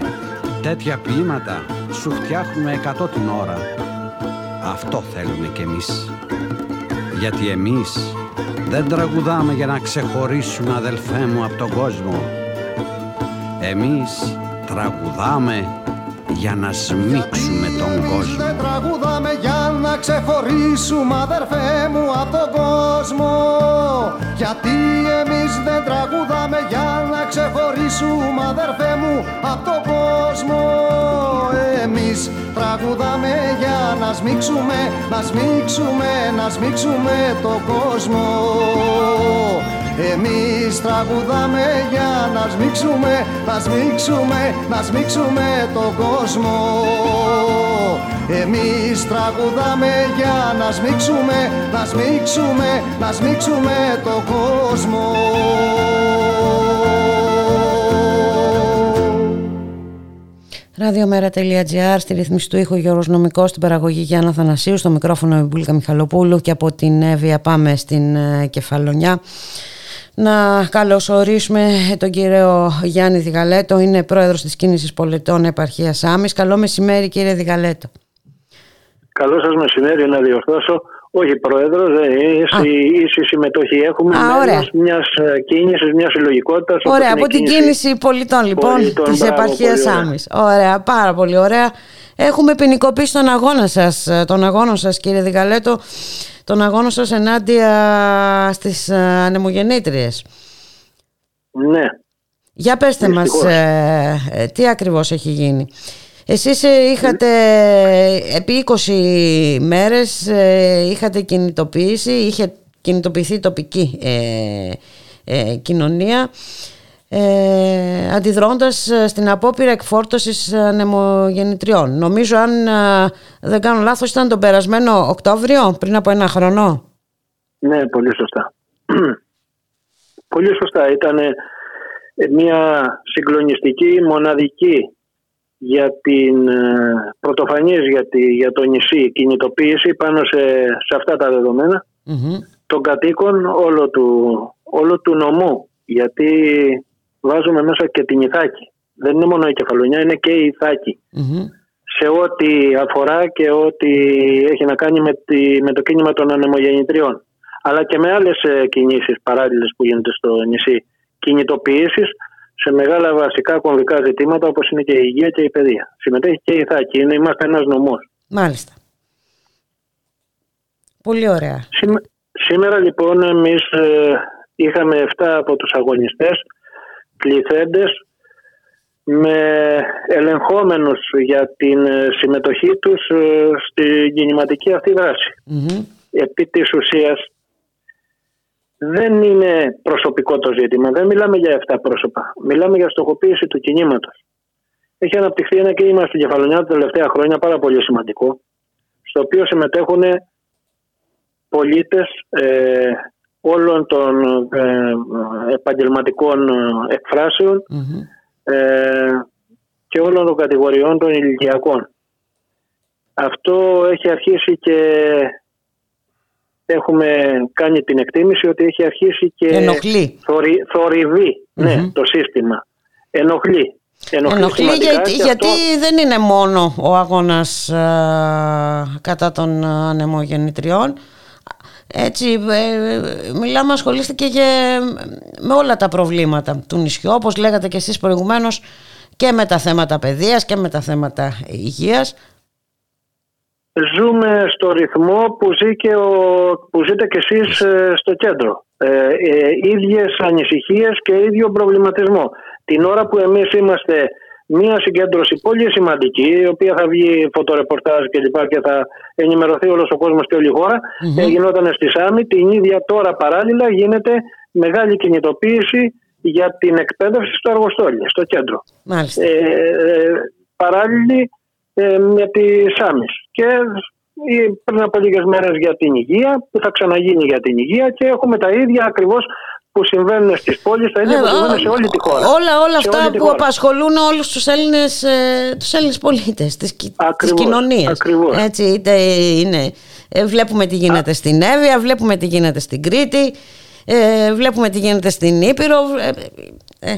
τέτοια ποίηματα σου φτιάχνουμε εκατό την ώρα αυτό θέλουμε κι εμείς. Γιατί εμείς δεν τραγουδάμε για να ξεχωρίσουμε αδελφέ μου από τον κόσμο. Εμείς τραγουδάμε για να σμίξουμε τον κόσμο. Δεν τραγουδάμε για να ξεχωρίσουμε αδερφέ μου από τον κόσμο. Γιατί εμείς δεν τραγουδάμε για να ξεχωρίσουμε αδερφέ μου από τον κόσμο. Εμείς τραγουδάμε για να σμίξουμε, να σμίξουμε, να σμίξουμε τον κόσμο. Εμείς τραγουδάμε για να σμίξουμε, να σμίξουμε, να σμίξουμε τον κόσμο. Εμείς τραγουδάμε για να σμίξουμε, να σμίξουμε, να σμίξουμε τον κόσμο. Ραδιομέρα.gr στη ρυθμίση του ήχου Γιώργος Νομικός στην παραγωγή Γιάννα Θανασίου στο μικρόφωνο Μπουλίκα Μιχαλοπούλου και από την Εύβοια πάμε στην ε, Κεφαλονιά να καλωσορίσουμε τον κύριο Γιάννη Διγαλέτο, είναι πρόεδρος της κίνησης πολιτών επαρχίας Άμης. Καλό μεσημέρι κύριε Διγαλέτο. Καλό σας μεσημέρι να διορθώσω. Όχι πρόεδρος, ίση, ίση συμμετοχή έχουμε Α, ωραία. μιας ε, κίνησης, μιας συλλογικότητας. όπως Ωραία, είναι από η την κίνηση κίνηση πολιτών λοιπόν πολιτών, της μπράβο, επαρχίας πολύ ωραία. Άμης. Ωραία, πάρα πολύ ωραία. Έχουμε ποινικοποιήσει τον αγώνα σας, ε, τον αγώνα σας κύριε Διγαλέτο, τον αγώνα σας ενάντια στις ε, ανεμογεννήτριες. Ναι. Για πέστε μας Δυστυχώς. ε, ε, τι ακριβώς έχει γίνει. Εσείς ε, είχατε επί 20 μέρες ε, είχατε κινητοποιήσει, είχε κινητοποιηθεί η τοπική ε, ε, κοινωνία ε, αντιδρώντας ε, στην απόπειρα εκφόρτωσης ανεμογεννητριών. Νομίζω αν ε, δεν κάνω λάθος ήταν τον περασμένο Οκτώβριο πριν από ένα χρονό. Ναι, πολύ σωστά. πολύ σωστά. Ήταν μια συγκλονιστική, μοναδική για την ε, πρωτοφανής για, τη, για το νησί κινητοποίηση πάνω σε, σε αυτά τα δεδομένα των κατοίκων όλο του, όλο του νομού. Γιατί βάζουμε μέσα και την Ιθάκη. Δεν είναι μόνο η Κεφαλονιά είναι και η Ιθάκη. Σε ό,τι αφορά και ό,τι έχει να κάνει με, τη, με το κίνημα των ανεμογεννητριών. Αλλά και με άλλες ε, κινήσεις παράλληλες που γίνονται στο νησί. Κινητοποιήσεις σε μεγάλα βασικά κομβικά ζητήματα όπως είναι και η υγεία και η παιδεία. Συμμετέχει και η Ιθάκη, είναι, είμαστε ένας νομός. Μάλιστα. Πολύ ωραία. Σήμε- Σήμερα λοιπόν εμείς ε, είχαμε 7 από τους αγωνιστές κληθέντες με ελεγχόμενους για την ε, συμμετοχή τους ε, στην κινηματική αυτή δράση. Επί της ουσίας δεν είναι προσωπικό το ζήτημα. Δεν μιλάμε για 7 πρόσωπα. Μιλάμε για στοχοποίηση του κινήματος. Έχει αναπτυχθεί ένα κίνημα στην Κεφαλονιά τα τελευταία χρόνια πάρα πολύ σημαντικό, στο οποίο συμμετέχουν πολίτες ε, όλων των ε, επαγγελματικών ε, εκφράσεων ε, και όλων των κατηγοριών των ηλικιακών. Αυτό έχει αρχίσει και έχουμε κάνει την εκτίμηση ότι έχει αρχίσει και Ενοχλεί. θορυ- θορυβεί, ναι, το σύστημα. Ενοχλεί. Ενοχλεί, Ενοχλεί σημαντικά γιατί, και γιατί αυτό- δεν είναι μόνο ο αγώνας α, κατά των α, ανεμογεννητριών. Έτσι, ε, μιλάμε, ασχολείστε και με όλα τα προβλήματα του νησιού, όπως λέγατε και εσείς προηγουμένως, και με τα θέματα παιδείας και με τα θέματα υγείας. Ζούμε στο ρυθμό που, ζει και ο, που ζείτε και εσείς ε, στο κέντρο. Ε, ε, ίδιες ανησυχίες και ίδιο προβληματισμό. Την ώρα που εμείς είμαστε μια συγκέντρωση πολύ σημαντική, η οποία θα βγει φωτορεπορτάζ και λοιπά και θα ενημερωθεί όλος ο κόσμος και όλη η χώρα, Μμμ. ε, γινόταν στη Σάμι. Την ίδια τώρα παράλληλα γίνεται μεγάλη κινητοποίηση για την εκπαίδευση στο Αργοστόλι, στο κέντρο. Μάλιστα. Ε, ε, παράλληλη ε, με τη Σάμις. Και ε, πριν από λίγες μέρες για την υγεία, που θα ξαναγίνει για την υγεία και έχουμε τα ίδια ακριβώς που συμβαίνουν στις πόλεις, τα ίδια που Ε, συμβαίνουν σε όλη τη χώρα. Όλα, όλα Σε αυτά όλη τη που χώρα. απασχολούν όλους τους Έλληνες, ε, τους Έλληνες πολίτες της, κι- της Ακριβώς, κοινωνίας. ακριβώς. Έτσι, είτε είναι, ε, βλέπουμε τι γίνεται στην Εύβοια, βλέπουμε τι γίνεται στην Κρήτη, ε, βλέπουμε τι γίνεται στην Ήπειρο. ε, ε,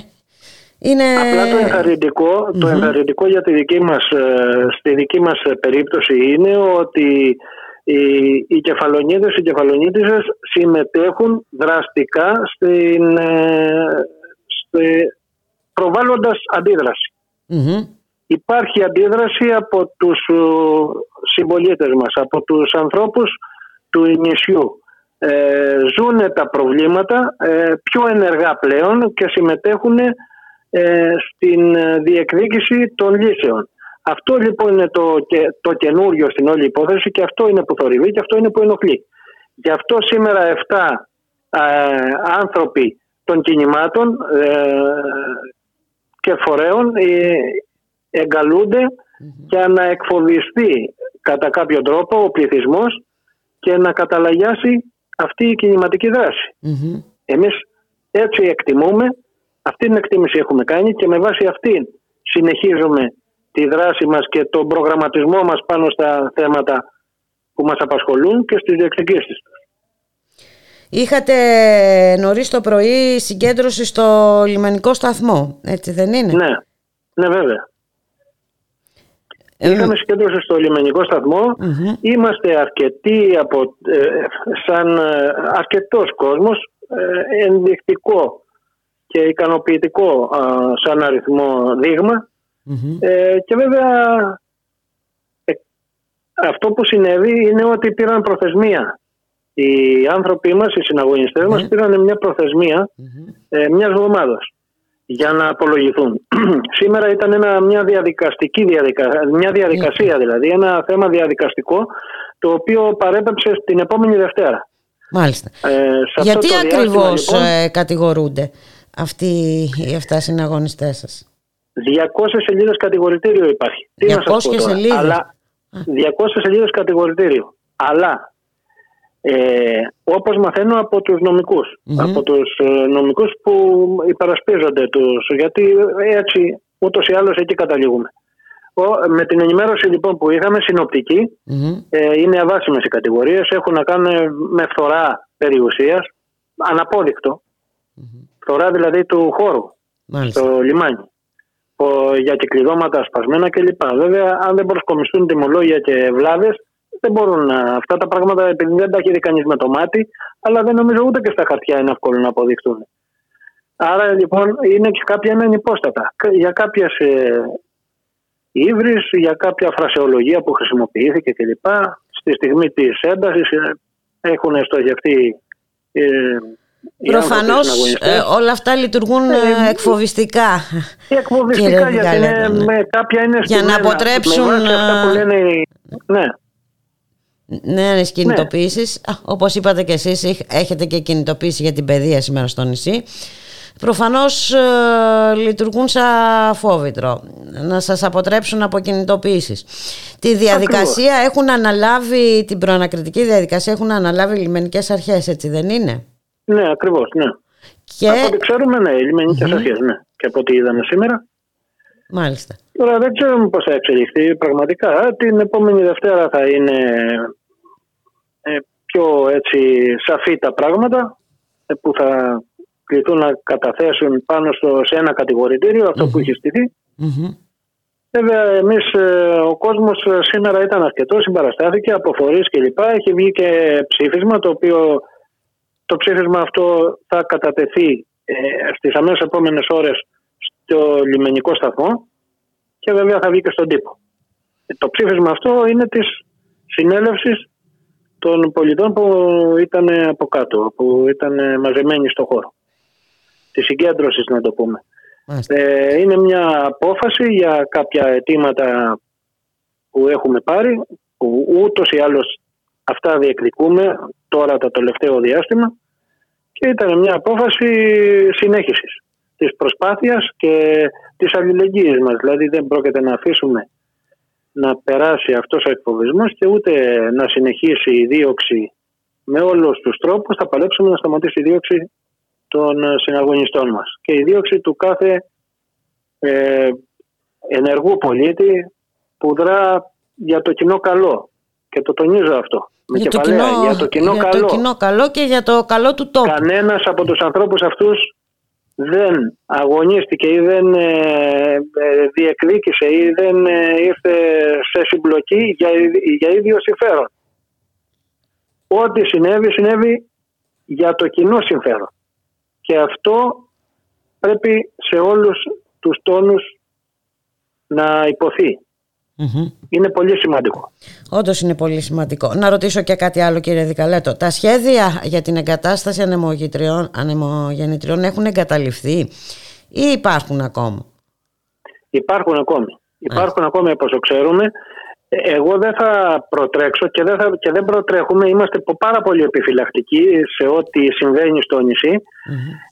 είναι... Απλά το ενθαρρυντικό, το Μμμ. ενθαρρυντικό για τη δική μας, ε, στη δική μας ε, περίπτωση είναι ότι οι, οι κεφαλονίδες, οι κεφαλονίτισες συμμετέχουν δραστικά στην, ε, στη, προβάλλοντας αντίδραση. Μμμ. υπάρχει αντίδραση από τους συμπολίτες μας, από τους ανθρώπους του νησιού. Ε, ζουν τα προβλήματα ε, πιο ενεργά πλέον και συμμετέχουν ε, στην διεκδίκηση των λύσεων. Αυτό λοιπόν είναι το, το καινούριο στην όλη υπόθεση και αυτό είναι που θορυβεί και αυτό είναι που ενοχλεί. Γι' αυτό σήμερα 7 άνθρωποι των κινημάτων και φορέων εγκαλούνται για να εκφοβιστεί κατά κάποιο τρόπο ο πληθυσμός και να καταλαγιάσει αυτή η κινηματική Εμείς έτσι εκτιμούμε, αυτή την εκτίμηση έχουμε κάνει και με βάση αυτή συνεχίζουμε τη δράση μας και τον προγραμματισμό μας πάνω στα θέματα που μας απασχολούν και στις διεκδικήσεις τους. Είχατε νωρίς το πρωί συγκέντρωση στο λιμενικό σταθμό, έτσι δεν είναι; Ναι, ναι βέβαια. Ε, Είχαμε συγκέντρωση στο λιμενικό Είμαστε αρκετοί από, ε, σαν ε, αρκετός κόσμος ε, ενδεικτικό και ικανοποιητικό σαν αριθμό και βέβαια αυτό που συνέβη είναι ότι πήραν προθεσμία. Οι άνθρωποι μας, οι συναγωνιστές μας πήραν μια προθεσμία μιας εβδομάδας για να απολογηθούν. Σήμερα ήταν ένα, μια διαδικαστική διαδικασία, μια διαδικασία δηλαδή, ένα θέμα διαδικαστικό το οποίο παρέπεψε την επόμενη Δευτέρα. Μάλιστα. Ε, Γιατί ακριβώς λοιπόν, ε, κατηγορούνται; Αυτοί οι 7 συναγωνιστές σας; 200 σελίδες κατηγορητήριο υπάρχει. 200 Τι να σας σελίδες. Αλλά 200 σελίδες κατηγορητήριο. Αλλά ε, όπως μαθαίνω από τους νομικους από τους ε, νομικούς που υπερασπίζονται τους γιατί έτσι ούτως ή άλλως εκεί καταλήγουμε με την ενημέρωση λοιπόν που είχαμε ε, είναι αβάσιμες οι κατηγορίες έχουν να κάνουν με φθορά περιουσίας αναπόδεικτο φθορά δηλαδή του χώρου στο λιμάνι για κυκλειδώματα σπασμένα κλπ. Βέβαια, αν δεν προσκομιστούν τιμολόγια και βλάβες, δεν μπορούν αυτά τα πράγματα επειδή δεν τα έχει δει κανείς με το μάτι, αλλά δεν νομίζω ούτε και στα χαρτιά είναι εύκολο να αποδειχτούν. Άρα λοιπόν είναι και κάποια είναι υπόστατα. Για κάποιες ύβρις, για κάποια φρασεολογία που χρησιμοποιήθηκε κλπ. Στη στιγμή της έντασης ε, έχουν στοχευτεί. Ε, Προφανώς ε, όλα αυτά λειτουργούν ε, εκφοβιστικά. Εκφοβιστικά γιατί είναι, με κάποια είναι Για να αποτρέψουν. Με αυτά που λένε, ναι, νέε κινητοποίησει. Ναι. Όπως είπατε και εσείς, έχετε και κινητοποίηση για την παιδεία σήμερα στο νησί. Προφανώς ε, λειτουργούν σαν φόβητρο να σας αποτρέψουν από κινητοποίησεις. Τη διαδικασία έχουν αναλάβει, την προανακριτική διαδικασία έχουν αναλάβει οι λιμενικές αρχές, έτσι δεν είναι; Ναι, ακριβώς, ναι. Και... Από ό,τι ξέρουμε, ναι, οι λιμενικέ mm-hmm. αρχέ, ναι. Και από ό,τι είδαμε σήμερα. Μάλιστα. Τώρα δεν ξέρουμε πώς θα εξελιχθεί πραγματικά. Την επόμενη Δευτέρα θα είναι ε, πιο έτσι σαφή τα πράγματα ε, που θα κληθούν να καταθέσουν πάνω στο, σε ένα κατηγορητήριο που έχει στηθεί. Mm-hmm. Βέβαια, εμείς, ε, ο κόσμος σήμερα ήταν αρκετός, συμπαραστάθηκε από φορεί κλπ. Έχει βγει και ψήφισμα, το οποίο το ψήφισμα αυτό θα κατατεθεί ε, στις αμέσως επόμενες ώρες στο λιμενικό σταθμό και βέβαια θα βγει και στον τύπο. Το ψήφισμα αυτό είναι της συνέλευσης των πολιτών που ήταν από κάτω, που ήταν μαζεμένοι στο χώρο. Τη συγκέντρωσης να το πούμε. Ε, είναι μια απόφαση για κάποια αιτήματα που έχουμε πάρει, που ούτως ή άλλως αυτά διεκδικούμε τώρα το τελευταίο διάστημα και ήταν μια απόφαση συνέχισης της προσπάθειας και της αλληλεγγύης μας. Δηλαδή δεν πρόκειται να αφήσουμε να περάσει αυτός ο εκφοβισμός και ούτε να συνεχίσει η δίωξη με όλους τους τρόπους. Θα παλέψουμε να σταματήσει η δίωξη των συναγωνιστών μας. Και η δίωξη του κάθε ε, ενεργού πολίτη που δρά για το κοινό καλό. Και το τονίζω αυτό με για, το κοινό, για το κοινό για καλό. Το κοινό καλό και για το καλό του τόπου. Κανένας από τους ανθρώπους αυτούς δεν αγωνίστηκε ή δεν ε, ε, διεκδίκησε ή δεν ε, ήρθε σε συμπλοκή για, για ίδιο συμφέρον. Ό,τι συνέβη, συνέβη για το κοινό συμφέρον. Και αυτό πρέπει σε όλους τους τόνους να υποθεί. Είναι πολύ σημαντικό. Όντως είναι πολύ σημαντικό. Να ρωτήσω και κάτι άλλο, κύριε Δικαλέτο. Τα σχέδια για την εγκατάσταση ανεμογεννητριών έχουν εγκαταληφθεί ή υπάρχουν ακόμα; Υπάρχουν ακόμη. Υπάρχουν ακόμη όπως το ξέρουμε. Εγώ δεν θα προτρέξω και δεν, θα, και δεν προτρέχουμε. Είμαστε πάρα πολύ επιφυλακτικοί σε ό,τι συμβαίνει στο νησι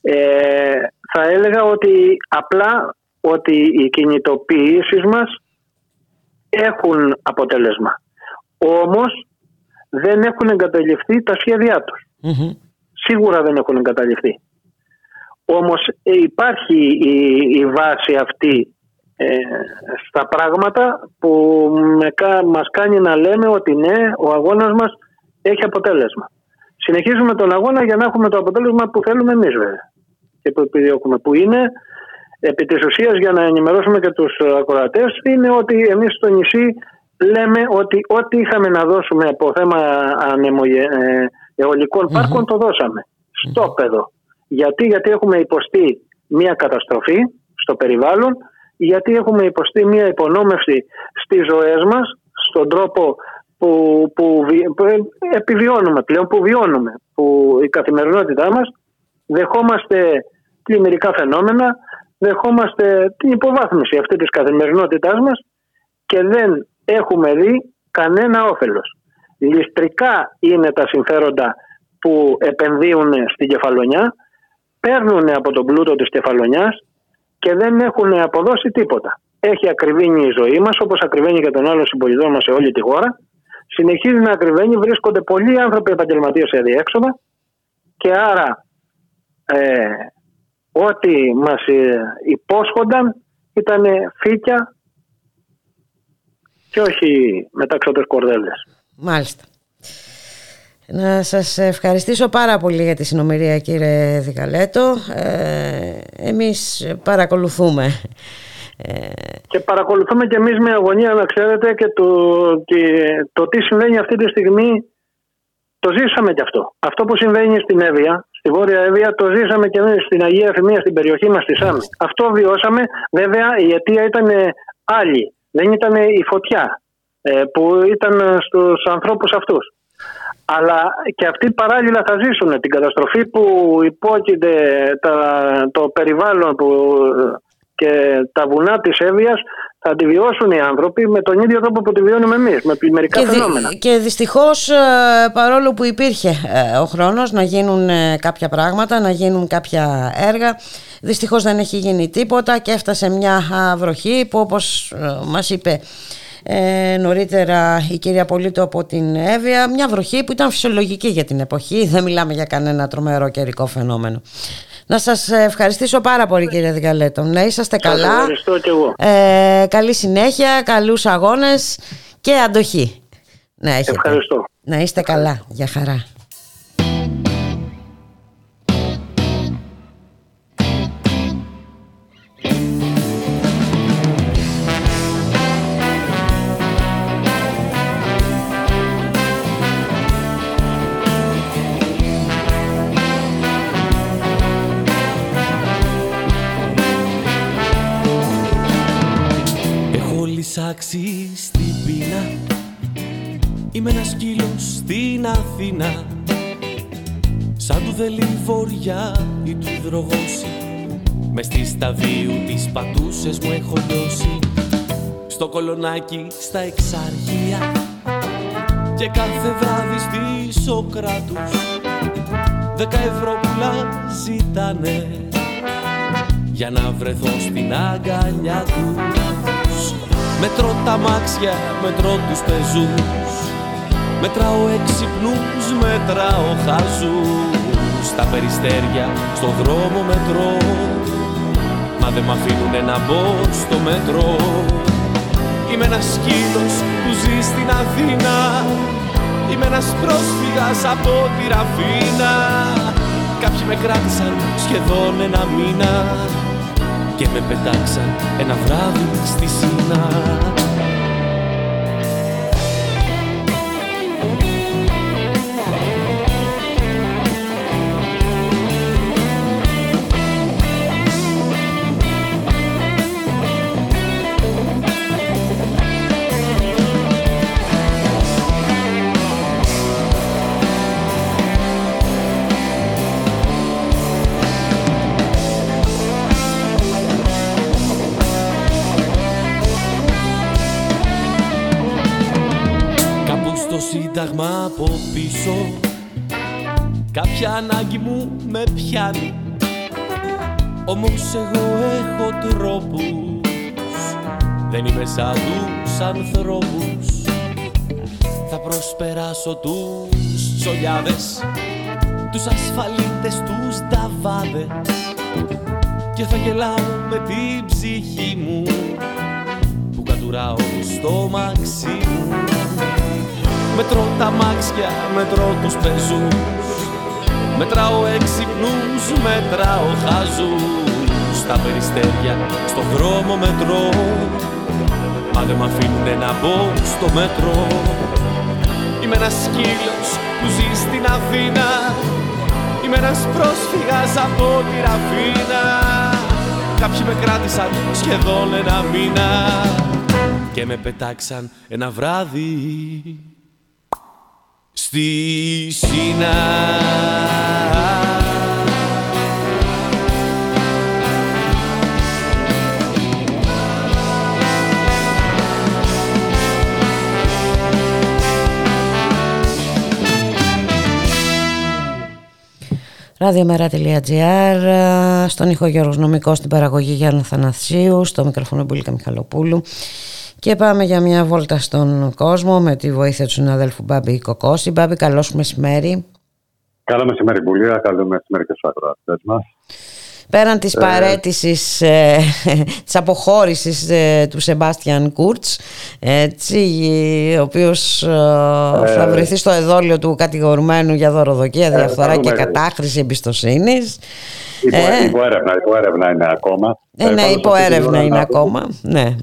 Ε, θα έλεγα ότι απλά ότι οι κινητοποιήσεις μας έχουν αποτέλεσμα. Όμως δεν έχουν εγκαταλειφθεί τα σχέδιά τους. Σίγουρα δεν έχουν εγκαταλειφθεί. Όμως ε, υπάρχει η, η βάση αυτή ε, στα πράγματα που με, μας κάνει να λέμε ότι ναι, ο αγώνας μας έχει αποτέλεσμα. Συνεχίζουμε τον αγώνα για να έχουμε το αποτέλεσμα που θέλουμε εμείς βέβαια και που επιδιώκουμε που είναι επί της ουσίας για να ενημερώσουμε και τους ακροατές είναι ότι εμείς στο νησί λέμε ότι ό,τι είχαμε να δώσουμε από θέμα ε, αιωλικών πάρκων το δώσαμε. Στο παιδό. Γιατί, γιατί έχουμε υποστεί μια καταστροφή στο περιβάλλον γιατί έχουμε υποστεί μια υπονόμευση στις ζωές μας, στον τρόπο που, που, επιβιώνουμε πλέον, που βιώνουμε, που η καθημερινότητά μας. Δεχόμαστε πλημμυρικά φαινόμενα, δεχόμαστε την υποβάθμιση αυτή της καθημερινότητάς μας και δεν έχουμε δει κανένα όφελος. Ληστρικά είναι τα συμφέροντα που επενδύουν στην κεφαλονιά, παίρνουν από τον πλούτο της κεφαλονιάς και δεν έχουν αποδώσει τίποτα. Έχει ακριβήνει η ζωή μας, όπως ακριβένει και των άλλων συμπολιτών μας σε όλη τη χώρα. Συνεχίζει να ακριβένει, βρίσκονται πολλοί άνθρωποι επαγγελματίες σε διέξοδα και άρα ε, ό,τι μας ε, υπόσχονταν ήταν φύκια και όχι μεταξωτές κορδέλες. Μάλιστα. Να σας ευχαριστήσω πάρα πολύ για τη συνομιλία κύριε Δικαλέτο. Ε, εμείς παρακολουθούμε. Ε, και παρακολουθούμε και εμείς με αγωνία να ξέρετε και το, το τι συμβαίνει αυτή τη στιγμή το ζήσαμε κι αυτό. Αυτό που συμβαίνει στην Εύβοια, στη Βόρεια Εύβοια, το ζήσαμε και εμείς στην Αγία Εφημία, στην περιοχή μας στη Σάμι. Αυτό βιώσαμε. Βέβαια η αιτία ήταν άλλη. Δεν ήταν η φωτιά ε, που ήταν στους ανθρώπους αυτούς αλλά και αυτοί παράλληλα θα ζήσουν την καταστροφή που υπόκειται τα, το περιβάλλον που, και τα βουνά της Εύβοιας θα τη βιώσουν οι άνθρωποι με τον ίδιο τρόπο που τη βιώνουμε εμείς, με μερικά και φαινόμενα. και δυστυχώς ε, παρόλο που υπήρχε ε, ο χρόνος να γίνουν ε, κάποια πράγματα, να γίνουν κάποια έργα, δυστυχώς δεν έχει γίνει τίποτα και έφτασε μια βροχή που όπως μας είπε ε, νωρίτερα η κυρία Πολίτο από την Εύβοια μια βροχή που ήταν φυσιολογική για την εποχή δεν μιλάμε για κανένα τρομερό καιρικό φαινόμενο να σας ευχαριστήσω πάρα πολύ κύριε Δικαλέτο να είσαστε καλά ευχαριστώ και εγώ. Ε, καλή συνέχεια, καλούς αγώνες και αντοχή να έχετε. Ευχαριστώ. Να είστε καλά, για χαρά του δελιβοριά ή του δρογώσει Μες στη σταβίου τις πατούσες μου έχω λιώσει. Στο κολονάκι στα εξαργία Και κάθε βράδυ στη Σοκράτους Δέκα ευρώ πουλά ζητάνε. Για να βρεθώ στην αγκαλιά τους. Μετρώ τα μάξια, μετρώ τους πεζούς. Μετράω έξυπνους, μετράω χαζούς Στα περιστέρια, στον δρόμο μετρώ Μα δεν μ' αφήνουνε να μπω στο μετρό. Είμαι ένας σκύλος που ζει στην Αθήνα. Είμαι ένας πρόσφυγας από τη Ραφίνα. Κάποιοι με κράτησαν σχεδόν ένα μήνα και με πετάξαν ένα βράδυ στη Σίνα πίσω Κάποια ανάγκη μου με πιάνει. Όμως εγώ έχω τρόπους. Δεν είμαι σαν τους ανθρώπους. Θα προσπεράσω τους τσολιάδες Τους ασφαλίτες, τους νταβάδες Και θα γελάω με την ψυχή μου Που κατουράω στο μαξί μου Μετρώ τα μάξια, μετρώ τους πεζούς. Μετράω έξυπνους, μετράω χαζούς. Στα περιστέρια, στο δρόμο μετρώ. Μα δεν μ' αφήνουνε να μπω στο μέτρο Είμαι ένας σκύλος που ζει στην Αθήνα. Είμαι ένας πρόσφυγας από τη Ραφίνα Κάποιοι με κράτησαν σχεδόν ένα μήνα. Και με πετάξαν ένα βράδυ στη Σίνα. Ραδιομέρα.gr Στον ήχο Γιώργος Νομικός Στην παραγωγή Γιάννου Θανασίου Στο μικρόφωνο Μπουλίκα Μιχαλοπούλου και πάμε για μια βόλτα στον κόσμο με τη βοήθεια του συναδέλφου Μπάμπη Κοκόση. Μπάμπη, καλό σου μεσημέρι. Καλό μεσημέρι, Μπουλία. Καλό μεσημέρι και στους ακροατές μας. Πέραν της ε... παρέτησης, ε, της αποχώρησης ε, του Σεμπάστιαν Κούρτς, έτσι, ο οποίος ε, θα ε, βρεθεί στο εδόλιο του κατηγορουμένου για δωροδοκία, διαφθορά και κατάχρηση εμπιστοσύνης. Υπό, ε, υποέρευνα, υποέρευνα είναι ακόμα. Ε, ναι, υποέρευνα είναι ακόμα, ναι.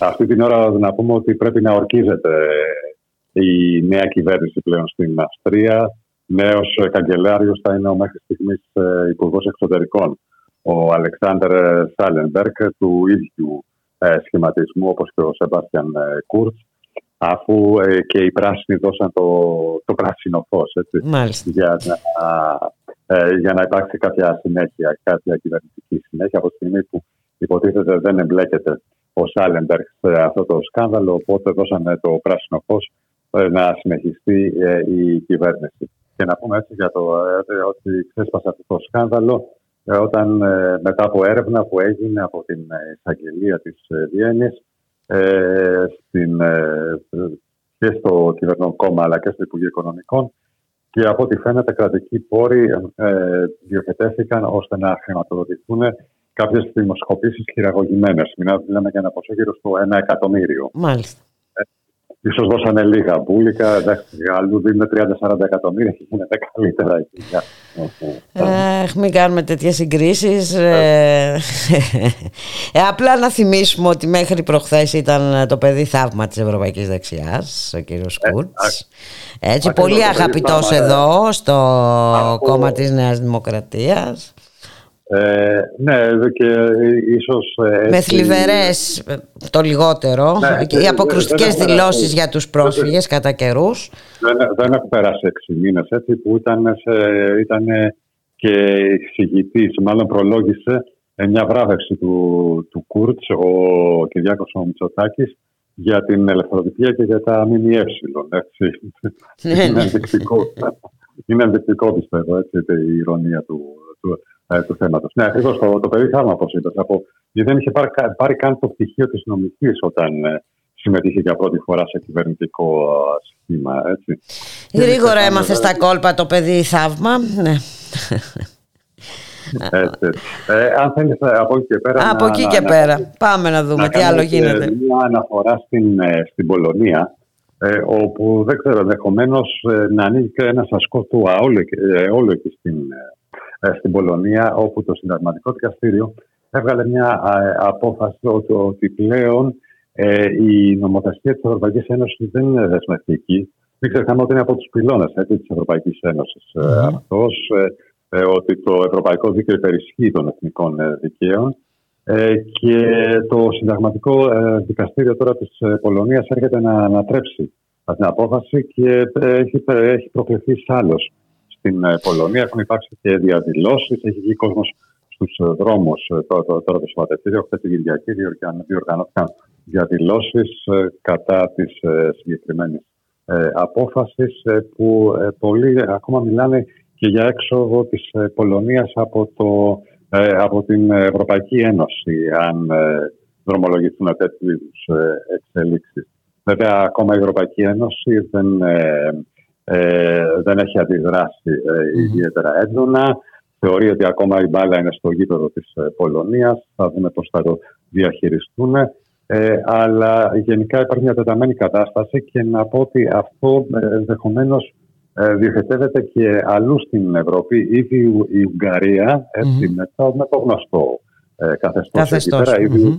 Αυτή την ώρα να πούμε ότι πρέπει να ορκίζεται η νέα κυβέρνηση πλέον στην Αυστρία. Νέος καγκελάριος θα είναι ο μέχρι στιγμής ε, Υπουργός Εξωτερικών, ο Αλεξάνδρ Σάλενμπεργκ, του ίδιου ε, σχηματισμού όπως και ο Σεμπάστιαν ε, Κούρτς, αφού και οι πράσινοι δώσαν το, το πράσινο φως για, να, για να υπάρξει κάποια συνέχεια, κάποια κυβερνητική συνέχεια από τη στιγμή που υποτίθεται δεν εμπλέκεται ο Σάλεμπεργκ σε αυτό το σκάνδαλο, οπότε δώσανε το πράσινο φως ε, να συνεχιστεί ε, η κυβέρνηση. Και να πούμε έτσι για το ε, ότι ξέσπασε αυτό το σκάνδαλο όταν μετά από έρευνα που έγινε από την εισαγγελία της Βιέννης και στο κυβερνό κόμμα αλλά και στο Υπουργείο Οικονομικών και από ό,τι φαίνεται κρατικοί πόροι διοχετεύτηκαν ώστε να χρηματοδοτηθούν κάποιες δημοσκοπήσεις χειραγωγημένες. Μιλάμε για ένα ποσό γύρω στο ένα εκατομμύριο. Μάλιστα. Ε, ίσως δώσανε λίγα μπουλικα αλλού δίνουν 30-40 εκατομμύρια και γίνεται καλύτερα εκεί. Αχ, μην κάνουμε τέτοιες συγκρίσεις. Ε, ε, απλά να θυμίσουμε ότι μέχρι προχθές ήταν το παιδί θαύμα της Ευρωπαϊκής Δεξιάς, ο κύριος Κούρτς. Έτσι, πολύ αγαπητός εδώ στο κόμμα της Νέας Δημοκρατίας. Ε, ναι, και ίσως... Ε, Με θλιβερές το λιγότερο, ναι, οι αποκρουστικές δηλώσεις για τους πρόσφυγες κατά καιρού. Δεν, δεν έχουν περάσει έξι μήνες έτσι που ήταν, ήταν και εξηγητής, μάλλον προλόγησε μια βράβευση του, του Κούρτς, ο Κυριάκος ο Μητσοτάκης, για την ελευθεροτυπία και για τα ΜΜΕ. Ναι, ναι. είναι ενδεικτικό. Είναι ενδεικτικό πιστεύω έτσι, η ηρωνία του, του, ε, του θέματος. Ναι, ακριβώς το, το παιδί θαύμα, όπως είπες. Γιατί δεν είχε πάρει, πάρει καν το πτυχίο της νομικής όταν ε, συμμετείχε για πρώτη φορά σε κυβερνητικό σχήμα. Έτσι. Γρήγορα έμαθε στα κόλπα το παιδί θαύμα. Ναι. Έτσι. Ε, αν θέλεις από εκεί και πέρα. Από εκεί και πέρα. Πάμε να δούμε τι άλλο γίνεται. Μια αναφορά στην, στην ε, όπου δεν ξέρω, ενδεχομένως να ανοίγει και ένα ασκό του όλο, όλο εκεί στην, ε, στην Πολωνία, όπου το συνταγματικό δικαστήριο έβγαλε μια απόφαση ότι πλέον ε, η νομοθεσία της Ευρωπαϊκής Ένωσης δεν είναι δεσμευτική. Μην ξεχνάμε ότι είναι από τους πυλώνες τη της Ευρωπαϊκής Ένωσης mm. αυτός, ότι το Ευρωπαϊκό Δίκαιο υπερισχύει των εθνικών δικαίων και το συνταγματικό δικαστήριο τώρα της Πολωνίας έρχεται να ανατρέψει αυτή την απόφαση και έχει, έχει προκληθεί άλλος στην ε, Πολωνία. Έχουν υπάρξει και διαδηλώσεις. Έχει βγει κόσμος στους ε, δρόμους ε, τώρα το Σαββατοκύριακο. Χθες την Κυριακή διοργανώθηκαν διαδηλώσεις κατά της συγκεκριμένης απόφασης που πολλοί ακόμα μιλάνε και για έξοδο της Πολωνίας από, το, από την Ευρωπαϊκή Ένωση αν δρομολογηθούν τέτοιου είδους εξελίξεις. Βέβαια, ακόμα η Ευρωπαϊκή Ένωση δεν, δεν έχει αντιδράσει ιδιαίτερα έντονα. Θεωρεί ότι ακόμα η μπάλα είναι στο γήπεδο της Πολωνίας. Θα δούμε πώς θα το διαχειριστούν. Ε, αλλά γενικά υπάρχει μια τεταμένη κατάσταση και να πω ότι αυτό ενδεχομένως ε, διοχετεύεται και αλλού στην Ευρώπη. Ήδη η Ουγγαρία έτσι, mm-hmm. μετά, με το γνωστό ε, καθεστώς εκεί πέρα, ήδη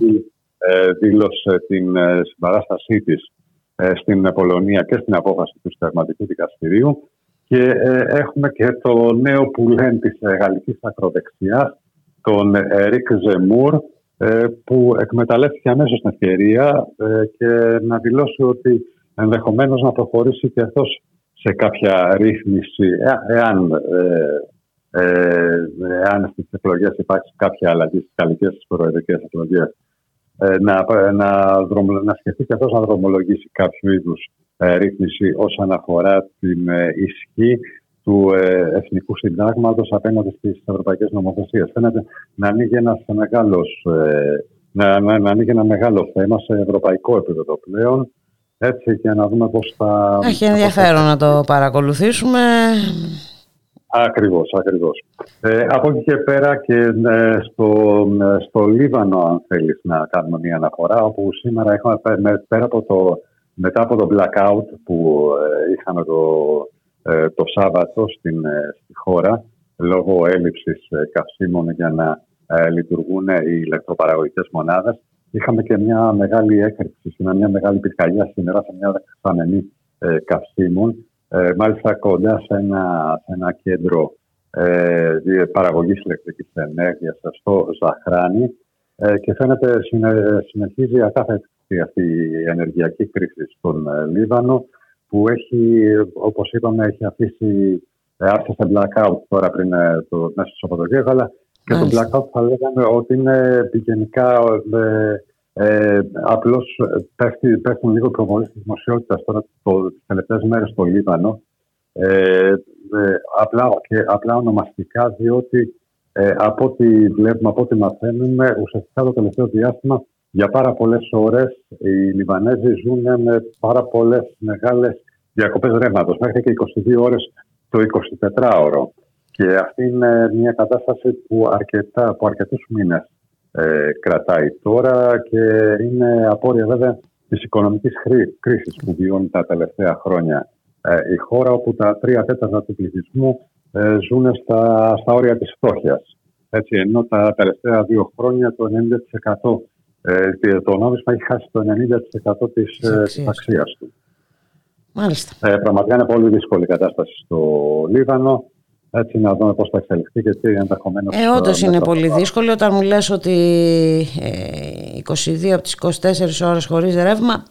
ε, δήλωσε την ε, συμπαράστασή της ε, στην Πολωνία και στην απόφαση του Συνταγματικού Δικαστηρίου. Και ε, έχουμε και το νέο που λένε της γαλλικής ακροδεξιάς, τον Ρίκ Ζεμούρ, ε, που εκμεταλλεύτηκε αμέσως την ευκαιρία ε, και να δηλώσει ότι ενδεχομένως να προχωρήσει και αυτός σε κάποια ρύθμιση, ε, εάν, ε, εάν στις εκλογές υπάρξει κάποια αλλαγή στις γαλλικές προεδρικές εκλογές, να, να, να σκεφτεί και αυτός να δρομολογήσει κάποιο είδους ρύθμιση όσον αφορά την ισχύ του ε, Εθνικού Συντάγματος απέναντι στις ευρωπαϊκές νομοθεσίες. Φαίνεται να ανοίγει, ένας μεγάλος, ε, να, να, να ανοίγει ένα μεγάλο θέμα σε ευρωπαϊκό επίπεδο πλέον έτσι και να δούμε πώς θα... Έχει ενδιαφέρον να το παρακολουθήσουμε. Ακριβώς, ακριβώς. Ε, από εκεί και πέρα και ε, στο, στο Λίβανο, αν θέλεις να κάνουμε μια αναφορά, όπου σήμερα έχουμε, πέρα από το, μετά από το blackout που ε, είχαμε το, ε, το Σάββατο στην, ε, στη χώρα λόγω έλλειψης ε, καυσίμων για να λειτουργούν οι ηλεκτροπαραγωγικές μονάδες. Είχαμε και μια μεγάλη έκρηξη, μια μεγάλη πυρκαγιά σήμερα σε μια δεξαμενή καυσίμων. Μάλιστα κοντά σε ένα, σε ένα κέντρο ε, παραγωγής ηλεκτρικής ενέργειας στο Ζαχράνι και φαίνεται συνεχίζει ακάθεκτη αυτή η ενεργειακή κρίση στον Λίβανο που έχει, όπως είπαμε, έχει αφήσει άρχισε blackout τώρα πριν ε, το μέσα στο Σαββατοκύριακο, αλλά και το blackout θα λέγαμε ότι είναι γενικά ε, ε, απλώς πέφτουν λίγο προβολή της δημοσιότητας τώρα το, τις τελευταίες μέρες στο Λίβανο. Ε, ε, απλά, και απλά ονομαστικά διότι ε, από ό,τι βλέπουμε, από ό,τι μαθαίνουμε, ουσιαστικά το τελευταίο διάστημα για πάρα πολλές ώρες οι Λιβανέζοι ζουν με πάρα πολλές μεγάλες διακοπές ρεύματος, μέχρι και 22 ώρες το 24ωρο. Και αυτή είναι μια κατάσταση που, αρκετά, που αρκετούς μήνες ε, κρατάει τώρα και είναι απόρρια βέβαια της οικονομικής κρίσης που βιώνει τα τελευταία χρόνια ε, η χώρα όπου τα τρία τέταρτα του πληθυσμού ε, ζουν στα, στα όρια της φτώχειας. Έτσι, ενώ τα τελευταία δύο χρόνια το 90% ε, το νόμισμα έχει χάσει το 90% της, ε, της αξίας του. Μάλιστα. Ε, πραγματικά είναι πολύ δύσκολη η κατάσταση στο Λίβανο. Έτσι να δούμε πώς θα εξελιχθεί και τι ενδεχομένως. Ε, όντως είναι πολύ δύσκολο όταν μου λες ότι ε, 22 από τις 24 ώρες χωρίς ρεύμα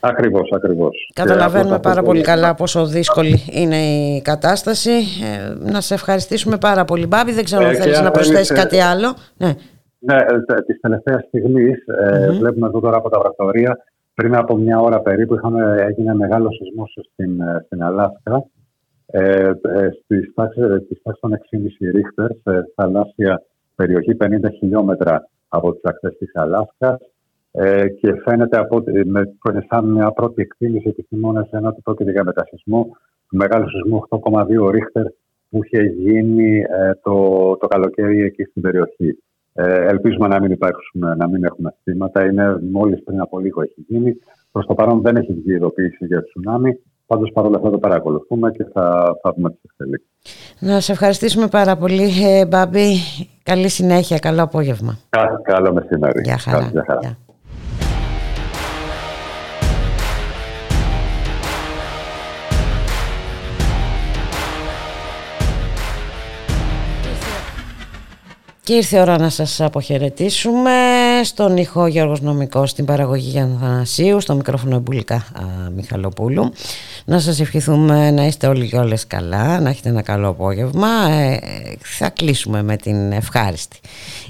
Ακριβώς, ακριβώς. Καταλαβαίνουμε πάρα πολύ καλά πόσο δύσκολη είναι η κατάσταση. Ε, να σε ευχαριστήσουμε πάρα πολύ Μπάμπη. Δεν ξέρω αν ε, θέλεις να προσθέσεις κάτι άλλο. Ναι, ναι ε, της τελευταίας στιγμής mm-hmm. βλέπουμε εδώ τώρα από τα βρακτορία πριν από μια ώρα περίπου είχαμε, έγινε μεγάλο σεισμός στην, στην Αλάσκα ε, ε, στις τάξεις, των 6,5 ρίχτερς σε θαλάσσια περιοχή 50 χιλιόμετρα από τις ακτές της Αλάσκας ε, και φαίνεται από, με, σαν μια πρώτη εκτίμηση επιστημόνες ένα ότι πρόκειται για μετασυσμό του μεγάλου σεισμού 8,2 ρίχτερς που είχε γίνει ε, το, το καλοκαίρι εκεί στην περιοχή. Ε, ελπίζουμε να μην υπάρξουν, να μην έχουμε θύματα. Είναι μόλις πριν από λίγο έχει γίνει. Προς το παρόν δεν έχει βγει ειδοποίηση για τσουνάμι. Πάντως παρόλα αυτά το παρακολουθούμε και θα, θα δούμε τι εξελίξει. Να σε ευχαριστήσουμε πάρα πολύ, ε, Μπάμπη. Καλή συνέχεια, καλό απόγευμα. καλό μεσημέρι. Γεια χαρά. Γεια χαρά. Και ήρθε η ώρα να σας αποχαιρετήσουμε. στον ηχό Γιώργος Νομικός, στην παραγωγή Γιάννα Θανασίου, στο μικρόφωνο Εμπουλικά Μιχαλοπούλου. Να σας ευχηθούμε να είστε όλοι και όλες καλά, να έχετε ένα καλό απόγευμα. Ε, θα κλείσουμε με την ευχάριστη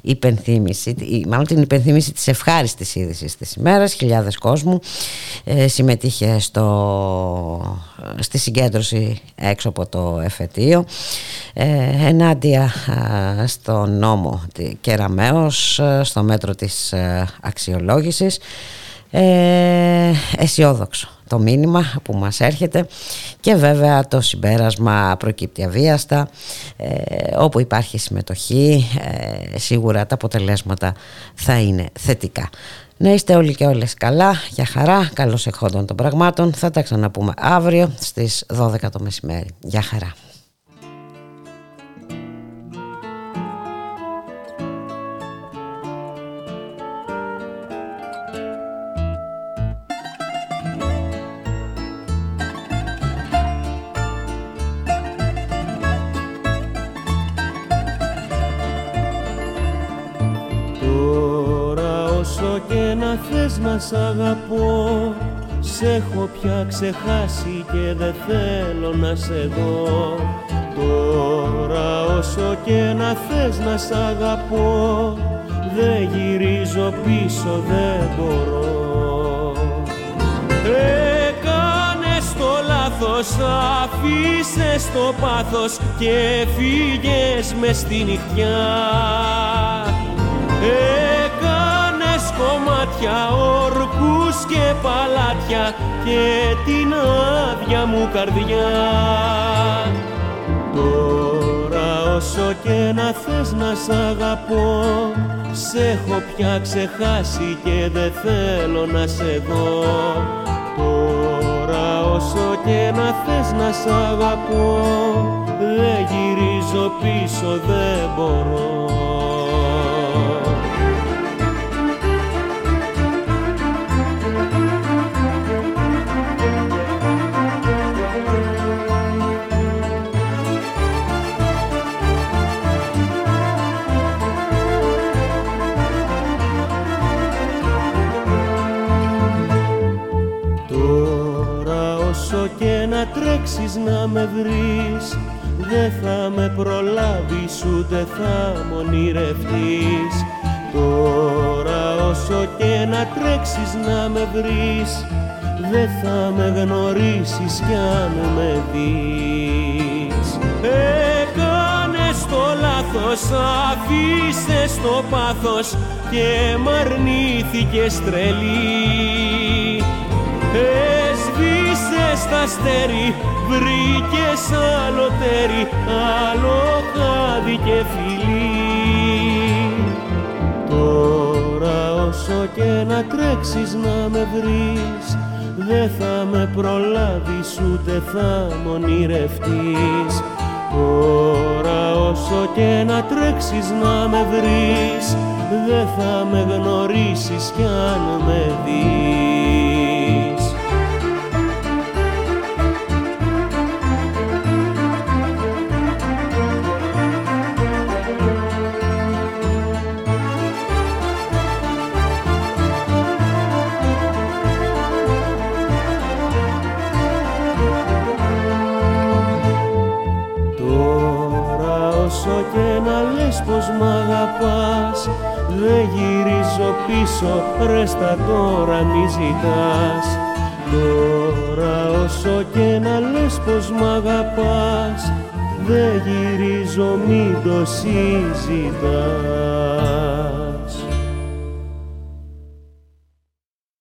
υπενθύμηση, μάλλον την υπενθύμηση της ευχάριστης είδησης της ημέρας. Χιλιάδες κόσμου ε, συμμετείχε στο, στη συγκέντρωση έξω από το εφετείο ε, ενάντια στο νόμο Κεραμέως στο μέτρο της ε, αξιολόγησης ε, αισιόδοξο το μήνυμα που μας έρχεται και βέβαια το συμπέρασμα προκύπτει αβίαστα ε, όπου υπάρχει συμμετοχή ε, σίγουρα τα αποτελέσματα θα είναι θετικά να είστε όλοι και όλες καλά, για χαρά, καλώς εχόντων των πραγμάτων θα τα ξαναπούμε αύριο στις 12 το μεσημέρι. Για χαρά. Σ' έχω πια ξεχάσει και δεν θέλω να σε δω. Τώρα όσο και να θες να σ' αγαπώ Δεν γυρίζω πίσω, δεν μπορώ. Έκανες το λάθος, αφήσες το πάθος Και φύγες μες στη νυχτιά κομμάτια, ορκούς και παλάτια και την άδεια μου καρδιά. Τώρα όσο και να θες να σ' αγαπώ Σ' έχω πια ξεχάσει και δεν θέλω να σε δω Τώρα όσο και να θες να σ' αγαπώ Δεν γυρίζω πίσω, δεν μπορώ τρέξεις να με βρεις δεν θα με προλάβεις ούτε θα μ' ονειρευτείς. Τώρα όσο και να τρέξεις να με βρεις δεν θα με γνωρίσεις κι αν με δεις. Έκανες το λάθος, αφήσες το πάθος και μ' αρνήθηκες τρελή στα αστέρι βρήκες άλλο τέρι, άλλο χάδι και φιλί. Τώρα όσο και να τρέξεις να με βρεις, δεν θα με προλάβεις ούτε θα μ' ονειρευτείς. Τώρα όσο και να τρέξεις να με βρεις, δεν θα με γνωρίσεις κι αν με δεις. Αγαπάς. Δεν γυρίζω πίσω, ρέστα τώρα μη ζητάς. Τώρα όσο και να λες πως μ' αγαπάς Δεν γυρίζω μη το συζητάς